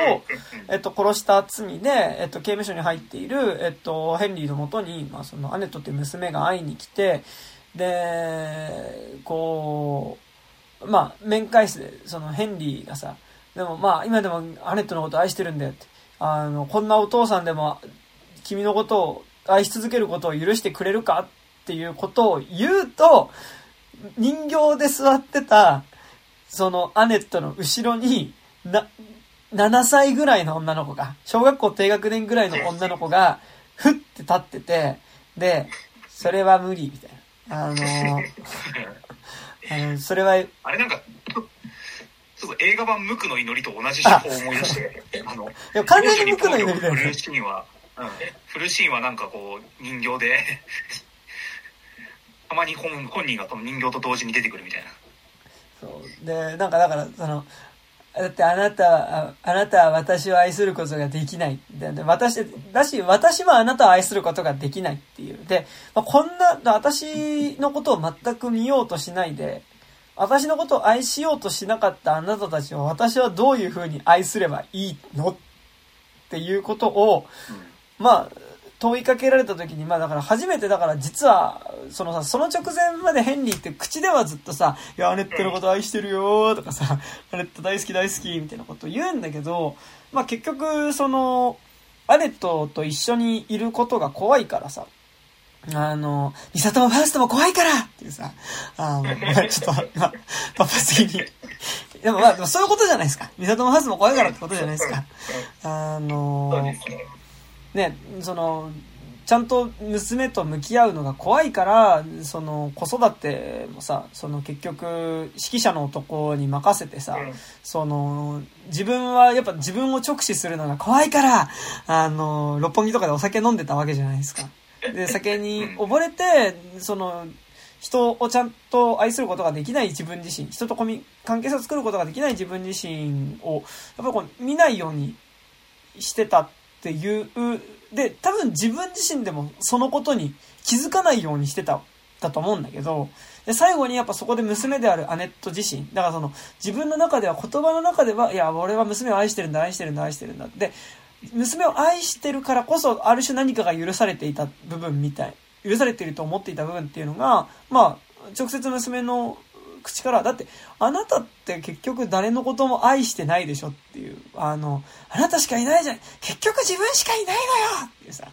えっと、殺した罪で、えっと、刑務所に入っている、えっと、ヘンリーのもとに、まあ、その、アネットっていう娘が会いに来て、で、こう、まあ、面会室で、その、ヘンリーがさ、でもまあ、今でもアネットのこと愛してるんだよって。あの、こんなお父さんでも、君のことを愛し続けることを許してくれるか？っていうことを言うと、人形で座ってた、そのアネットの後ろに、な、7歳ぐらいの女の子が、小学校低学年ぐらいの女の子が、ふって立ってて、で、それは無理、みたいな。あのーあの、それは、あれなんか、ちょっと映画版無垢の祈りと同じ手法を思い出して、(laughs) あの、いや完全に僕の祈りだよねフル。シーンは、うん、フルシーンはなんかこう、人形で、(laughs) たまに本本人がその人形と同時に出てくるみたいな。そう。で、なんかだから、その、だってあなた、ああなたは私を愛することができない。でで私、だし、私もあなたを愛することができないっていう。で、まあ、こんな、私のことを全く見ようとしないで、私のことを愛しようとしなかったあなたたちを私はどういう風に愛すればいいの？っていうことを、まあ、問いかけられた時に、まあだから初めてだから実は、そのさ、その直前までヘンリーって口ではずっとさ、いや、アネットのこと愛してるよとかさ、アネット大好き大好きみたいなことを言うんだけど、まあ結局、その、アネットと一緒にいることが怖いからさ、あの、ミサトもファーストも怖いからっていうさ、あの、ちょっと、まあ、パパすぎに。でもまあ、そういうことじゃないですか。ミサトもファーストも怖いからってことじゃないですか。あの、ね。ね、その、ちゃんと娘と向き合うのが怖いから、その子育てもさ、その結局指揮者の男に任せてさ、うんその、自分はやっぱ自分を直視するのが怖いから、あの、六本木とかでお酒飲んでたわけじゃないですか。で、酒に溺れて、その、人をちゃんと愛することができない自分自身、人とコミ関係性を作ることができない自分自身を、やっぱりこう見ないようにしてたっていう、で、多分自分自身でもそのことに気づかないようにしてた、だと思うんだけど、で、最後にやっぱそこで娘であるアネット自身、だからその自分の中では言葉の中では、いや、俺は娘を愛してるんだ、愛してるんだ、愛してるんだ。で、娘を愛してるからこそ、ある種何かが許されていた部分みたい、許されていると思っていた部分っていうのが、まあ、直接娘の口から、だって、あなたって結局誰のことも愛してないでしょっていう、あの、あなたしかいないじゃん、結局自分しかいないのよっていうさ、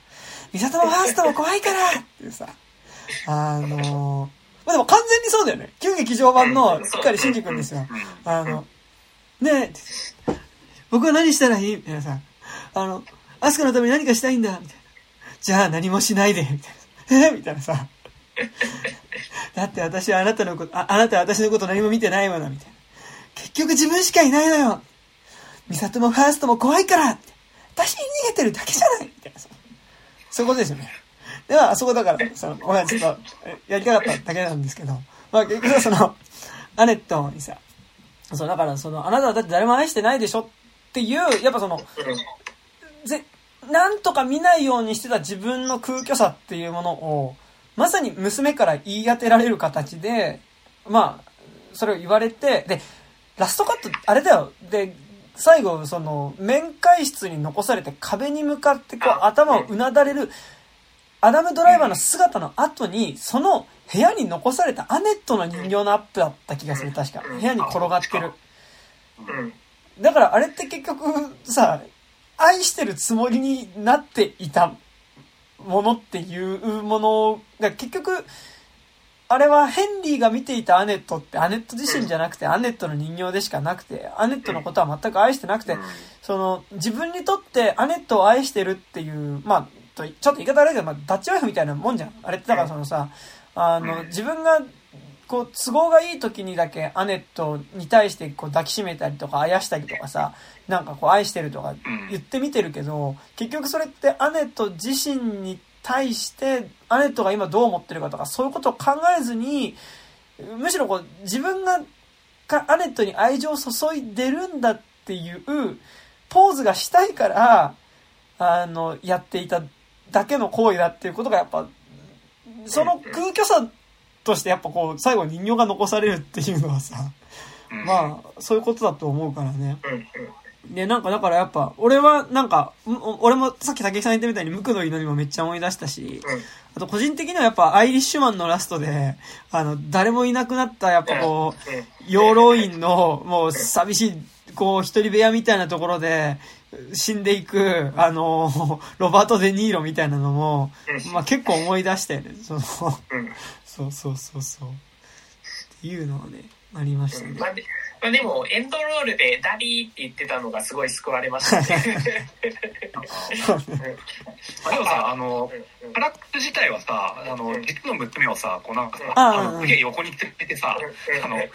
美里もファーストも怖いからっていうさ、あの、まあ、でも完全にそうだよね。旧劇場版のしっかり真司君ですよ。あの、ねえ、僕は何したらいい？みたいなさ、あの、アスカのために何かしたいんだ？みたいな。じゃあ何もしないでみたいな。え？みたいなさ。(laughs) だって私はあなたのこと、ああなたは私のこと何も見てないもの、みたいな。結局自分しかいないのよミサトもファーストも怖いから私に逃げてるだけじゃないみたいなさ。そういうことですよね。では、あそこだから、その、ごめん、ちょっと、えやりたかっただけなんですけど、まあ結局その、アネットにさ、そう、だからその、あなたはだって誰も愛してないでしょっていう、やっぱその、ぜ、なんとか見ないようにしてた自分の空虚さっていうものを、まさに娘から言い当てられる形で、まあ、それを言われて、で、ラストカット、あれだよ。で、最後、その、面会室に残されて壁に向かってこうあ頭をうなだれる、アダムドライバーの姿の後に、その部屋に残されたアネットの人形のアップだった気がする、確か。部屋に転がってる。うん。だからあれって結局さ、愛してるつもりになっていたものっていうものが結局、あれはヘンリーが見ていたアネットってアネット自身じゃなくてアネットの人形でしかなくて、アネットのことは全く愛してなくて、その自分にとってアネットを愛してるっていう、まあ、とちょっと言い方悪いけど、まあ、ダッチワイフみたいなもんじゃん。あれってだからそのさ、あの、自分がこう、都合がいい時にだけアネットに対してこう抱きしめたりとか、あやしたりとかさ、なんかこう愛してるとか言ってみてるけど、結局それってアネット自身に対して、アネットが今どう思ってるかとか、そういうことを考えずに、むしろこう、自分がかアネットに愛情を注いでるんだっていう、ポーズがしたいから、あの、やっていただけの行為だっていうことがやっぱ、その空虚さとしてやっぱこう、最後人形が残されるっていうのはさ、まあ、そういうことだと思うからね。で、なんかだからやっぱ、俺はなんか、ん俺もさっき竹木さん言ったみたいに無垢の祈りもめっちゃ思い出したし、あと個人的にはやっぱアイリッシュマンのラストで、あの、誰もいなくなったやっぱこう、うん。養老院のもう寂しい、こう、一人部屋みたいなところで死んでいく、あの、ロバート・デ・ニーロみたいなのも、まあ結構思い出したよね。その、うん。そうそうそうそう。っていうのはね、ありましたね。まあでも、エンドロールでダリーって言ってたのがすごい救われましたでもさあのうカラック自体はさあの実の娘をさこうなんかさあのすげえ横に連れてさうんあのね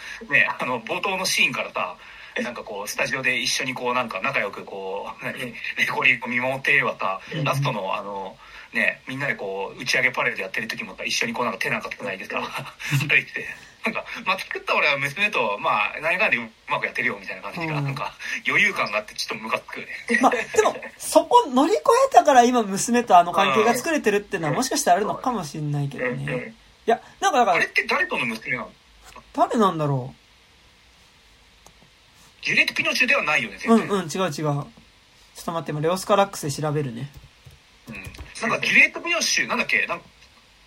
あの冒頭のシーンからさなんかこうスタジオで一緒にこうなんか仲良くこう何レコリー見守ってはさうん。ラストのあのねみんなでこう打ち上げパレードやってる時もさ一緒にこうなんか手なんかつないでさ二人でなんか、まあ、作った俺は娘と、まあ、何かんでうまくやってるよ、みたいな感じが、うんなんか、余裕感があって、ちょっとムカつくよね。まあ、でも、そこ乗り越えたから今娘とあの関係が作れてるっていうのはもしかしたらあるのかもしれないけどうんね。いや、なんかだからあれっ、て誰との娘なの？誰なんだろジュレット・ピノチュではないよね、う。んうん、違う違う。ちょっと待って、今、レオスカラックスで調べるね。うんなんかジュリエット・ピノシュなんだっけ？なんか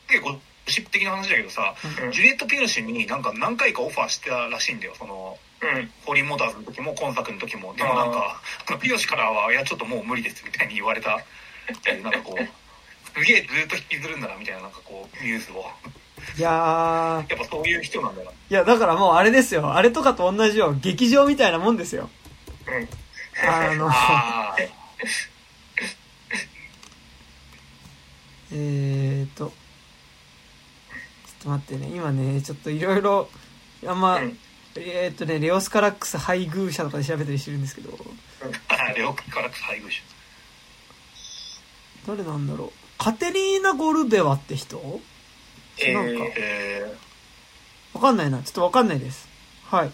結構ゴシップ的な話だけどさ、うん。ジュリエット・ピノシュになんか何回かオファーしてたらしいんだよ。そのうん。ホーリー・モーターズの時も今作の時も。でもなんかピノシュからは「いやちょっともう無理です」みたいに言われた。っていうなんかこうすげえずっと引きずるんだなみたいななんかこうニュースを。いやー、やっぱそういう人なんだな。いや、だからもうあれですよ。あれとかと同じよ。劇場みたいなもんですよ。うん。あの、(laughs) あー。えーと、と待ってね。今ね、ちょっといろいろ、あんま、うんえーとね、レオスカラックス配偶者とかで調べたりしてるんですけど、あレオクカラクス配偶者誰なんだろう。カテリーナ・ゴルベワって人？えなんかー、えわかんないな。ちょっとわかんないです。はい。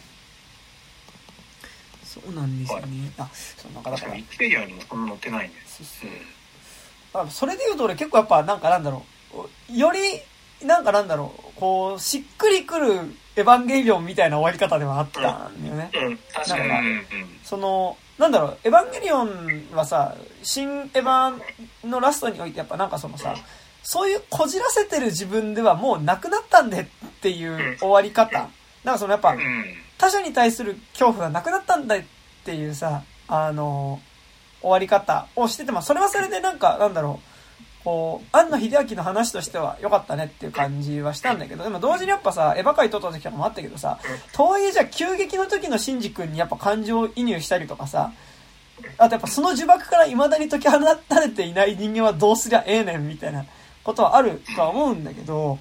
そうなんですよね。あ、そう、なんかー、だか、確からペアにもそんな載ってないねそうそうあそれで言うと俺結構やっぱなんかなんだろう、より、なんかなんだろう、こう、しっくりくるエヴァンゲリオンみたいな終わり方ではあったんだよね。うん。確かに。その、なんだろう、エヴァンゲリオンはさ、新エヴァのラストにおいてやっぱなんかそのさ、そういうこじらせてる自分ではもうなくなったんでっていう終わり方。なんかそのやっぱう、ん。他者に対する恐怖がなくなったんだっていうさ、あの、終わり方をしてて、まあそれはそれでなんか、なんだろう、こう、庵野秀明の話としては良かったねっていう感じはしたんだけど、でも同時にやっぱさ、エヴァ界撮った時とかもあったけどさ、とはいえじゃあ急激の時のシンジ君にやっぱ感情移入したりとかさ、あとやっぱその呪縛から未だに解き放たれていない人間はどうすりゃええねんみたいなことはあるとは思うんだけど、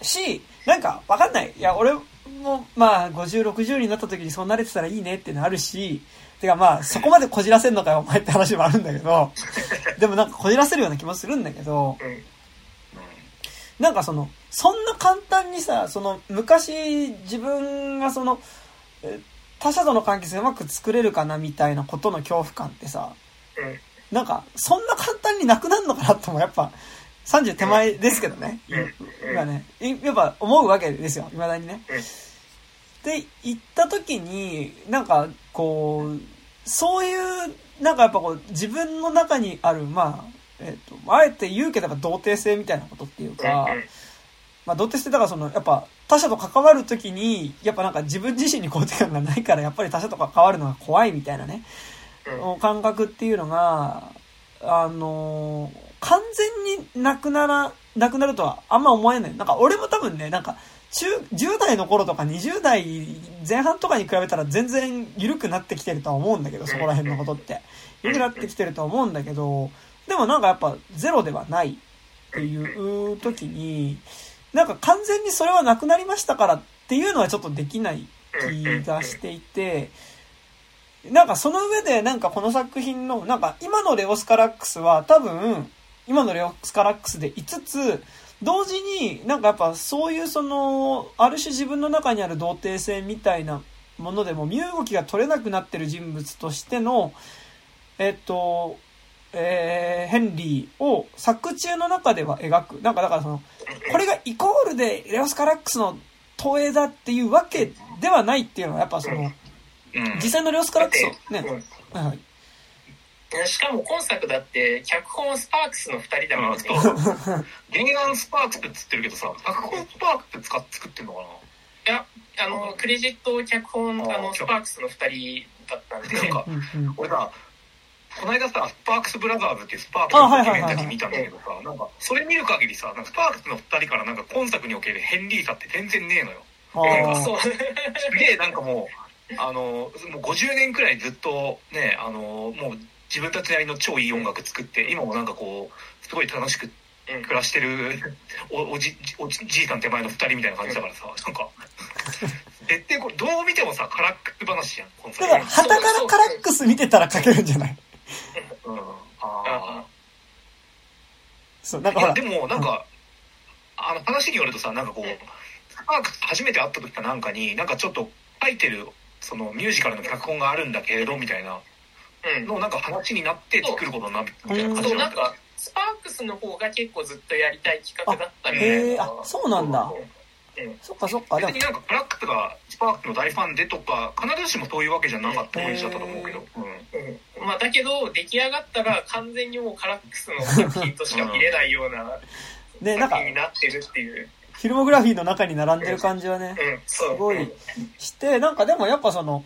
し、なんかわかんない。いや、俺もまあ50、60になった時にそうなれてたらいいねっていうのあるし、てかまあそこまでこじらせんのかよお前って話もあるんだけど、(laughs) でもなんかこじらせるような気もするんだけど、うん。なんかその、そんな簡単にさ、その、昔自分がその、え他者との関係性うまく作れるかなみたいなことの恐怖感ってさ、うん。なんか、そんな簡単になくなるのかなともやっぱ、30手前ですけどね。うん今ね、いやっぱ思うわけですよ、未だにね。うんで、行った時に、なんか、こう、そういう、なんかやっぱこう、自分の中にある、まあ、えっ、と、あえて言うけど、童貞性みたいなことっていうか、まあ、童貞性だからその、やっぱ他者と関わるときに、やっぱなんか自分自身に肯定感がないから、やっぱり他者と関わるのが怖いみたいなね、うん。感覚っていうのが、あのー完全になくなら、なくなるとはあんま思えない。なんか俺も多分ね、なんか、中、10代の頃とか20代前半とかに比べたら全然緩くなってきてるとは思うんだけど、そこら辺のことって。緩くなってきてるとは思うんだけど、でもなんかやっぱゼロではないっていう時に、なんか完全にそれはなくなりましたからっていうのはちょっとできない気がしていて、なんかその上でなんかこの作品の、なんか今のレオスカラックスは多分、今のレオスカラックスで5つ、同時になんかやっぱそういうその、ある種自分の中にある童貞性みたいなものでも身動きが取れなくなってる人物としての、えっと、えーヘンリーを作中の中では描く。なんかだからその、これがイコールでレオスカラックスの投影だっていうわけではないっていうのはやっぱその、うん実際のレオスカラックスをね、うんはいはい。しかも今作だって脚本スパークスの2人だもんね。そう。原案スパークスってつってるけどさ脚本スパークスって使っ作ってんのかな？いや、あの、クレジット脚本、ああの、スパークスの2人だったんで、なんか俺さこの間さスパークスブラザーズっていうスパークスあのドキュメンタリー見たんだけどさなんかそれ見る限りさなんかスパークスの2人からなんか今作におけるヘンリーさって全然ねえのよ。そう。すげえなんかもうあのもう50年くらいずっとねあのもう自分たちなりの超いい音楽作って今もなんかこうすごい楽しくうん。暮らしてるおおじおじじいさん手前の2人みたいな感じだからさなんか。絶対これどう見てもさカラック話じゃん今作だから、旗からカラックス見てたら書けるんじゃない？うん。ああそう、なんあかいやで、もなんか、あの話によるとさなんかこうパーク初めて会った時かなんかになんかちょっと書いてるそのミュージカルの脚本があるんだけれどみたいな。うん。のなんか話になって作ることになるみたいな感じんんか、スパークスの方が結構ずっとやりたい企画だったみたいな。あ、そうなんだ。うんそっかそっか。別に、なんかカラックスがスパークの大ファンでとか必ずしもそういうわけじゃなかった感じだったと思うけど、まあ、だけど、出来上がったら完全にもうカラックスの作品としか見れないようなで、なんか作品、になってるっていう。フィルモグラフィーの中に並んでる感じはね。すごいして、なんかでもやっぱその、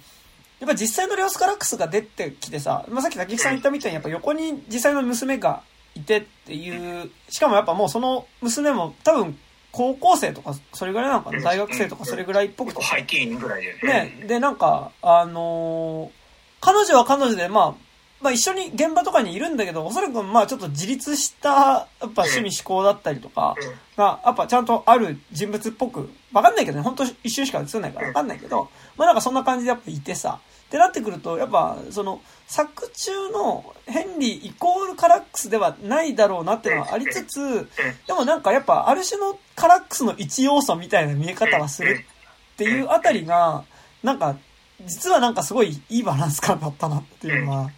やっぱ実際のレオスカラックスが出てきてさ、まあ、さっき滝木さん言ったみたいにやっぱ横に実際の娘がいてっていう、しかもやっぱもうその娘も多分高校生とかそれぐらいなのかな大学生とかそれぐらいっぽくて。さハイティーンぐらいでねね、で、なん。か、あのー彼女は彼女で、まあ、まあ一緒に現場とかにいるん。だけど、おそらくまあちょっと自立した、やっぱ趣味思考だったりとかうん。が、やっぱちゃん。とある人物っぽく、わかん。ないけどね、本当一瞬しか映ん。ないからわかん。ないけど、まあなん。かそん。な感じでやっぱいてさ、ってなってくると、やっぱ、その、作中のヘンリーイコールカラックスではないだろうなっていうのはありつつ、でもなんかやっぱある種のカラックスの一要素みたいな見え方はするっていうあたりが、なんか、実はなんかすごいいいバランス感だったなっていうのは、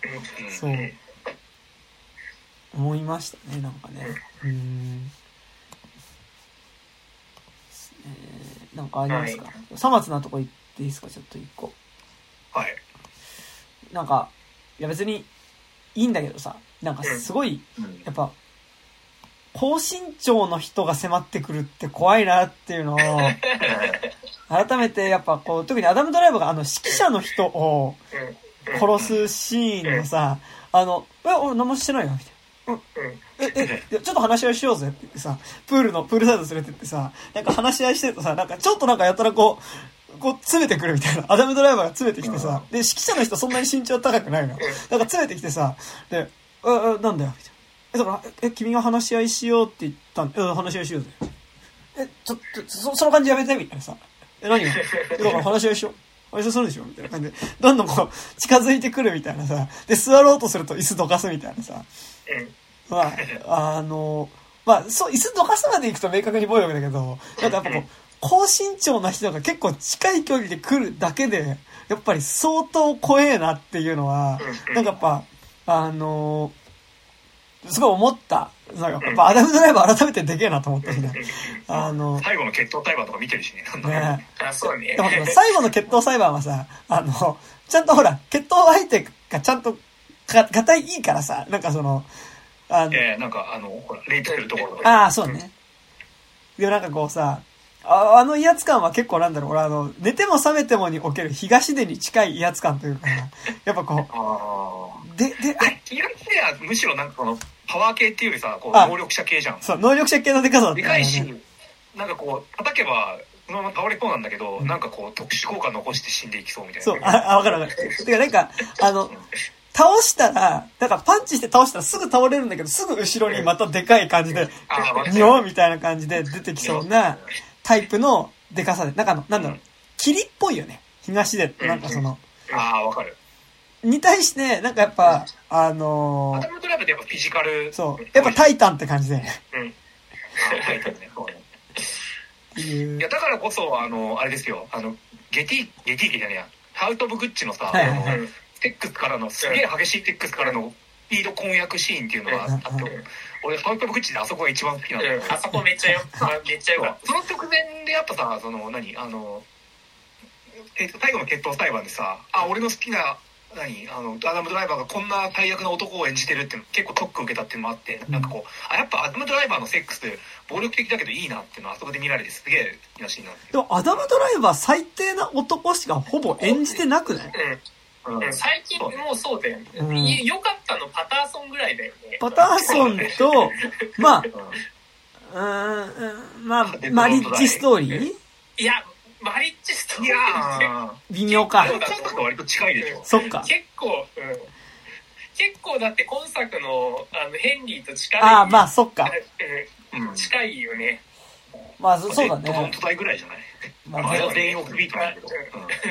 そう、思いましたね、なんかね。うーん。えーなんかありますか、はさまつなとこ行っていいですか？ちょっと一個。はい。なんか、いや別にいいんだけどさ、なんかすごい、やっぱ、高身長の人が迫ってくるって怖いなっていうのを、(laughs) 改めてやっぱこう、特にアダムドライバーがあの指揮者の人を殺すシーンのさ、あの、え、俺何もしてないよ、みたいな。え、え、いやちょっと話し合いしようぜって言ってさ、プールの、プールサイド連れてってさ、なんか話し合いしてるとさ、なんかちょっとなんかやたらこう、こう詰めてくるみたいな。アダムドライバーが詰めてきてさ、で、指揮者の人そんなに身長高くないの。なんか詰めてきてさ、で、え、え、なんだよ、みたいな。え、だから、え、君が話し合いしようって言ったんえ、話し合いしようぜ。え、ちょっと、そその感じやめて、みたいなさ。え、何がえ、だから話し合いしよう。話し合いするでしょ？みたいな感じで、どんどんこう、近づいてくるみたいなさ。で、座ろうとすると椅子どかすみたいなさ。まあ、あの、まあ、そう、椅子どかすまで行くと明確に暴力だけど、なんかやっぱこう、高身長な人が結構近い距離で来るだけで、やっぱり相当怖えなっていうのは、なんかやっぱ、あのすごい思った。なんかやっぱアダムドライバー改めてでけえなと思ったしね。あの、最後の決闘裁判とか見てるしねねあ、そうねで。も最後の決闘裁判はさ、あの、ちゃんとほら、決闘相手がちゃんとが、がたいいいからさ、なんかその、あの、えーなんかあのほらレイプするところああ、そうね。でもなんかこうさ、ああの威圧感は結構なんだろう、俺あの、寝ても覚めてもにおける東出に近い威圧感というか、(laughs) やっぱこあう、で、で、ああ東出はむしろなんかこのパワー系っていうよりさこうあ能力者系じゃん。そう、能力者系のでかさだったよね。でかいしなんかこう叩けばそのまま倒れそうなんだけど、なんかこう特殊効果残して死んでいきそうみたいな。そう、あ、あわかるわかる。てかなんか、あの、(laughs) 倒したら、なんかパンチして倒したらすぐ倒れるんだけど、すぐ後ろにまたでかい感じで、にょーみたいな感じで出てきそうなタイプのでかさで、なんかなんだろう、霧っぽいよね。東出って、なんかその、ああわかる。に対して、なんかやっぱ、あアのダムドライブやっぱフィジカル。ーそう、やっぱタイタンって感じで、うん。あタイタンね。そうね。いやだからこそあのあれですよ。あのゲティゲティーじゃねえや。ハウト・オブ・グッチのさ、はいはいはい。あのテックスからのすげえ激しいテックスからのスピード婚約シーンっていうのがあって、うん俺ハウト・オブ・グッチであそこが一番好きなんだよ、うん、あそこめっちゃよ、あめっちゃよかっその直前でやっぱさその何？あの、えっと最後の決闘裁判でさあ俺の好きな何？あのアダム・ドライバーがこんな最悪な男を演じてるって結構特訓受けたっていうのもあってなんかこうあやっぱアダム・ドライバーのセックス暴力的だけどいいなっていうのはあそこで見られてすげえ好きなシーンなんですでもアダムドライバー最低な男しかほぼ演じてなくない？た。うん。うん最近もうそうだよね。うんいよかったのパターソンぐらいだよね。パターソンと、(laughs) まあ、うんまあ、マリッジストーリー？いや、マリッジストーリいやーー微妙か。今作と割と近いでしょそっか。結構、うん。結構だって今作のあのヘンリーと近い。ああ、まあ、そっか。近いよね。まあ、そそうだデッドドンね。トダイぐらいじゃない？まあまあ、あれは全員オフビートなん。だけど、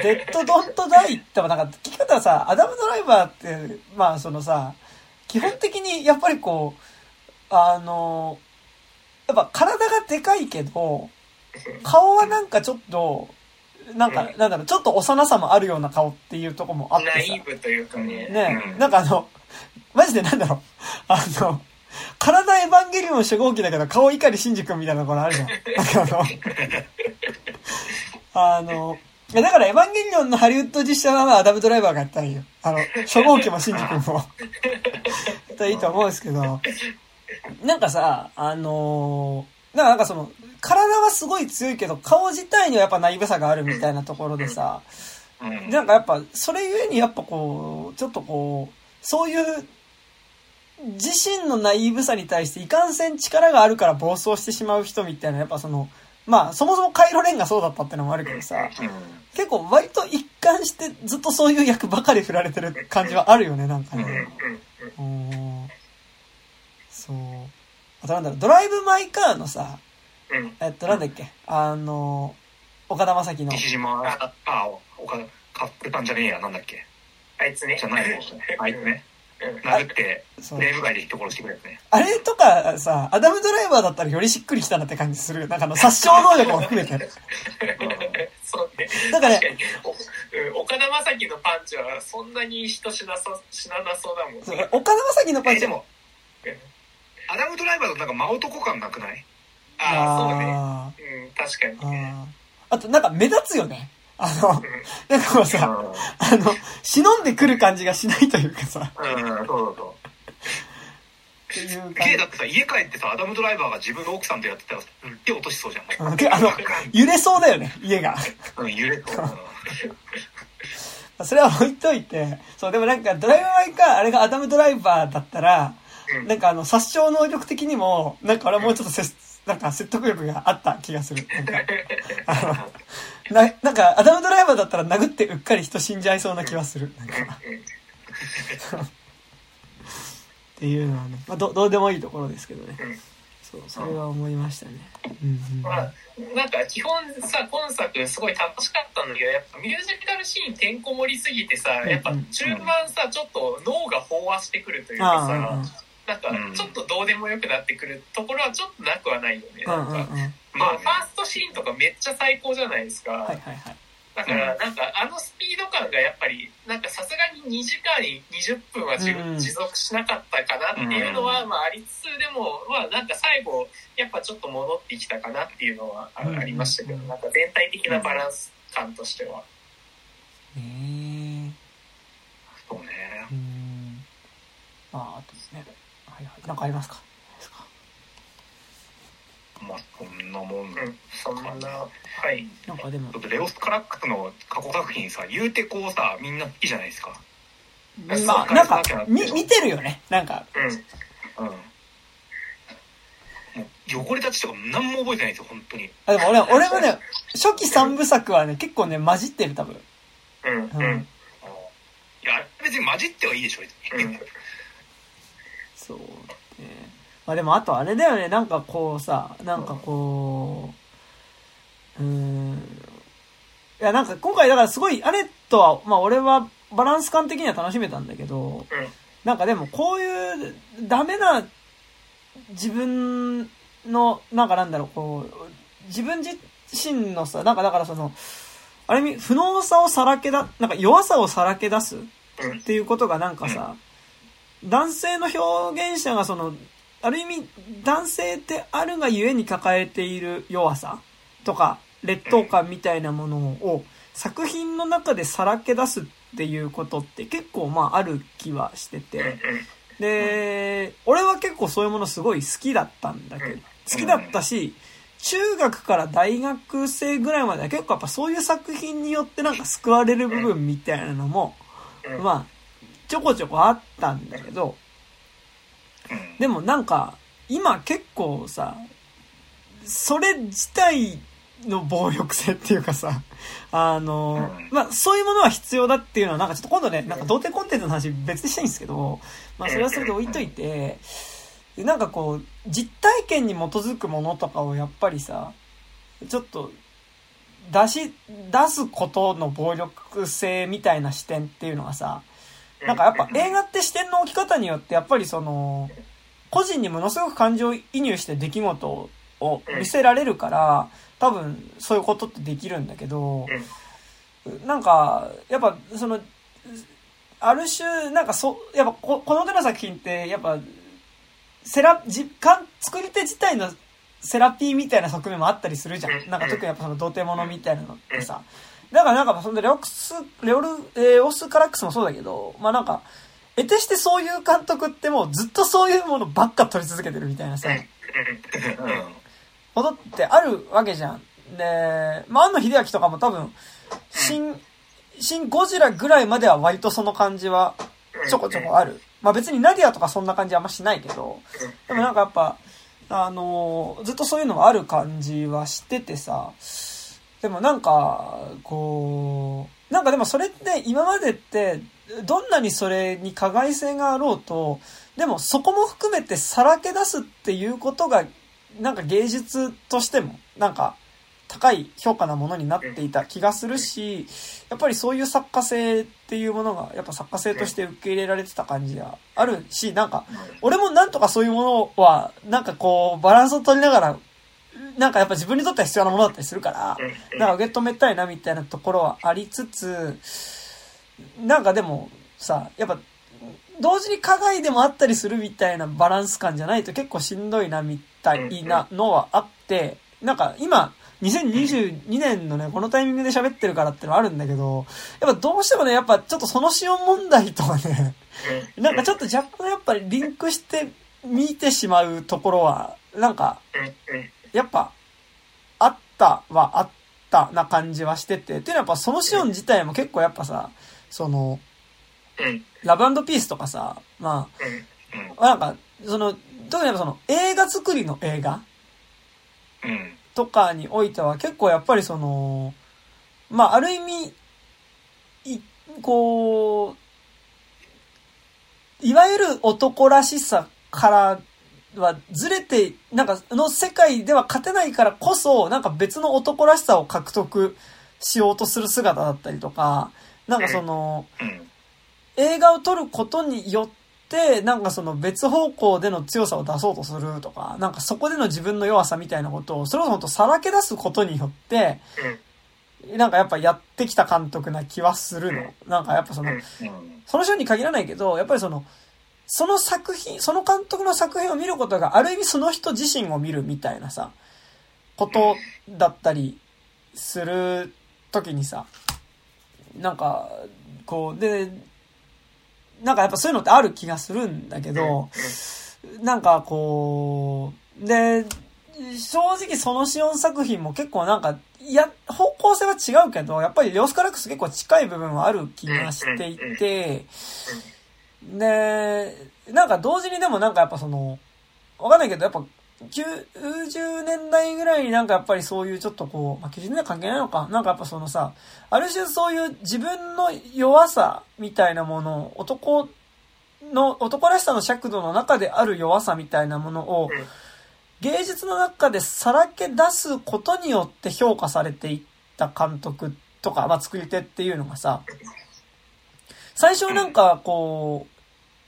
デッドドントダイってもなんか、聞き方はさ、アダムドライバーって、まあ、そのさ、基本的にやっぱりこう、あの、やっぱ体がでかいけど、顔はなんかちょっと、なんか、なんだろう、ちょっと幼さもあるような顔っていうとこもあってさ。ナイーブというかね。ねうん。なんかあの、マジでなんだろう、あの、体エヴァンゲリオン初号機だけど顔碇シンジ君みたいなところあるじゃん。なんかあの、あの、いやだからエヴァンゲリオンのハリウッド実写はまあアダムドライバーがやったらいいよ。あの、初号機もシンジ君も。といいと思うんですけど、なんかさ、あのーなんかその、体はすごい強いけど、顔自体にはやっぱナイブさがあるみたいなところでさ、うんなんかやっぱ、それゆえにやっぱこう、ちょっとこう、そういう、自身のナイーブさに対していかんせん力があるから暴走してしまう人みたいな、やっぱその、まあ、そもそもカイロレンがそうだったってのもあるけどさ、うん結構割と一貫してずっとそういう役ばかり振られてる感じはあるよね、なんかうんね。うんうんうん。そう。あとなんだろう、ドライブ・マイ・カーのさ、うんえっと、なんだっけ、あの、岡田将生の、西島ああ岡田カップルパンじゃねえやなんだっけあいつね。じゃないのあいつねうん (laughs) 殴ってそうフレーム外で人殺してくれるねあれとかさ、アダムドライバーだったらよりしっくりきたなって感じする。なんかあの、殺傷能力も含めて。(laughs) そうね。だから確かにおうん岡田将生のパンチはそんなに人死なそ死ななそうだもんそうね。岡田将生のパンチえでもアダムドライバーだとなんか真男感なくない？ああ、そうね。あうん、確かにーね。あとなんか目立つよね。あの、なんかもうさ、うあの、忍んでくる感じがしないというかさ、んうんそうそうそうっていう感ゲイだってさ家帰ってさアダムドライバーが自分の奥さんとやってたらうん手落としそうじゃんじ。うんであの、揺れそうだよね、家が。うん揺れそう (laughs) それは置いといて、そう、でもなんかドライバーマイカー、あれがアダムドライバーだったら、うんなんかあの、殺傷能力的にも、なんか俺はもうちょっとせなんか説得力があった気がする。なんか、あの、(laughs) な、なんか、アダムドライバーだったら殴ってうっかり人死んじゃいそうな気はする。なんか、っていうのはね、まあ、ど、どうでもいいところですけどね。うんそう、それは思いましたね。うんうん。まあ、なんか基本さ、今作すごい楽しかったんだけど、やっぱミュージカルシーンてんこ盛りすぎてさ、やっぱ中盤さ、ちょっと脳が飽和してくるというかさ、なんかちょっとどうでもよくなってくるところはちょっとなくはないよね。なんか、まあ、まあファーストシーンとかめっちゃ最高じゃないですか。だから、なんか、あのスピード感がやっぱり、なんかさすがに2時間20分は持続しなかったかなっていうのは、まあありつつ、でも、まあなんか最後、やっぱちょっと戻ってきたかなっていうのはありましたけど、なんか全体的なバランス感としては。ねそうねえ。うん。まあ、あとですね。はいはい。なんかありますか？まあそんなもんうん、そんな、はい。なんかでもレオス・カラックスの過去作品さ言うてこうさみんな好きじゃないですかまあ、なんか、み、見てるよね。なんか、うん。うんもう汚れたちとか何も覚えてないんですよ本当にあでも俺、俺もね、初期三部作はね、結構ね、混じってる、多分。うん。ううんん。いや別に混じってはいいでしょうん。そうね。まあでも、あとあれだよね、なんかこうさ、なんかこう、うーん。いや、なんか今回だからすごい、あれとは、まあ俺はバランス感的には楽しめたんだけど、なんかでもこういうダメな自分の、なんかなんだろう、こう、自分自身のさ、なんかだからその、ある意味、不能さをさらけだ、なんか弱さをさらけ出すうんっていうことがなんかさ、男性の表現者がその、ある意味、男性であるがゆえに抱えている弱さとか、劣等感みたいなものを作品の中でさらけ出すっていうことって結構まあある気はして。て、で、俺は結構そういうものすごい好きだったんだけど、好きだったし、中学から大学生ぐらいまでは結構やっぱそういう作品によってなんか救われる部分みたいなのも、まあ、ちょこちょこあったんだけど、うん。でもなんか、今結構さ、それ自体の暴力性っていうかさ、(laughs) あの、うん。まあそういうものは必要だっていうのはなんかちょっと今度ね、なんか童貞コンテンツの話別にしたいんですけど、まあそれはそれで置いといて、なんかこう、実体験に基づくものとかをやっぱりさ、ちょっと、出し、出すことの暴力性みたいな視点っていうのがさ、なんかやっぱ映画って視点の置き方によってやっぱりその、個人にものすごく感情移入して出来事をを見せられるから、多分そういうことってできるんだけど、なんか、やっぱその、ある種、なんかそ、やっぱここの手の作品って、やっぱ、セラ、実感、作り手自体のセラピーみたいな側面もあったりするじゃん。なんか特にやっぱその童貞ものみたいなのってさ。だからなんかそのレオクス、レオル、えーオスカラックスもそうだけど、まあなんか、得てしてそういう監督ってもうずっとそういうものばっか撮り続けてるみたいなさ、うんことってあるわけじゃん。で、まあ、庵野秀明とかも多分、新、新ゴジラぐらいまでは割とその感じはちょこちょこある。まあ別にナディアとかそんな感じあんましないけど、でもなんかやっぱ、あのーずっとそういうのがある感じはしててさ、でもなんか、こう、なんかでもそれって今までって、どんなにそれに加害性があろうと、でもそこも含めてさらけ出すっていうことが、なんか芸術としても、なんか高い評価なものになっていた気がするし、やっぱりそういう作家性っていうものが、やっぱ作家性として受け入れられてた感じがあるし、なんか、俺もなんとかそういうものは、なんかこう、バランスを取りながら、なんかやっぱ自分にとっては必要なものだったりするから、なんか受け止めたいなみたいなところはありつつ、なんかでもさ、やっぱ、同時に加害でもあったりするみたいなバランス感じゃないと結構しんどいなみたいなのはあって、なんか今、2022年のね、このタイミングで喋ってるからってのはあるんだけど、やっぱどうしてもね、やっぱちょっとその仕様問題とはね、なんかちょっと若干やっぱりリンクして見てしまうところは、なんか、やっぱ、あったはあったな感じはしてて、っていうのはやっぱそのシオン自体も結構やっぱさ、その、ラブピースとかさ、まあ、なんか、その、特にやっぱその映画作りの映画うん。とかにおいては結構やっぱりその、まあある意味、い、こう、いわゆる男らしさからはずれて、なんかの世界では勝てないからこそ、なんか別の男らしさを獲得しようとする姿だったりとか、なんかその、うん映画を撮ることによって、なんかその別方向での強さを出そうとするとか、なんかそこでの自分の弱さみたいなことを、それを本当さらけ出すことによって、なんかやっぱやってきた監督な気はするの。なんかやっぱその、その人に限らないけど、やっぱりその、その作品、その監督の作品を見ることがある意味その人自身を見るみたいなさ、ことだったりする時にさ、なんか、こう、で、なんかやっぱそういうのってある気がするんだけど、なんかこう、で、正直そのシオン作品も結構なんか、いや、方向性は違うけど、やっぱりレオスカラックス結構近い部分はある気がしていて、で、なんか同時にでもなんかやっぱその、わかんないけど、やっぱ、90年代ぐらいになんかやっぱりそういうちょっとこう、まあ、90年代関係ないのか。なんかやっぱそのさ、ある種そういう自分の弱さみたいなものを、男の、男らしさの尺度の中である弱さみたいなものを、芸術の中でさらけ出すことによって評価されていった監督とか、まあ、作り手っていうのがさ、最初なんかこう、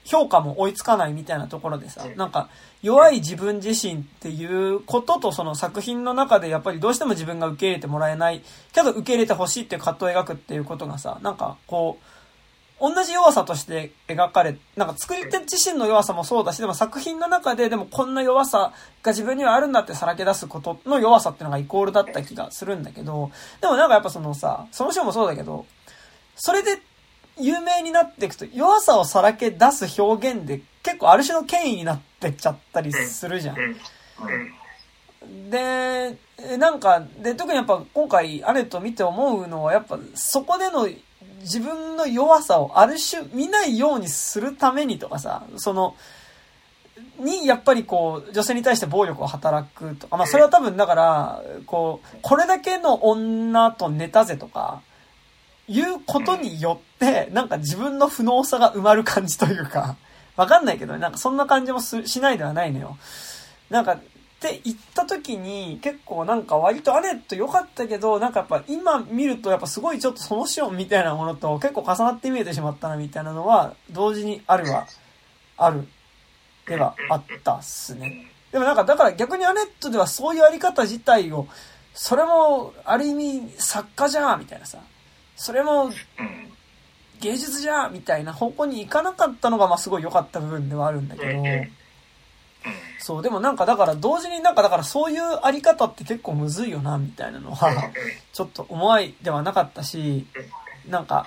評価も追いつかないみたいなところでさ、なんか弱い自分自身っていうこととその作品の中でやっぱりどうしても自分が受け入れてもらえないけど受け入れてほしいっていう葛藤を描くっていうことがさ、なんかこう、同じ弱さとして描かれ、なんか作り手自身の弱さもそうだし、でも作品の中ででもこんな弱さが自分にはあるんだってさらけ出すことの弱さっていうのがイコールだった気がするんだけど、でもなんかやっぱそのさ、その人もそうだけど、それで有名になっていくと弱さをさらけ出す表現で結構ある種の権威になってっちゃったりするじゃん。で、なんか、で、特にやっぱ今回アレット見て思うのはやっぱそこでの自分の弱さをある種見ないようにするためにとかさ、その、に、やっぱりこう、女性に対して暴力を働くとか、まあそれは多分だから、こう、これだけの女と寝たぜとか、いうことによって、なんか自分の不能さが埋まる感じというか、(laughs) わかんないけどね、なんかそんな感じもしないではないのよ。なんか、って言った時に、結構なんか割とアネット良かったけど、なんかやっぱ今見るとやっぱすごいちょっとそのシオンみたいなものと結構重なって見えてしまったなみたいなのは、同時にあるは、ある、ではあったっすね。でもなんか、だから逆にアネットではそういうあり方自体を、それも、ある意味、作家じゃんみたいなさ。それも、芸術じゃんみたいな方向に行かなかったのが、まあすごい良かった部分ではあるんだけど、うん。そう、でもなんかだから同時になんかだからそういうあり方って結構むずいよな、みたいなのは、ちょっと思いではなかったし、なんか、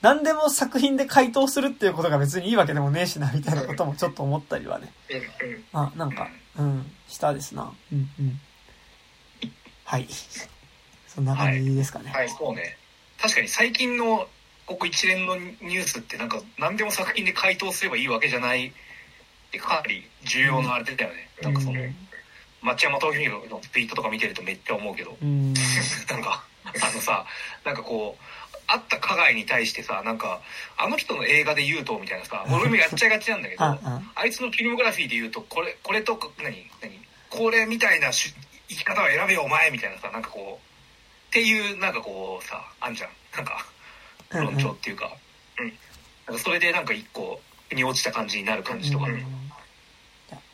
何でも作品で回答するっていうことが別にいいわけでもねえしな、みたいなこともちょっと思ったりはね。うんうんあ、なんか、うん、したですな。うん、うん。はい。そんな感じですかね。はい、そうね。確かに最近のここ一連のニュースってなんか何でも作品で回答すればいいわけじゃない、かなり重要なあれだよね。なんかその、町山東弘のツイートとか見てるとめっちゃ思うけど、うん。(laughs) なんか、あのさ、なんかこう、あった加害に対してさ、なんか、あの人の映画で言うと、みたいなさ、俺もやっちゃいがちなんだけど、(laughs) あ、いつのフィルムグラフィーで言うと、これ、これとか、何、何、これみたいなし生き方を選べよ、お前みたいなさ、なんかこう、っていう、なんかこうさ、あんじゃん。なんか、うん論調っていうか、うんなんかそれでなんか一個、に落ちた感じになる感じとかうんね。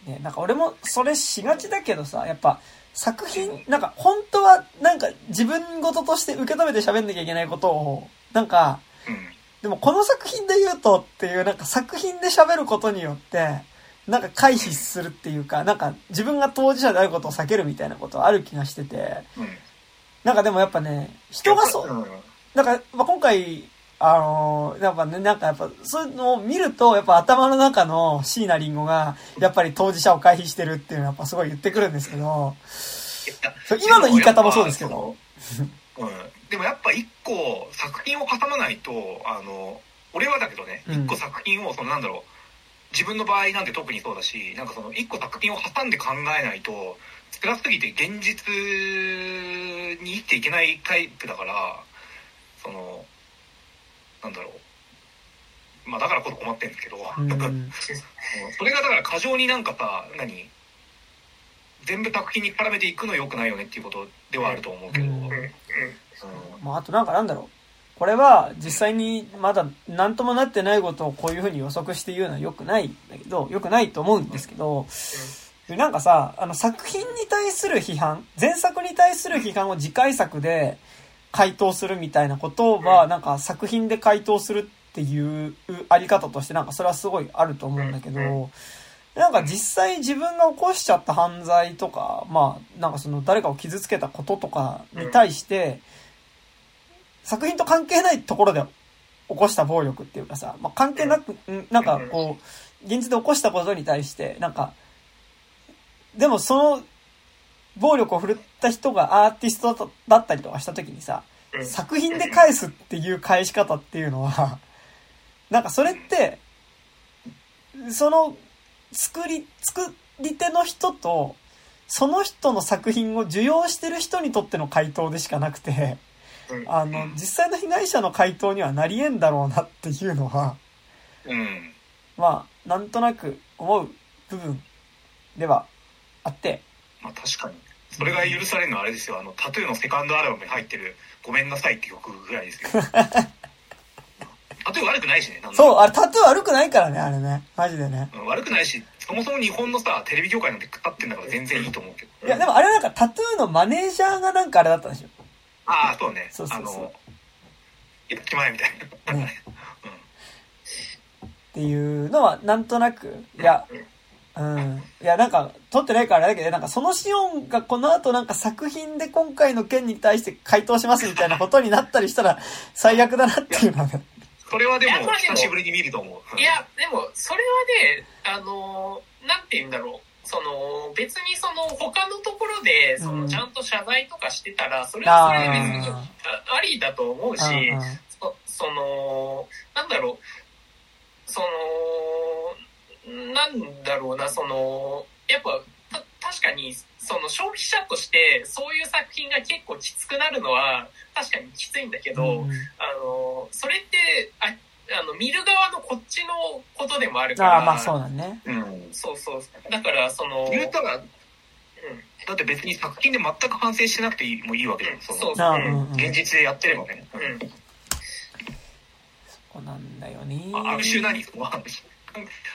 いやね、なんか俺もそれしがちだけどさ、やっぱ作品、なんか本当はなんか自分事として受け止めて喋んなきゃいけないことを、なんか、うん。でもこの作品で言うとっていうなんか作品で喋ることによって、なんか回避するっていうか、なんか自分が当事者であることを避けるみたいなことはある気がしてて、うん。なんかでもやっぱね、人がそう、うん。なんか、まあ、今回、あのーやっぱね、なんかやっぱ、そういうのを見ると、やっぱ頭の中の椎名林檎が、やっぱり当事者を回避してるっていうのはやっぱすごい言ってくるんですけど、今の言い方もそうですけど。うん。でもやっぱ一個作品を挟まないと、あの、俺はだけどね、うん一個作品を、そのなんだろう、自分の場合なんて特にそうだし、なんかその一個作品を挟んで考えないと、辛すぎて現実に生きていけないタイプだから、その、なんだろう。まあだからこそ困ってるんですけど、うん。(laughs) それがだから過剰になんかさ、何？全部作品に絡めていくの良くないよねっていうことではあると思うけど、ううんん。うんうんまあ、あとなんかなんだろう。これは実際にまだ何ともなってないことをこういうふうに予測して言うのは良くないんだけど、良くないと思うんですけど、でなんかさ、あの作品に対する批判、前作に対する批判を次回作で回答するみたいなことは、なんか作品で回答するっていうあり方としてなんかそれはすごいあると思うんだけど、なんか実際自分が起こしちゃった犯罪とか、まあなんかその誰かを傷つけたこととかに対して、作品と関係ないところで起こした暴力っていうかさ、まあ関係なく、んなんかこう、現実で起こしたことに対して、なんか、でもその暴力を振るった人がアーティストだったりとかした時にさ、うん作品で返すっていう返し方っていうのは、(laughs) なんかそれって、その作り、作り手の人と、その人の作品を受容してる人にとっての回答でしかなくて、うんあの、実際の被害者の回答にはなり得んだろうなっていうのは、うん。まあ、なんとなく思う部分ではあって、まあ確かに。それが許されるのはあれですよ、あの、タトゥーのセカンドアルバムに入ってる、ごめんなさいって曲ぐらいですけど。(laughs) タトゥー悪くないしね、そう、あれタトゥー悪くないからね、あれね。マジでね。うん悪くないし、そもそも日本のさ、テレビ業界なんてかかってんだから全然いいと思うけど。いや、でもあれはなんかタトゥーのマネージャーがなんかあれだったんでしょ。ああ、そうね。そうそうそうあの、やっちまえみたいな。(laughs) なんかね。っていうのは、なんとなく、いや、うん。いや、なんか、撮ってないからあれだけど、なんかそのシオンがこの後なんか作品で今回の件に対して回答しますみたいなことになったりしたら最悪だなっていうのはね。それはでもいやまあでも久しぶりに見ると思う。うんいや、でも、それはね、あのー、なんて言うんだろう。その、別にその、他のところで、そうんの、ちゃんと謝罪とかしてたら、それはそれで別にありだと思うし、その、なんだろう、その、なんだろうな、その、やっぱ、た確かに、その消費者として、そういう作品が結構きつくなるのは、確かにきついんだけど、うんあの、それって、ああの、見る側のこっちのことでもあるから、ああ、まあそうだね。うん。そうそう。だから、その、言うたら、うんだって別に作品で全く反省してなくていいもいいわけだよ。そのそうう。現実でやってればね。うん。そうなんだよね。あある種何その話。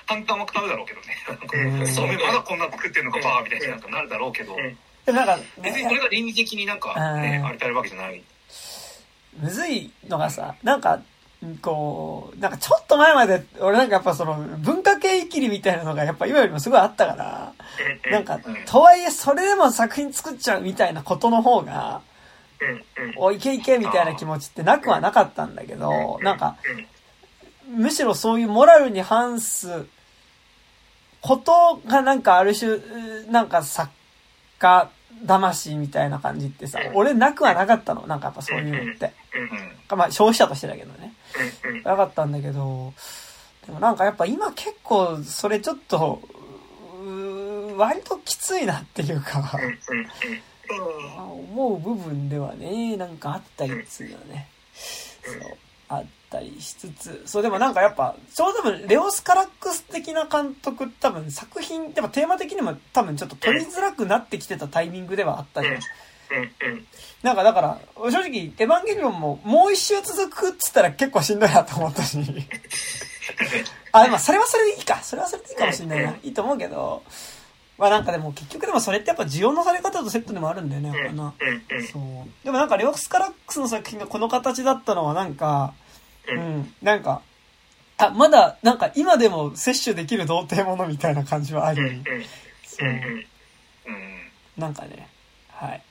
簡単は買うだろうけどね。そうめんまだこんな作ってんのかバーみたいになんかなるだろうけど、なんか、別にそれが倫理的になんかね、うん。あれたるわけじゃない。むずいのがさ、なんか、こう、なんかちょっと前まで、俺なんかやっぱその、文化系イキリみたいなのがやっぱ今よりもすごいあったから、なんかうん、とはいえそれでも作品作っちゃうみたいなことの方が、おいけいけみたいな気持ちってなくはなかったんだけど、なんか、むしろそういうモラルに反すことがなんかある種、なんか作家魂みたいな感じってさ、俺なくはなかったの。なんかやっぱそういうのって。うん。まあ消費者としてだけどね。なかったんだけど、でもなんかやっぱ今結構それちょっと、割ときついなっていうか、思う部分ではね、なんかあったりするよね。そう。あったりしつつ、そうでもなんかやっぱ、ちょうど多分、レオス・カラックス的な監督多分作品、やっぱテーマ的にも多分ちょっと取りづらくなってきてたタイミングではあったじゃん。なんかだから、正直、エヴァンゲリオンももう一周続くっつったら結構しんどいなと思ったし。(laughs) あ、でもそれはそれでいいか。それはそれでいいかもしんないな。いいと思うけど、まあなんかでも結局でもそれってやっぱ需要のされ方とセットでもあるんだよね、やっぱな。そう。でもなんかレオス・カラックスの作品がこの形だったのはなんか、ううんん、なんか、あ、まだなんか今でも摂取できる童貞ものみたいな感じはあり、うんうんそう。なんかね、はい。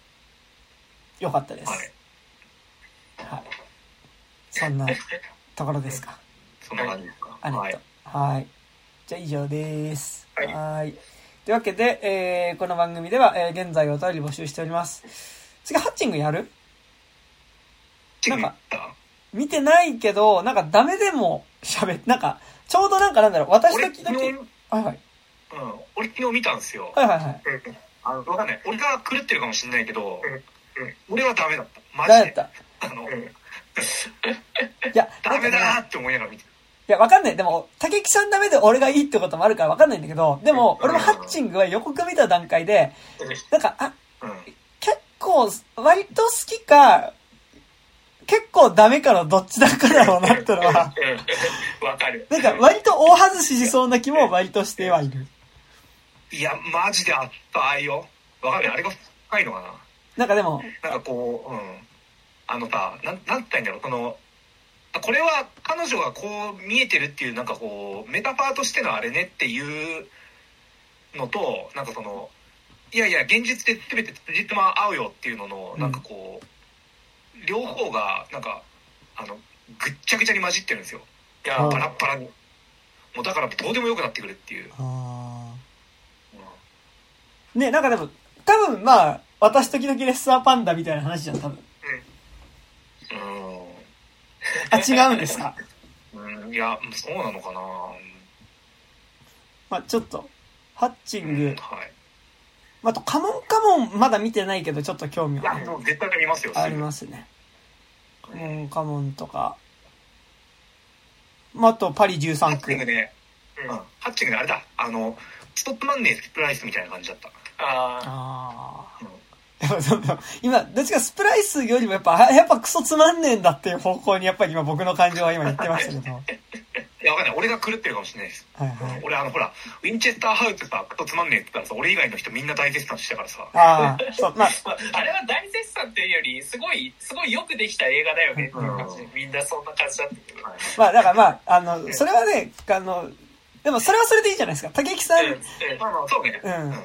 よかったです。はい。はい。そんなところですか。そんな感じですか？ありがとう。はい。じゃあ以上です。はいはい。というわけで、えー、この番組では、えー、現在お便り募集しております。次、ハッチングやる？なんか見てないけど、なんかダメでも喋っ、なんか、ちょうどなんかなんだろう、私俺時々、昨日、はいはい。うん、俺昨日見たんですよ。はいはいはい。うんあの、わかんない。俺が狂ってるかもしれないけどうんうん、俺はダメだった。マジで。誰だったあの、うんいや、ダメだなって思いながら見てる。いや、わかんない。でも、竹木さんダメで俺がいいってこともあるからわかんないんだけど、でも、うん俺もハッチングは予告見た段階で、なんか、あ、うん。結構、割と好きか、結構ダメかのどっちだかだろうなってのは、う (laughs) んわかる。なんか割と大外ししそうな気も割としてはいる。いや、マジであったよ。わかんない。あれが深いのかな。なんかでも、なんかこう、うん。あのさ、なん、なんて言ったらいいんだろう。この、あこれは彼女がこう見えてるっていう、なんかこう、メタファーとしてのあれねっていうのと、なんかその、いやいや、現実で全て辻褄合うよっていうのの、うんなんかこう、両方が、なんか、あの、ぐっちゃぐちゃに混じってるんですよ。いや、うんバラッバラに。もうだからどうでもよくなってくるっていう。ね、なんかでも、多分まあ、私時々レッサーパンダみたいな話じゃん、多分。あ、違うんですか？うん。うん、いや、そうなのかなまあちょっと、ハッチング、はい。まああと、カモンカモンまだ見てないけど、ちょっと興味いや、はもう絶対見ますよ。ありますね。カモンカモンとか、まああと、パリハ13区ッチング。ね、うんうん、ハッチングね、あれだ、あの、ストップマンネースプライスみたいな感じだった。あああ。(laughs) 今、どっちかスプライスよりもやっぱ、あやっぱクソつまんねえんだっていう方向にやっぱり今僕の感情は今言ってましたけど。(laughs) はいいや、わかんない。俺が狂ってるかもしれないです。はい。俺、あの、ほら、ウィンチェスターハウスさ、クソつまんねえって言ったらさ、俺以外の人みんな大絶賛したからさ。ああ、そう、まあ、(laughs) まあ、あれは大絶賛っていうより、すごい、すごいよくできた映画だよねっていう感じで、みんなそんな感じだったけど。まあ、だからまあ、あの、それはね、あの、でもそれはそれでいいじゃないですか。竹木さん、うんうんまあまあ、そうね。うん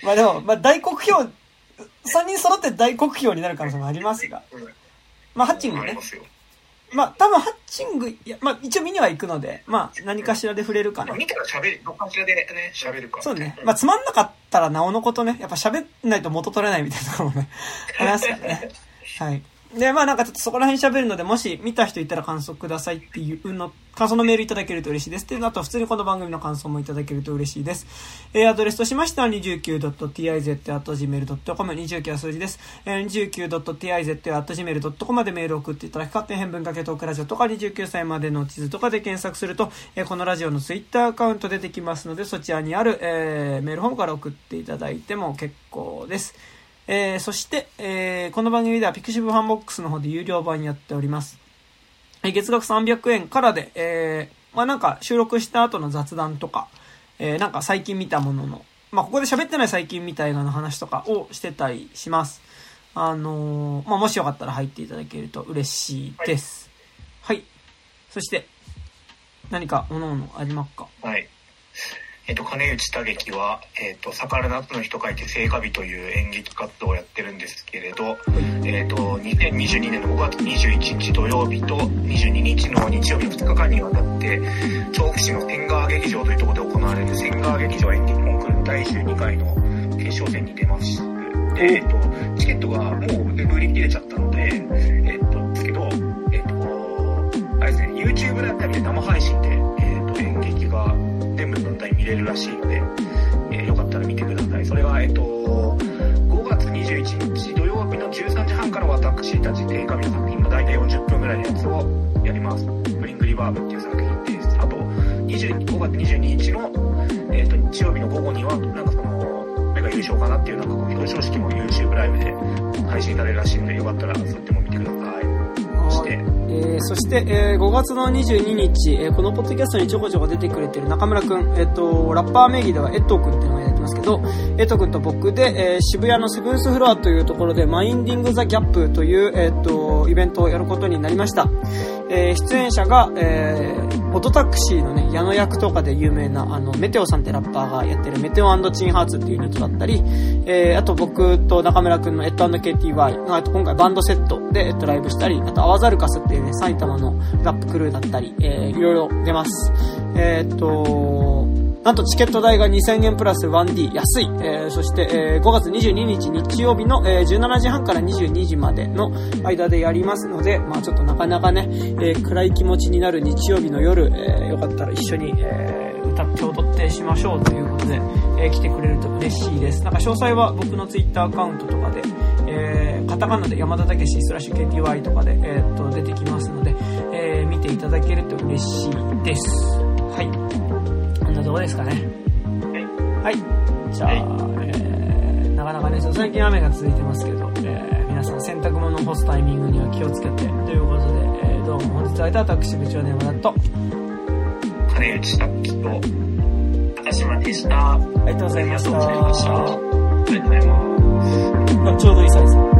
まあでも、まあ大黒票、3人揃って大黒票になる可能性もありますが。うんまあ、ハッチングねありま。あ、多分ハッチング、いや、まあ一応見には行くので、まあ何かしらで触れるかなまあ、。見たら喋る、どっかしらでね、喋るから。そうね。まあつまんなかったらなおのことね、やっぱ喋んないと元取れないみたいなところもね、ありますからね。はい。で、まあなんかちょっとそこら辺喋るので、もし見た人いたら感想くださいっていうの、感想のメールいただけると嬉しいです。っていうのと普通にこの番組の感想もいただけると嬉しいです。え、アドレスとしましては 29.tiz.gmail.com、29は数字です。え、29.tiz.gmail.com までメール送っていただき、勝手に変文かけトークラジオとか29歳までの地図とかで検索すると、えこのラジオのツイッターアカウント出てきますので、そちらにある、えメールフォームから送っていただいても結構です。えーそして、えーこの番組ではピクシブファンボックスの方で有料版やっております。えー月額300円からで、えーまあなんか収録した後の雑談とか、えー、なんか最近見たものの、まあここで喋ってない最近見た映画の話とかをしてたりします。あのー、まあもしよかったら入っていただけると嬉しいです。はい、はい。そして、何か各々ありますか？はい。えっ、と、金内多劇は、えっ、と、逆ら夏の日と書いて聖火日という演劇活動をやってるんですけれど、えっ、と、2022年の5月21日土曜日と22日の日曜日の2日間にわたって、調布市の千川劇場というところで行われる千川劇場演劇コンクールの第12回の決勝戦に出ます。で、えっ、と、チケットがもう売り切れちゃったので、えっ、と、ですけど、えっ、と、あれですね、YouTube だったりで生配信で、えっ、と、演劇が全部の体見れるらしいので、えー、よかったら見てください。それが、えっと、5月21日土曜日の13時半から私たち定価日の作品の大体40分ぐらいのやつをやります。ブリングリバーブっていう作品です。あと、20 5月22日の、えっと、日曜日の午後には、なんかその、目が優勝かなっていうなんかこう表彰式も YouTube ライブで配信されるらしいので、よかったらそっちも見てください。そして、えー、そして、えー、5月の22日、えー、このポッドキャストにちょこちょこ出てくれてる中村くん、えっ、と、ラッパー名義ではエットーくんっていうのをやってますけど、エットーくんと僕で、えー、渋谷のセブンスフロアというところで、マインディング・ザ・ギャップという、えっ、と、イベントをやることになりました。えー、出演者が、えー、オトタクシーのね、矢野役とかで有名な、あの、メテオさんってラッパーがやってるメテオチンハーツっていうユニットだったり、えー、あと僕と中村くんのエット &KTY、あと今回バンドセットで、えっと、ライブしたり、あとアワザルカスっていうね、埼玉のラップクルーだったり、えー、いろいろ出ます。えー、っと、なんとチケット代が2000円プラス 1D 安い。えー、そして、えー、5月22日日曜日の、えー、17時半から22時までの間でやりますので、まあちょっとなかなかね、えー、暗い気持ちになる日曜日の夜、えー、よかったら一緒に、えー、歌って踊ってしましょうということで、えー、来てくれると嬉しいです。なんか詳細は僕の Twitter アカウントとかで、えー、カタカナで山田武史スラッシュ KTY とかで、えー、っと出てきますので、えー、見ていただけると嬉しいです。はい。なとこですかね。はい。じゃあ、えー、なかなかね、最近雨が続いてますけど、えー、皆さん洗濯物を干すタイミングには気をつけて、ということで、えー、どうも本日会えた私、部長の山田と、金内拓樹と、高島でした。ありがとうございました。ありがとうございました。ありがとうございます。ちょうどいいサイズ。